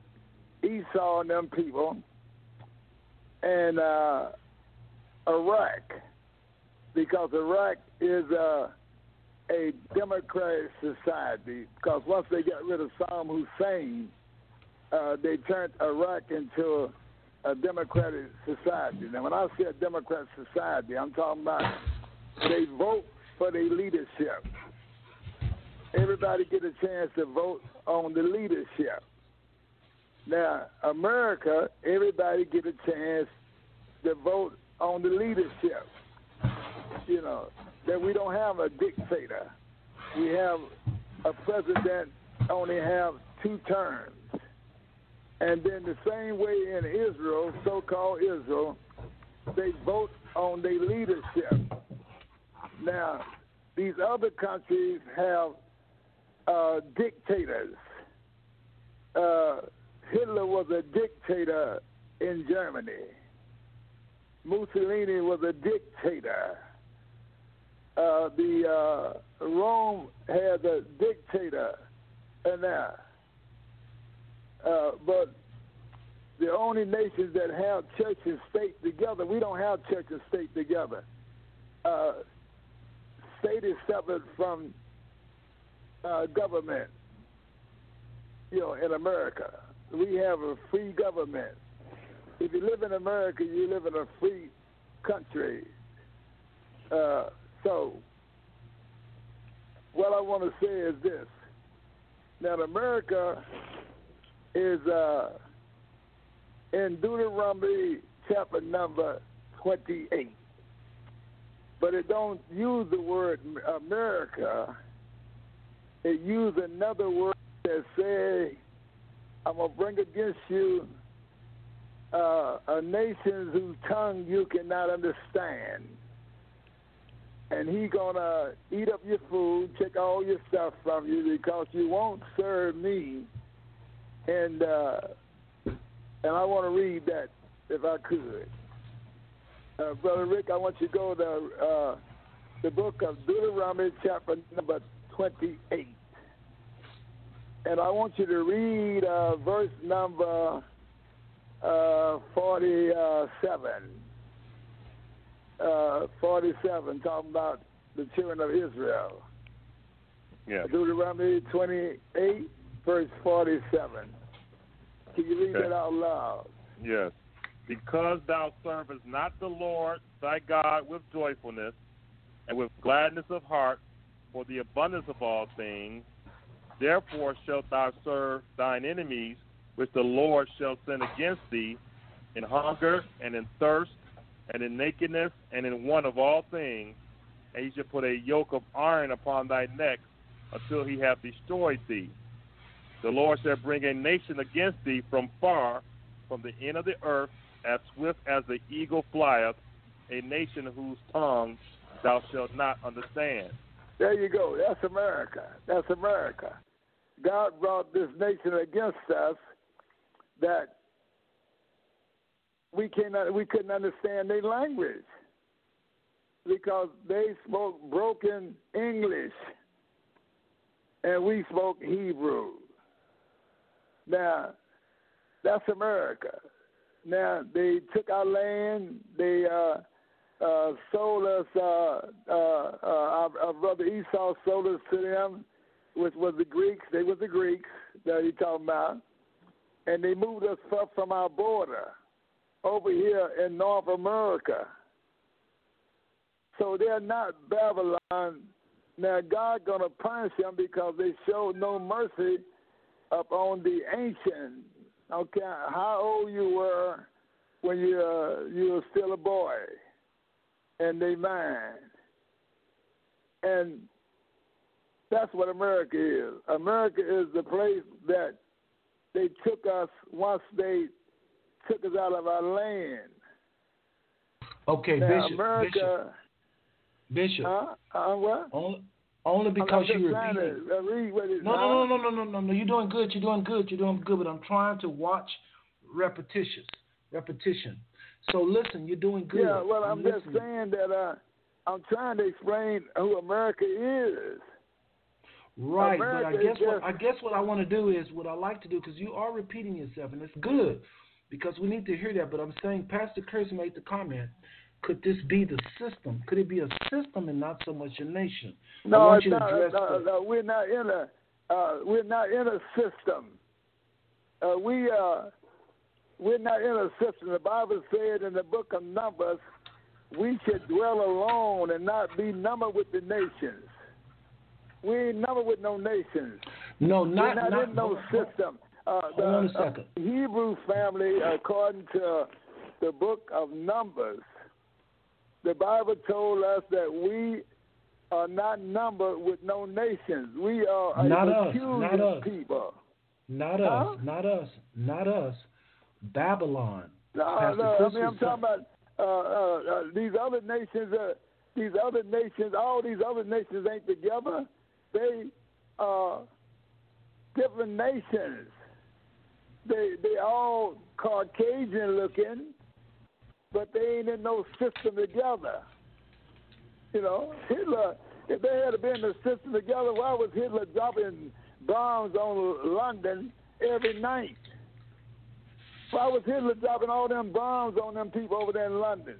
Esau and them people, and uh, Iraq because Iraq is uh, a democratic society. Because once they got rid of Saddam Hussein, uh, they turned Iraq into a democratic society. Now, when I say a democratic society, I'm talking about they vote for their leadership. Everybody get a chance to vote on the leadership. Now, America, everybody get a chance to vote on the leadership you know, that we don't have a dictator. We have a president only have two terms. And then the same way in Israel, so-called Israel, they vote on their leadership. Now, these other countries have uh, dictators. Uh, Hitler was a dictator in Germany. Mussolini was a dictator uh, the uh, Rome had a dictator in there. Uh, but the only nations that have church and state together, we don't have church and state together. Uh, state is separate from uh, government. You know, in America, we have a free government. If you live in America, you live in a free country. Uh, so, what I want to say is this: that America is uh, in Deuteronomy chapter number twenty-eight, but it don't use the word America. It use another word that say, "I'm gonna bring against you uh, a nation whose tongue you cannot understand." And he gonna eat up your food, take all your stuff from you because you won't serve me. And uh, and I want to read that if I could, uh, brother Rick. I want you to go to uh, the book of Deuteronomy, chapter number twenty-eight, and I want you to read uh, verse number uh, forty-seven uh, 47, talking about the children of Israel. Yeah. Deuteronomy 28, verse 47. Can you read Okay. it out loud? Yes. Because thou servest not the Lord thy God with joyfulness and with gladness of heart for the abundance of all things, therefore shalt thou serve thine enemies, which the Lord shall send against thee, in hunger and in thirst and in nakedness and in want of all things, and he shall put a yoke of iron upon thy neck until he have destroyed thee. The Lord shall bring a nation against thee from far, from the end of the earth, as swift as the eagle flieth, a nation whose tongue thou shalt not understand. There you go. That's America. That's America. God brought this nation against us that we cannot we couldn't understand their language because they spoke broken English and we spoke Hebrew. Now, that's America. Now they took our land. They uh, uh, sold us. Uh, uh, uh, our, our brother Esau sold us to them, which was the Greeks. They was the Greeks that he talking about, and they moved us up from our border over here in North America. So they're not Babylon. Now God gonna punish them because they showed no mercy upon the ancient. Okay, how old you were when you uh, you were still a boy, and they mind. And that's what America is. America is the place that they took us once they took us out of our land. Okay, now, Bishop. America, Bishop. huh? Uh, what? Only, only because I'm you just trying repeated. to uh, read what it No, no, no, no, no, no, no, no. You're doing good. You're doing good. You're doing good. But I'm trying to watch repetitions, repetition. So listen, you're doing good. Yeah, well, I'm, just listening. saying that uh, I'm trying to explain who America is. Right, America but I guess what just- I guess what I want to do is what I like to do because you are repeating yourself and it's good because we need to hear that. But I'm saying Pastor Chris made the comment. Could this be the system? Could it be a system and not so much a nation? No, want it's you to not, no, no, we're not in a uh, we're not in a system. Uh, we uh, we're not in a system. The Bible said in the book of Numbers, we should dwell alone and not be numbered with the nations. We ain't numbered with no nations. No, we're not not, not in no system. Uh, the Hold on a second. uh, Hebrew family, according to the book of Numbers, the Bible told us that we are not numbered with no nations. We are a Not us, not us. people. Not Huh? us, not us, not us. Babylon. No, Pastor no, I mean I'm talking about uh, uh, uh, these other nations. Uh, these other nations, all these other nations ain't together. They are different nations. They they all Caucasian looking, but they ain't in no system together. You know, Hitler. If they had been in a system together, why was Hitler dropping bombs on London every night? Why was Hitler dropping all them bombs on them people over there in London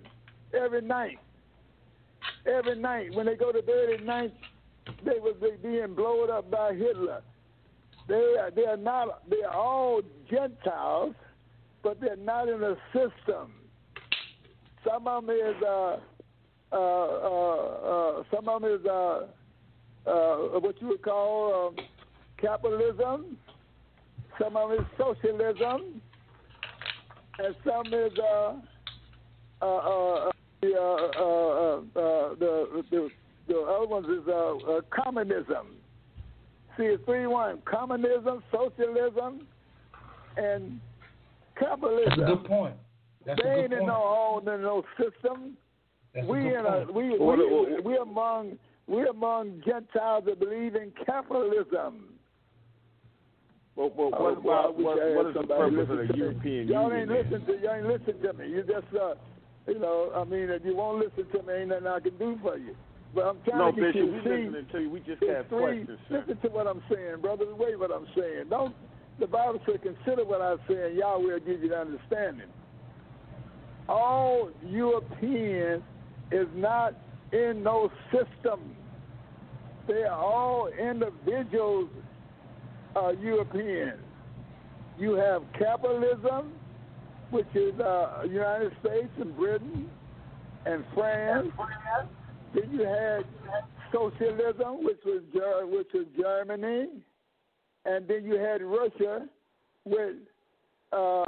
every night? Every night when they go to bed at night, they was being blown up by Hitler. They are, they are not. They are all Gentiles, but they're not in a system. Some of them is uh, uh, uh, uh, some of them is uh, uh, what you would call um, capitalism. Some of them is socialism and some is uh, uh, uh, the, uh, uh, uh, the the the other ones is uh, uh, communism. See, it's three one: communism, socialism, and capitalism. That's a good point. That's they a ain't good in point. no all in no system. That's a we good in a point. we we, What- what- we among we among Gentiles that believe in capitalism. But, but Oh, what boy, I about wish what, what is the purpose of listen the to me. European Y'all Union? ain't then? listen to y'all ain't listen to me. You just uh, you know, I mean, if you won't listen to me, ain't nothing I can do for you. But I'm trying No, to get Bishop, you we to see. listening to you. We just have three. questions, sir. Listen to what I'm saying, brother. Wait, what I'm saying. Don't. The Bible says, "Consider what I'm saying. Yahweh will give you the understanding." All Europeans is not in no system. They are all individuals uh, Europeans. You have capitalism, which is uh, United States and Britain and France. Then you had socialism, which was which was Germany, and then you had Russia with uh,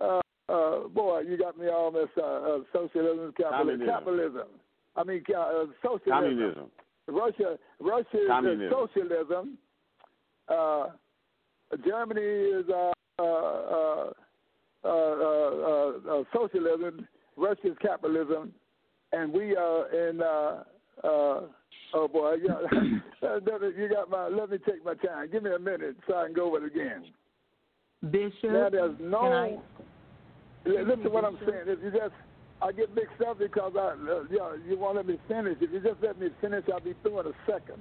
uh, uh, boy, you got me all messed up. Uh, socialism, capitalism. Capitalism. I mean, uh, socialism. Communism. Russia, Russia is socialism. Uh, Germany is uh, uh, uh, uh, uh, uh, socialism. Russia is capitalism, and we are in. Uh, uh, oh boy, yeah, you got my. Let me take my time. Give me a minute so I can go over it again. Bishop. Now there's can no. I- Li- Listen to what I'm saying. If you just, I get mixed up because I, uh, you, know, you won't let me finish. If you just let me finish, I'll be through in a second.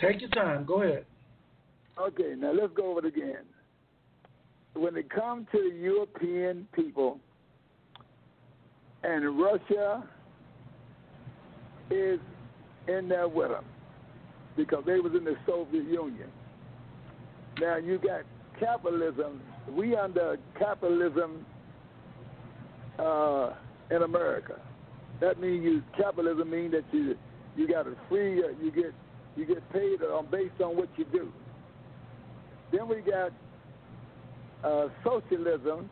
Take your time. Go ahead. Okay, now let's go over it again. When it comes to the European people, and Russia is in there with them because they was in the Soviet Union. Now you got capitalism. We under capitalism uh, in America. That means you capitalism means that you you got a free you get you get paid on based on what you do. Then we got uh, socialism,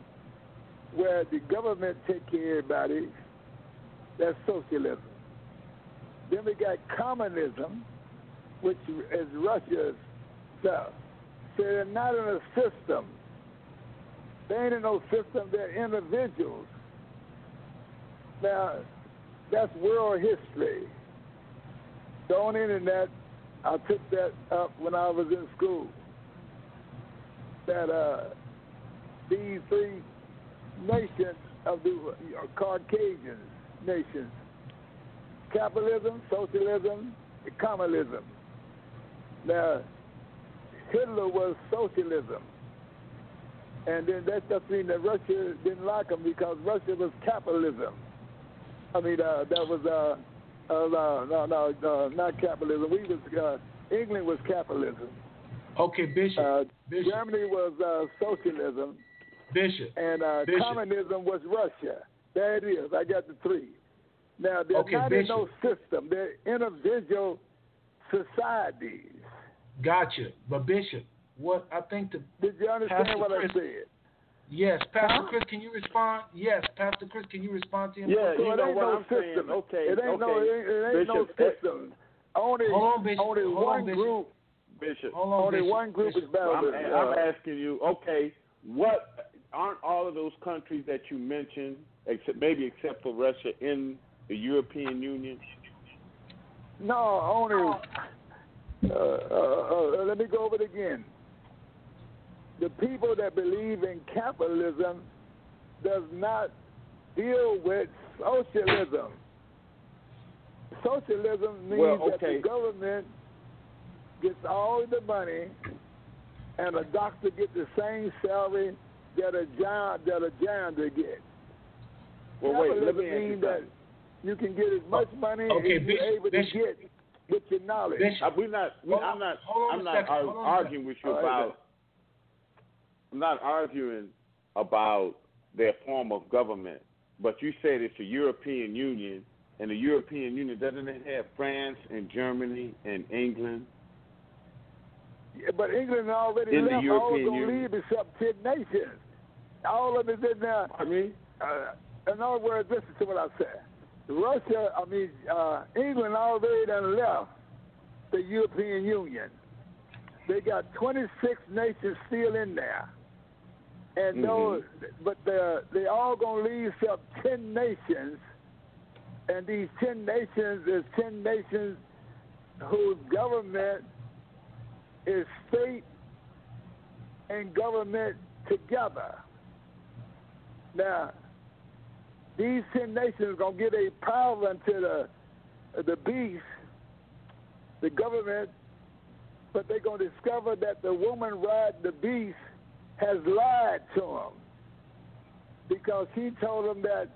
where the government take care of everybody. That's socialism. Then we got communism, which is Russia's stuff. So they're not in a system. They ain't in no system. They're individuals. Now, that's world history. The on internet, I took that up when I was in school. That uh, these three nations of the uh, Caucasian nations, capitalism, socialism, and communism. Now, Hitler was socialism. And then that just means that Russia didn't like him because Russia was capitalism. I mean, uh, that was uh, uh, no, no, no, not capitalism. We was uh, England was capitalism. Okay, Bishop. Uh, Bishop. Germany was uh, socialism, Bishop. and uh, Bishop. communism was Russia. There it is. I got the three. Now they're Okay, not in no system. They're individual societies. Gotcha. But Bishop, what I think the Did you understand Pastor what I said? yes, Pastor Huh? Chris, can you respond? Yes, Pastor Chris, can you respond to him? Yeah, So you it know ain't what no I'm saying. system. Okay, it ain't no, okay. it ain't, it ain't no Bishop, eh, system. Only, Hold on, Bishop. only Hold on, one Bishop. group. Bishop. Hold on, only Bishop. one group Bishop. is better. I'm, than, I'm uh, asking you, okay, what aren't all of those countries that you mentioned, except maybe except for Russia, in the European Union? No, only. Uh, uh, uh, let me go over it again. The people that believe in capitalism does not deal with socialism. Socialism means Well, that the government gets all the money, and a doctor gets the same salary that a job that a janitor gets. Well, wait, let me ask means that. You can get as much money Okay, as you're Bishop, able Bishop. to get with your knowledge. Bishop. Uh, we're not. We, I'm not. I'm not second, ar- hold on a arguing with you All right, about. I'm not arguing about their form of government, but you said it's the European Union, and the European Union doesn't it have France and Germany and England? Yeah, but England already In the left. European all gonna Union. leave except ten nations. All of it is in there. I mean, Uh, in other words, listen to what I said. Russia, I mean, uh, England already done left the European Union. They got 26 nations still in there. And Mhm. those, but they're, they all going to leave except 10 nations. And these 10 nations is 10 nations whose government is state and government together. Now, these ten nations are gonna get a power unto the the beast, the government, but they're gonna discover that the woman riding the beast has lied to them because she told them that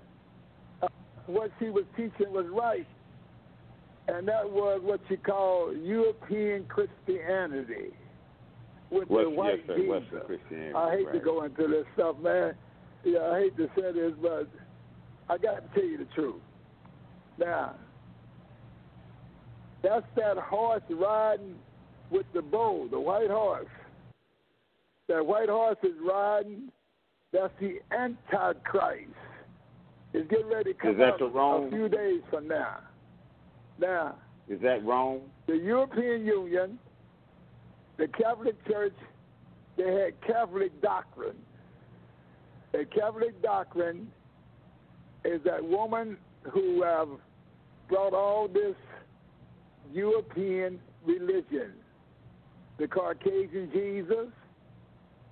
uh, what she was teaching was right, and that was what she called European Christianity. with West, the white yes, sir, Jesus. I hate to go into this stuff, man. Yeah, I hate to say this, but I got to tell you the truth. Now, that's that horse riding with the bull, the white horse. That white horse is riding. That's the Antichrist. It's getting ready to come that up the wrong- a few days from now. Now, Is that wrong? the European Union, the Catholic Church, they had Catholic doctrine. The Catholic doctrine is that woman who have brought all this European religion, the Caucasian Jesus,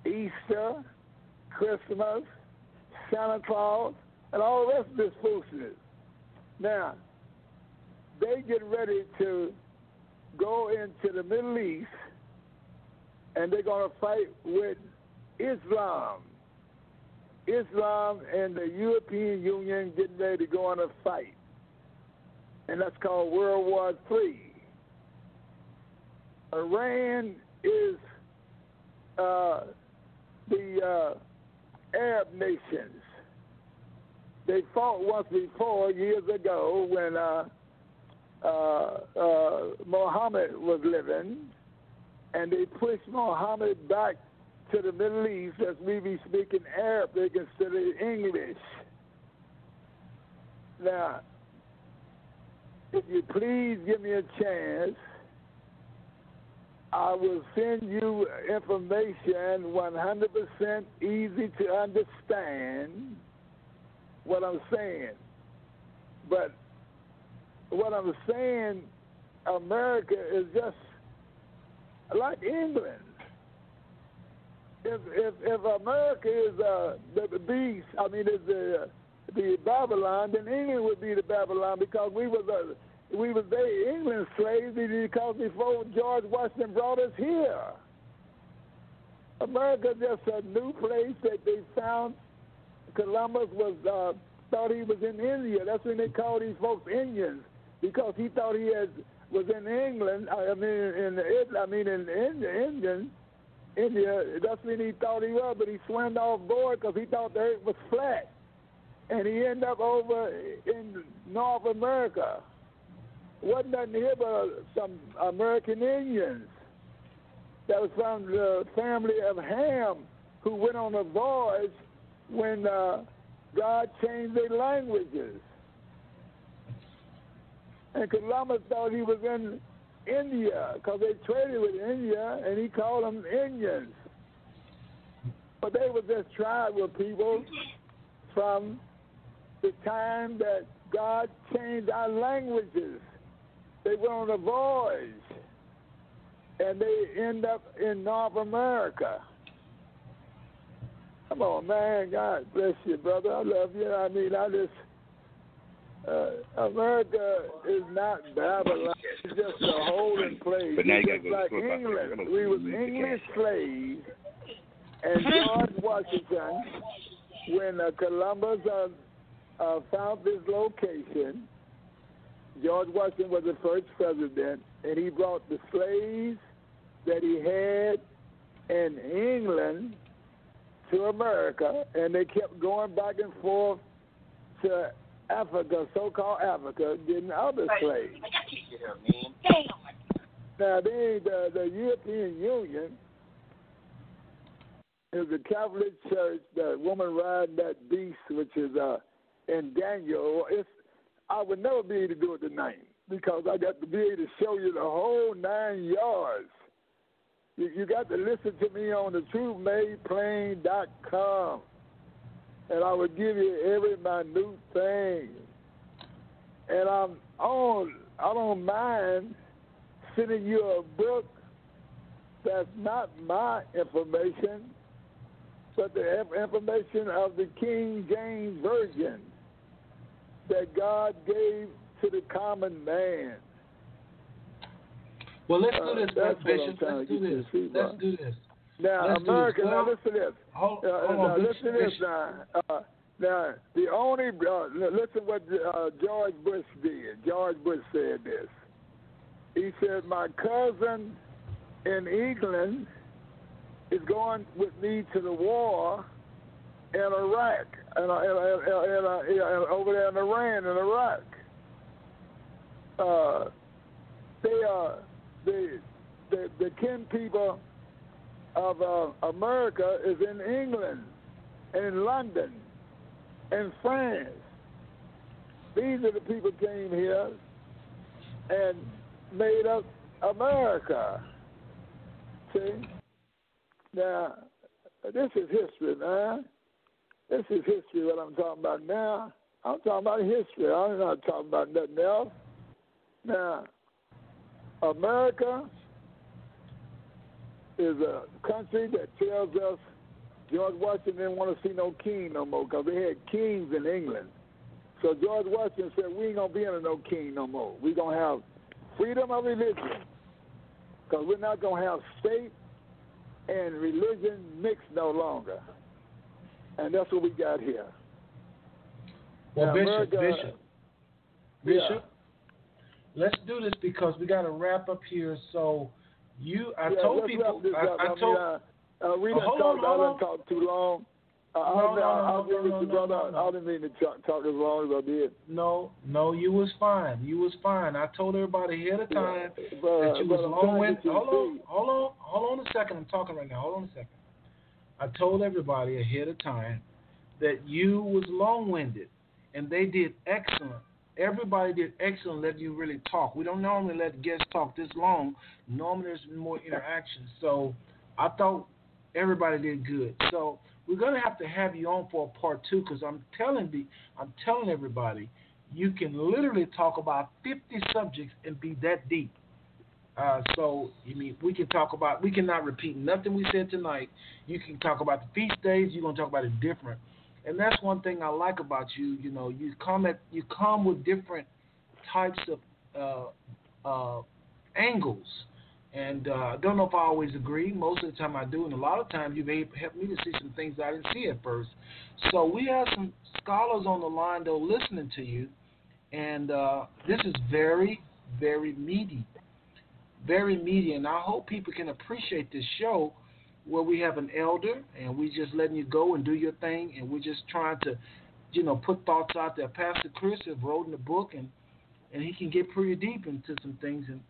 Easter, Christmas, Santa Claus, and all the rest of this foolishness. Now, they get ready to go into the Middle East and they're going to fight with Islam. Islam and the European Union getting ready to go on a fight. And that's called World War III. Iran is uh, the uh, Arab nations. They fought once before years ago when uh, uh, uh, Muhammad was living, and they pushed Muhammad back to the Middle East as we be speaking Arabic instead of English. Now, if you please give me a chance, I will send you information 100% easy to understand what I'm saying. But what I'm saying, America is just like England. If if, if America is uh, the, beast, I mean, is the the Babylon, then England would be the Babylon because we was uh, we was they England slaves because before George Washington brought us here. America just a new place that they found. Columbus was uh, thought he was in India. That's when they called these folks Indians because he thought he had was in England. I mean, in the I mean in India, Indian, India. That's when he thought he was, but he swam off board because he thought the earth was flat, and he ended up over in North America. Wasn't nothing here but uh, some American Indians that was from the family of Ham who went on a voyage when uh, God changed their languages. And Columbus thought he was in India because they traded with India, and he called them Indians. But they were just tribal people from the time that God changed our languages. They went on a voyage, and they end up in North America. Come on, man. God bless you, brother. I love you. I mean, I just. Uh, America is not Babylon. It's just a holding place. But now you gotta go to like the football England. We was English slaves, and George Washington, when uh, Columbus uh, uh, found this location, George Washington was the first president, and he brought the slaves that he had in England to America, and they kept going back and forth to Africa, so-called Africa, getting other slaves. Now, they, the, the European Union is the Catholic Church, the woman riding that beast, which is uh, in Daniel. It's I would never be able to do it tonight because I got to be able to show you the whole nine yards. You, you got to listen to me on the truthmadeplain.com, and I will give you every minute thing. And I'm on. I don't mind sending you a book that's not my information, but the information of the King James Version that God gave to the common man. Well, let's Uh, do this, what Bishop. Let's do this. Let's do this. Now, Let's America, now listen to this. Hold, Uh, hold now, on, listen to this now. Uh, now, the only, uh, li- listen what uh, George Bush did. George Bush said this. He said, My cousin in England is going with me to the war in Iraq and, uh, and, and, and, and, and over there in Iran and Iraq. Uh, they are the the the kin people of uh, America is in England, in London, in France. These are the people came here and made up America. See? Now, this is history, man. This is history, what I'm talking about now. I'm talking about history. I'm not talking about nothing else. Now, America is a country that tells us George Washington didn't want to see no king no more because they had kings in England. So George Washington said, we ain't going to be under no king no more. We're going to have freedom of religion because we're not going to have state and religion mixed no longer. And that's what we got here. Well, Now, Bishop, America- Bishop, Bishop, let's do this because we got to wrap up here. So, you, I Yeah, told people, I, up. I mean, told, uh, uh, we Oh, didn't hold talk. on, I didn't talk too long. Uh, No, I, no, I, no, I, no, no, I, no, brother, no, no. I didn't mean to talk, talk as long as I did. no, no, you was fine. You was fine. I told everybody ahead of time but, that you was long trying to winded. Hold on, hold on, hold on a second. I'm talking right now. Hold on a second. I told everybody ahead of time that you was long winded, and they did excellent. Everybody did excellent letting you really talk. We don't normally let guests talk this long. Normally there's more interaction. So I thought everybody did good. So we're gonna have to have you on for a part two because I'm telling the I'm telling everybody you can literally talk about 50 subjects and be that deep. Uh, so you mean we can talk about we cannot repeat nothing we said tonight. You can talk about the feast days. You're gonna talk about it different, and that's one thing I like about you. You know, you come at you come with different types of uh, uh, angles, and uh, I don't know if I always agree. Most of the time I do, and a lot of times you've helped me to see some things I didn't see at first. So we have some scholars on the line though listening to you, and uh, this is very very meaty very meaty, and I hope people can appreciate this show where we have an elder and we just letting you go and do your thing, and we're just trying to, you know, put thoughts out there. Pastor Chris has in the book, and and he can get pretty deep into some things, and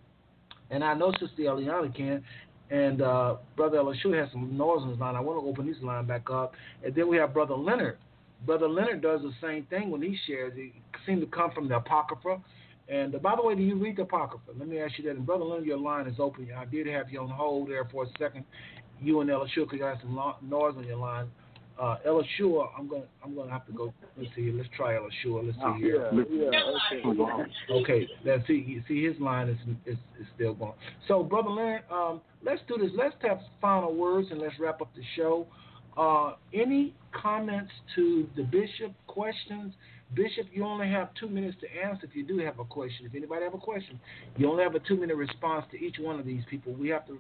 and I know Sister Eliana can, and uh, Brother Elishua has some noise on his line. I want to open his line back up, and then we have Brother Leonard. Brother Leonard does the same thing when he shares. He seems to come from the Apocrypha. And uh, by the way, do you read the Apocrypha? Let me ask you that. And Brother Leonard, your line is open. I did have you on hold there for a second. You and Elishua, because you had some lo- noise on your line. Uh, Elishua, I'm gonna I'm gonna have to go. Let's see. Let's try Elishua. Let's see here. Yeah, yeah, okay. Okay, let's see. You see, his line is, is is still going. So, brother Leonard, um, let's do this. Let's have final words and let's wrap up the show. Uh, any comments to the bishop? Questions? Bishop, you only have two minutes to answer if you do have a question. If anybody have a question, you only have a two-minute response to each one of these people. We have to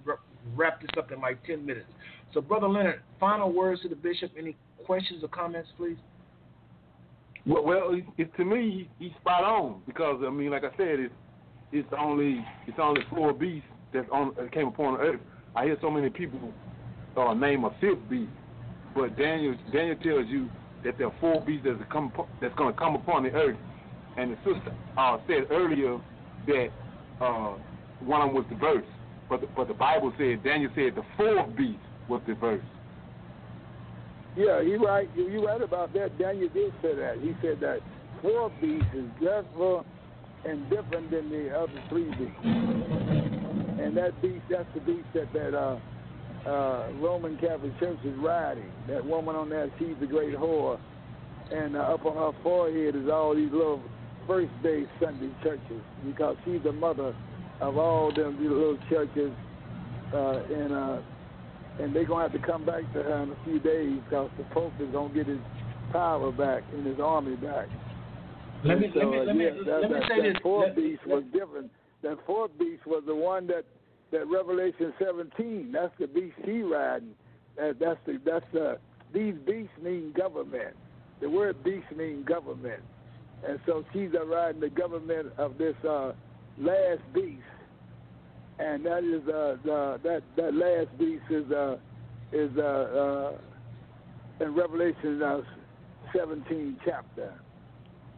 wrap- this up in like ten minutes. So, brother Leonard, final words to the bishop. Any questions or comments, please? Well, well it, to me, he's spot on because I mean, like I said, it's it's only it's only four beasts that on that came upon earth. I hear so many people uh, name a fifth beast, but Daniel Daniel tells you that there are four beasts that's come that's going to come upon the earth. And the sister uh, said earlier that uh, one of them was the verse, but the, but the Bible said Daniel said the fourth beast was the verse. Yeah, you right. You right about that. Daniel did say that. He said that fourth beast is different and different than the other three beasts. And that beast, that's the beast that that uh, uh, Roman Catholic Church is riding. That woman on that, she's the great whore, and uh, up on her forehead is all these little first day Sunday churches because she's the mother of all them little churches, uh, and uh, and they're gonna have to come back to her in a few days because the Pope is gonna get his power back and his army back. Let me let me let me that, say that this. fourth Let- beast let- was different. That fourth beast was the one that that Revelation 17. That's the beast he riding. That, that's the that's the these beasts mean government. The word beast means government, and so she's uh, riding the government of this uh, last beast, and that is uh, the that that last beast is uh, is uh, uh, in Revelation uh, 17 chapter,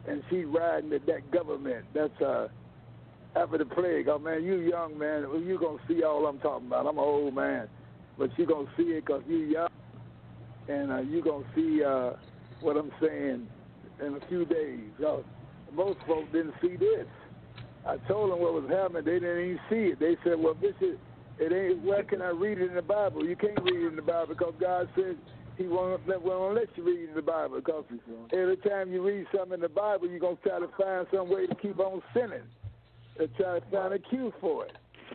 and she's riding at that government. That's uh, after the plague. Oh man, you young man, you gonna see all I'm talking about. I'm an old man, but you gonna see it because you young, and uh, you gonna see uh, what I'm saying in a few days. Most folks didn't see this. I told them what was happening. They didn't even see it. They said, "Well, this is it ain't. Where can I read it in the Bible? You can't read it in the Bible because God said He won't let, won't let you read it in the Bible. Because every time you read something in the Bible, you're gonna try to find some way to keep on sinning, and try to find a cue for it,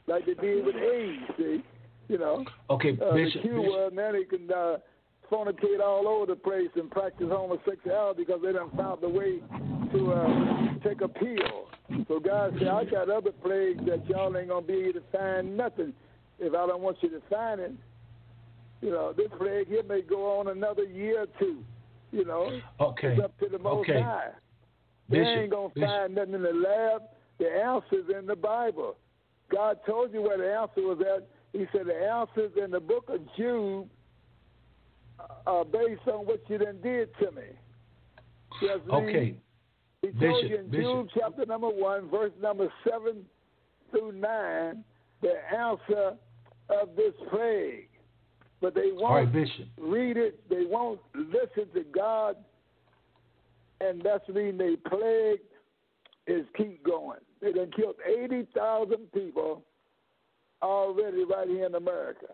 like they did with AIDS. See, you know. Okay, uh, Bishop. The cue Bishop. was now they can uh, fornicate all over the place and practice homosexuality because they done found the way to uh, take a pill. So God said, I got other plagues that y'all ain't gonna be able to find nothing if I don't want you to find it. You know, this plague here may go on another year or two. You know, Okay. it's up to the Most Okay. High. They Bishop, ain't gonna Bishop. find nothing in the lab. The answer's in the Bible. God told you where the answer was at. He said the answer's in the book of Jude, uh, based on what you then did to me. Yes, Okay. He told Bishop, you in Bishop. Jude chapter number one, verse number seven through nine, the answer of this plague. But they right, won't Bishop. read it. They won't listen to God, and that's reason they plague is keep going. They done killed eighty thousand people already right here in America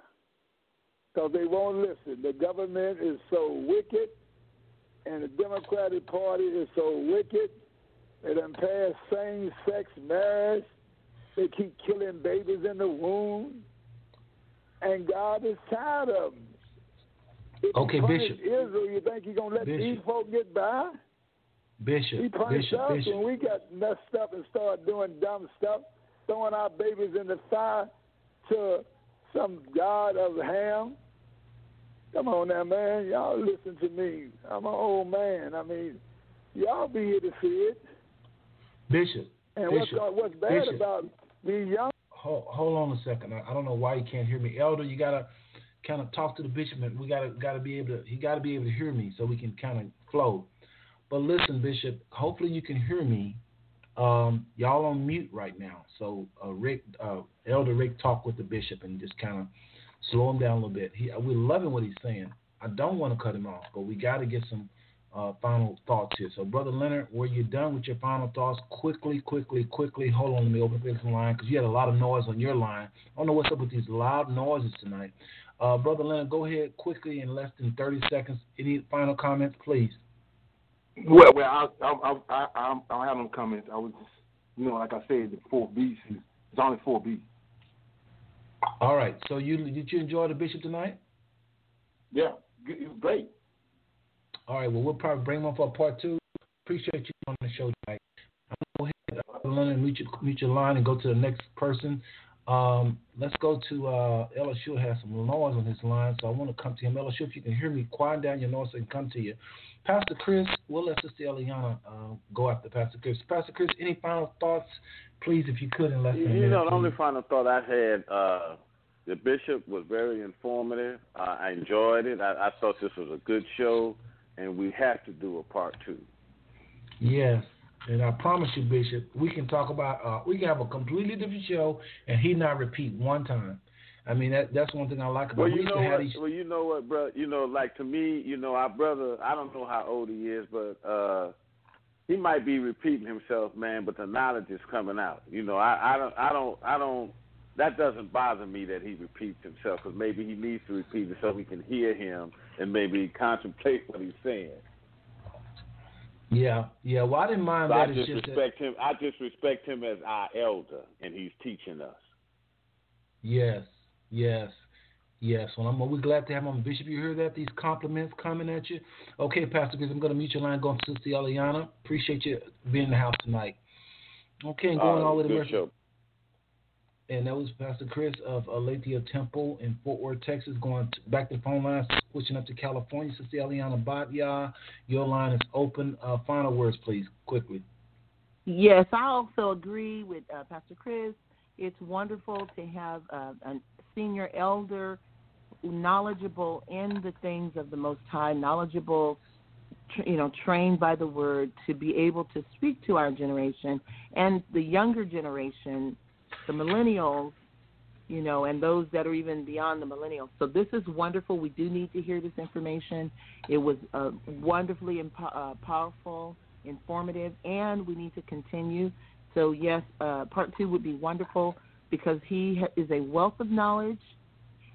because they won't listen. The government is so wicked, and the Democratic Party is so wicked. They done passed same-sex marriage. They keep killing babies in the womb, and God is tired of them. If Okay, Bishop. Israel, you think he's gonna let Bishop. these folk get by? Bishop. punished Bishop. us Bishop. when we got messed up and started doing dumb stuff, throwing our babies in the fire to some god of Ham. Come on now, man. Y'all listen to me. I'm an old man. I mean, y'all be here to see it. Bishop. And what's, Bishop. go- what's bad Bishop. about being young Hold, hold on a second. I, I don't know why you can't hear me, Elder. You gotta kind of talk to the bishop, and we gotta gotta be able to. He gotta be able to hear me so we can kind of flow. But listen, Bishop. Hopefully you can hear me. Um, y'all on mute right now. So uh, Rick, uh, Elder Rick, talk with the bishop and just kind of slow him down a little bit. He, we're loving what he's saying. I don't want to cut him off, but we got to get some uh, final thoughts here. So, Brother Leonard, were you done with your final thoughts? Quickly, quickly, quickly. Hold on, let me open this line because you had a lot of noise on your line. I don't know what's up with these loud noises tonight. Uh, Brother Leonard, go ahead quickly in less than 30 seconds. Any final comments, please? Well, well, I, I, I, I, I don't have no comments. I was just, you know, like I said, the four B's. It's only four B. All right. So, you did you enjoy the bishop tonight? Yeah, it was great. All right. Well, we'll probably bring him on for part two. Appreciate you on the show tonight. I'm gonna go ahead, Leonard, mute your, mute your line and go to the next person. Um, let's go to uh, El Shua has some noise on his line, so I want to come to him. El Shua, if you can hear me, quiet down your noise and come to you. Pastor Chris, we'll let Sister Eliana uh, go after Pastor Chris. Pastor Chris, any final thoughts, please, if you could, in less than a You minute. know, the only final thought I had, uh, the bishop was very informative. Uh, I enjoyed it. I, I thought this was a good show, and we have to do a part two. Yes, and I promise you, Bishop, we can talk about. Uh, we can have a completely different show, and he not repeat one time. I mean, that that's one thing I like about. Well, we you know what? these. Well, you know what, bro? You know, like to me, you know, our brother. I don't know how old he is, but uh he might be repeating himself, man. But the knowledge is coming out. You know, I, I don't, I don't, I don't. That doesn't bother me that he repeats himself because maybe he needs to repeat it so we can hear him and maybe contemplate what he's saying. Yeah, yeah. Well, I didn't mind So I that. It's just just that, respect him. I just respect him as our elder, and he's teaching us. yes, yes, yes. Well, I'm we're glad to have him. Bishop, you hear that? These compliments coming at you. Okay, Pastor Chris, I'm going to mute your line. Going to Sister Eliana. Appreciate you being in the house tonight. Okay, and going Uh, all the way to good Mercy. show. And that was Pastor Chris of Aletheia Temple in Fort Worth, Texas, going to, back to the phone lines, switching up to California. Sister Eliana Batya, your line is open. Uh, final words, please, quickly. Yes, I also agree with uh, Pastor Chris. It's wonderful to have uh, a senior elder knowledgeable in the things of the Most High, knowledgeable, you know, trained by the Word to be able to speak to our generation and the younger generation, the millennials, you know, and those that are even beyond the millennials. So this is wonderful. We do need to hear this information. It was uh, wonderfully impo- uh, powerful, informative, and we need to continue. So yes, uh, part two would be wonderful because he is a wealth of knowledge,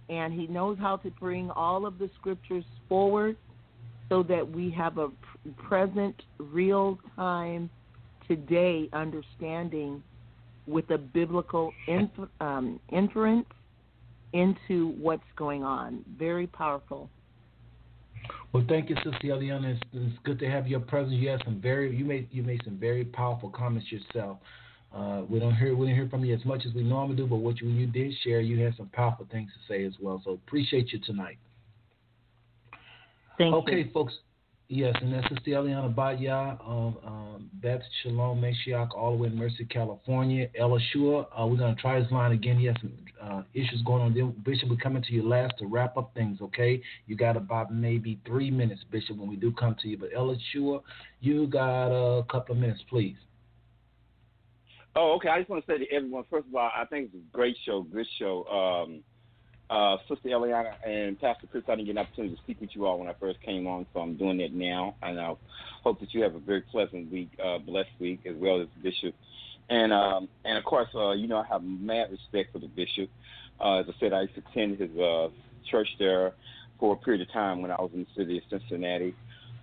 and he knows how to bring all of the scriptures forward, so that we have a present, real time, today understanding with a biblical inf- um, inference into what's going on. Very powerful. Well, thank you, Sister Eliana. It's, it's good to have your presence. You had some very you made you made some very powerful comments yourself. Uh, we don't hear we didn't hear from you as much as we normally do, but what you, you did share, you had some powerful things to say as well. So appreciate you tonight. Thank okay, you. folks. Yes, and that's Sister Eliana Batya of um, Beth Shalom Mashiach, all the way in Merced, California. Ella Shua, uh, we're going to try his line again. He has some uh, issues going on. Then, Bishop, we're coming to you last to wrap up things, okay? You got about maybe three minutes, Bishop, when we do come to you. But Ella Shua, you got a couple of minutes, please. Oh, okay. I just want to say to everyone, first of all, I think it's a great show, good show. Um, uh, Sister Eliana and Pastor Chris, I didn't get an opportunity to speak with you all when I first came on, so I'm doing it now. And I hope that you have a very pleasant week, uh, blessed week, as well as Bishop. And um, and of course, uh, you know, I have mad respect for the Bishop. Uh, as I said, I used to attend his uh, church there for a period of time when I was in the city of Cincinnati.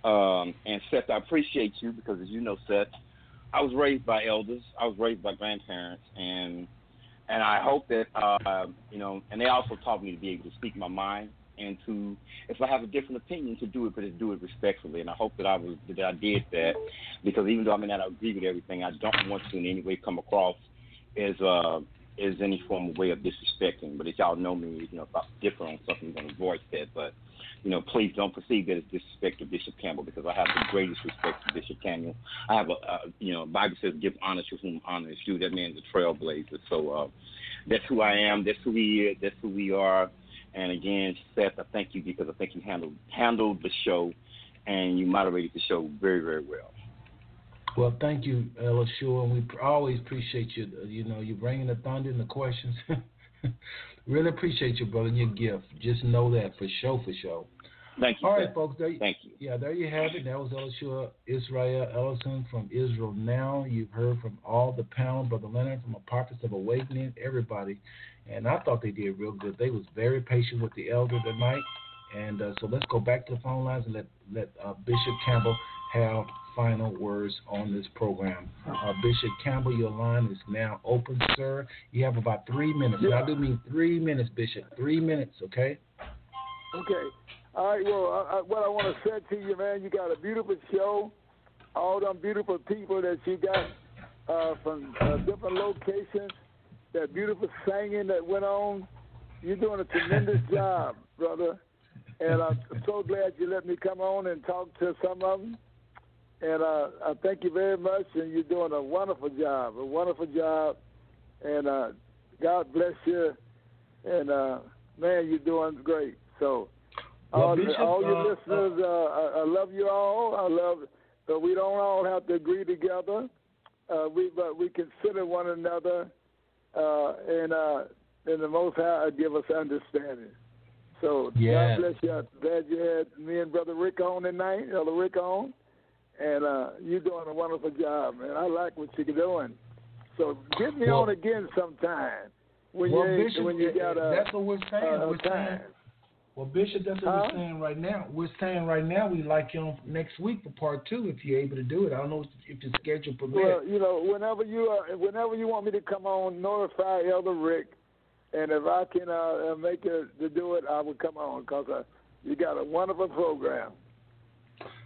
Um, and Seth, I appreciate you because, as you know, Seth, I was raised by elders. I was raised by grandparents, and and I hope that uh, you know. And they also taught me to be able to speak my mind and to, if I have a different opinion, to do it, but to do it respectfully. And I hope that I was that I did that because even though I may not agree with everything, I don't want to in any way come across as uh as any form of way of disrespecting. But if y'all know me, you know, if I'm different on something, I'm gonna voice that. But you know, please don't perceive that as disrespect to Bishop Campbell because I have the greatest respect for Bishop Campbell. I have a, uh, you know, Bible says give honor to whom honor is due. That man's a trailblazer. So uh, that's who I am. That's who he is. That's who we are. And again, Seth, I thank you because I think you handled handled the show and you moderated the show very, very well. Well, thank you, Ella and we always appreciate you. uh, You know, you bringing the thunder and the questions. really appreciate you, brother, and your gift. Just know that for sure, for sure. Thank you. All right, Seth. folks. There, Thank you. Yeah, there you have it. That was Elishua Israel Ellison from Israel Now. You've heard from all the panel, Brother Leonard from Apartments of Awakening, everybody. And I thought they did real good. They was very patient with the elder tonight. And uh, so let's go back to the phone lines and let, let uh, Bishop Campbell have final words on this program. Uh, Bishop Campbell, your line is now open, sir. You have about three minutes. And I do mean three minutes, Bishop. Three minutes, okay? Okay. All right. Well, I, I, what I want to say to you, man, you got a beautiful show. All them beautiful people that you got uh, from uh, different locations. That beautiful singing that went on. You're doing a tremendous job, brother. And I'm so glad you let me come on and talk to some of them. And uh, I thank you very much. And you're doing a wonderful job, a wonderful job. And uh, God bless you. And uh, man, you're doing great. So Well, all, Bishop, all your uh, listeners, uh, I, I love you all. I love, but we don't all have to agree together. Uh, we but we consider one another, uh, and uh, and the Most High give us understanding. So Yes. God bless you. I'm glad you had me and Brother Rick on tonight, Brother Rick on, and uh, you're doing a wonderful job, man. I like what you're doing. So get me Well- on again sometime when well, you Bishop, when you uh, got a that's what we're saying. a we're saying. Well, Bishop, that's what Huh? we're saying right now. We're saying right now we'd like you on next week for part two if you're able to do it. I don't know if your schedule permits. Well, you know, whenever you uh, whenever you want me to come on, notify Elder Rick, and if I can uh, uh, make it to do it, I will come on because uh, you got a wonderful program.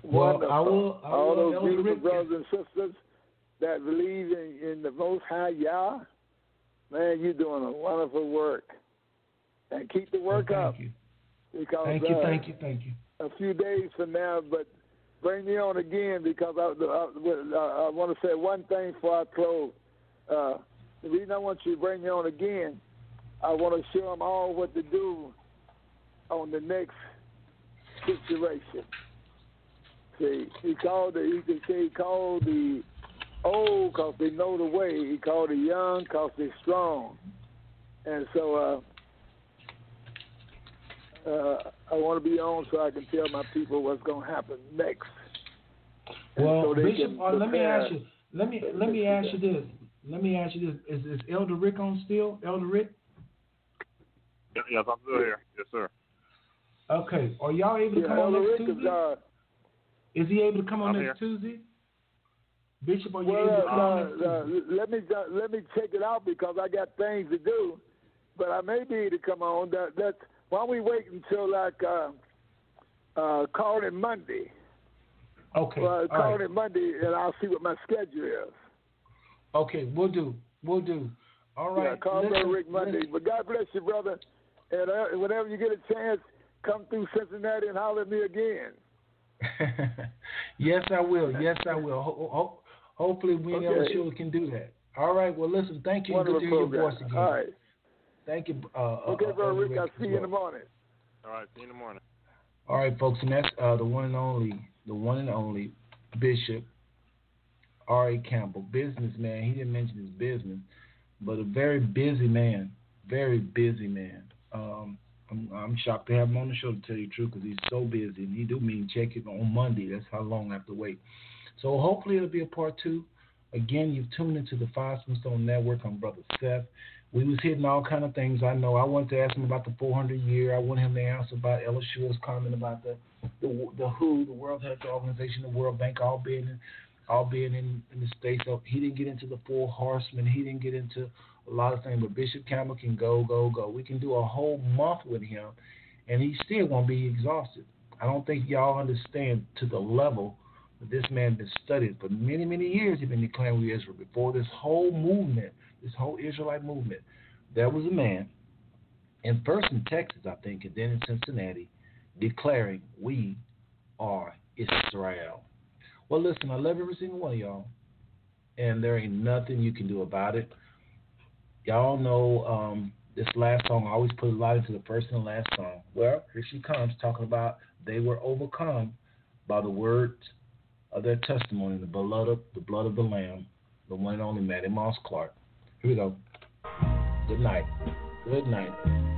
Well, Wonderful. I will- I All those beautiful brothers and sisters that believe in, in the Most High Yah, man, you're doing a wonderful work, and keep the work thank up. you. Because Thank you, uh, thank you, thank you. a few days from now, but bring me on again because I, I, I, I want to say one thing before I close. Uh, the reason I want you to bring me on again, I want to show them all what to do on the next situation. See, he called the he can say he called the old because they know the way. He called the young because they're strong. And so uh, uh, I want to be on so I can tell my people what's going to happen next. And Well, so Bishop, uh, let me ask you. Let me let me ask you this. Let me ask you this: Is is Elder Rick on still? Elder Rick? Yes, I'm still here. Yes, sir. Okay. Are y'all able to Yeah, come on Elder next Rick is, Tuesday? uh, Is he able to come on I'm next Tuesday? Bishop, are you Well, able to uh, come on uh, next Tuesday? uh, let me uh, let me check it out because I got things to do, but I may be able to come on. That that why don't we wait until like uh, uh, call it Monday? Okay. Well, all call right. it Monday, and I'll see what my schedule is. Okay, we'll do. We'll do. All right. Yeah, call listen, Brother Rick Monday. listen. But God bless you, brother. And uh, whenever you get a chance, come through Cincinnati and holler at me again. yes, I will. Yes, I will. Ho- ho- hopefully, we and Elder Okay. Sheila can do that. All right. Well, listen. Thank you. and Wonderful Good to hear your voice again. All right. Thank you. Uh, uh, Okay, uh, Brother Rick. Rick I'll as see you in the morning. All right. See you in the morning. All right, folks, and that's uh, the one and only, the one and only Bishop R.A. Campbell, businessman. He didn't mention his business, but a very busy man, very busy man. Um, I'm, I'm shocked to have him on the show to tell you the truth because he's so busy, and he do mean check it on Monday. That's how long I have to wait. So hopefully it'll be a part two. Again, you've tuned into the Five Stone Network. I'm Brother Seth. We was hitting all kind of things. I know. I wanted to ask him about the 400 year. I want him to answer about Ella comment about the, the the WHO, the World Health Organization, the World Bank, all being in, all being in, in the states. So he didn't get into the four horsemen. He didn't get into a lot of things. But Bishop Campbell can go, go, go. We can do a whole month with him, and he still won't be exhausted. I don't think y'all understand to the level that this man been studied for many, many years. He's been declaring we Israel before this whole movement, this whole Israelite movement. There was a man, and first in Texas, I think, and then in Cincinnati, declaring we are Israel. Well, listen, I love every single one of y'all, and there ain't nothing you can do about it. Y'all know um, this last song. I always put a lot into the first and last song. Well, here she comes, talking about they were overcome by the words of their testimony, the blood of the blood of the Lamb, the one and only Mattie Moss Clark. Here we go. Good night. Good night.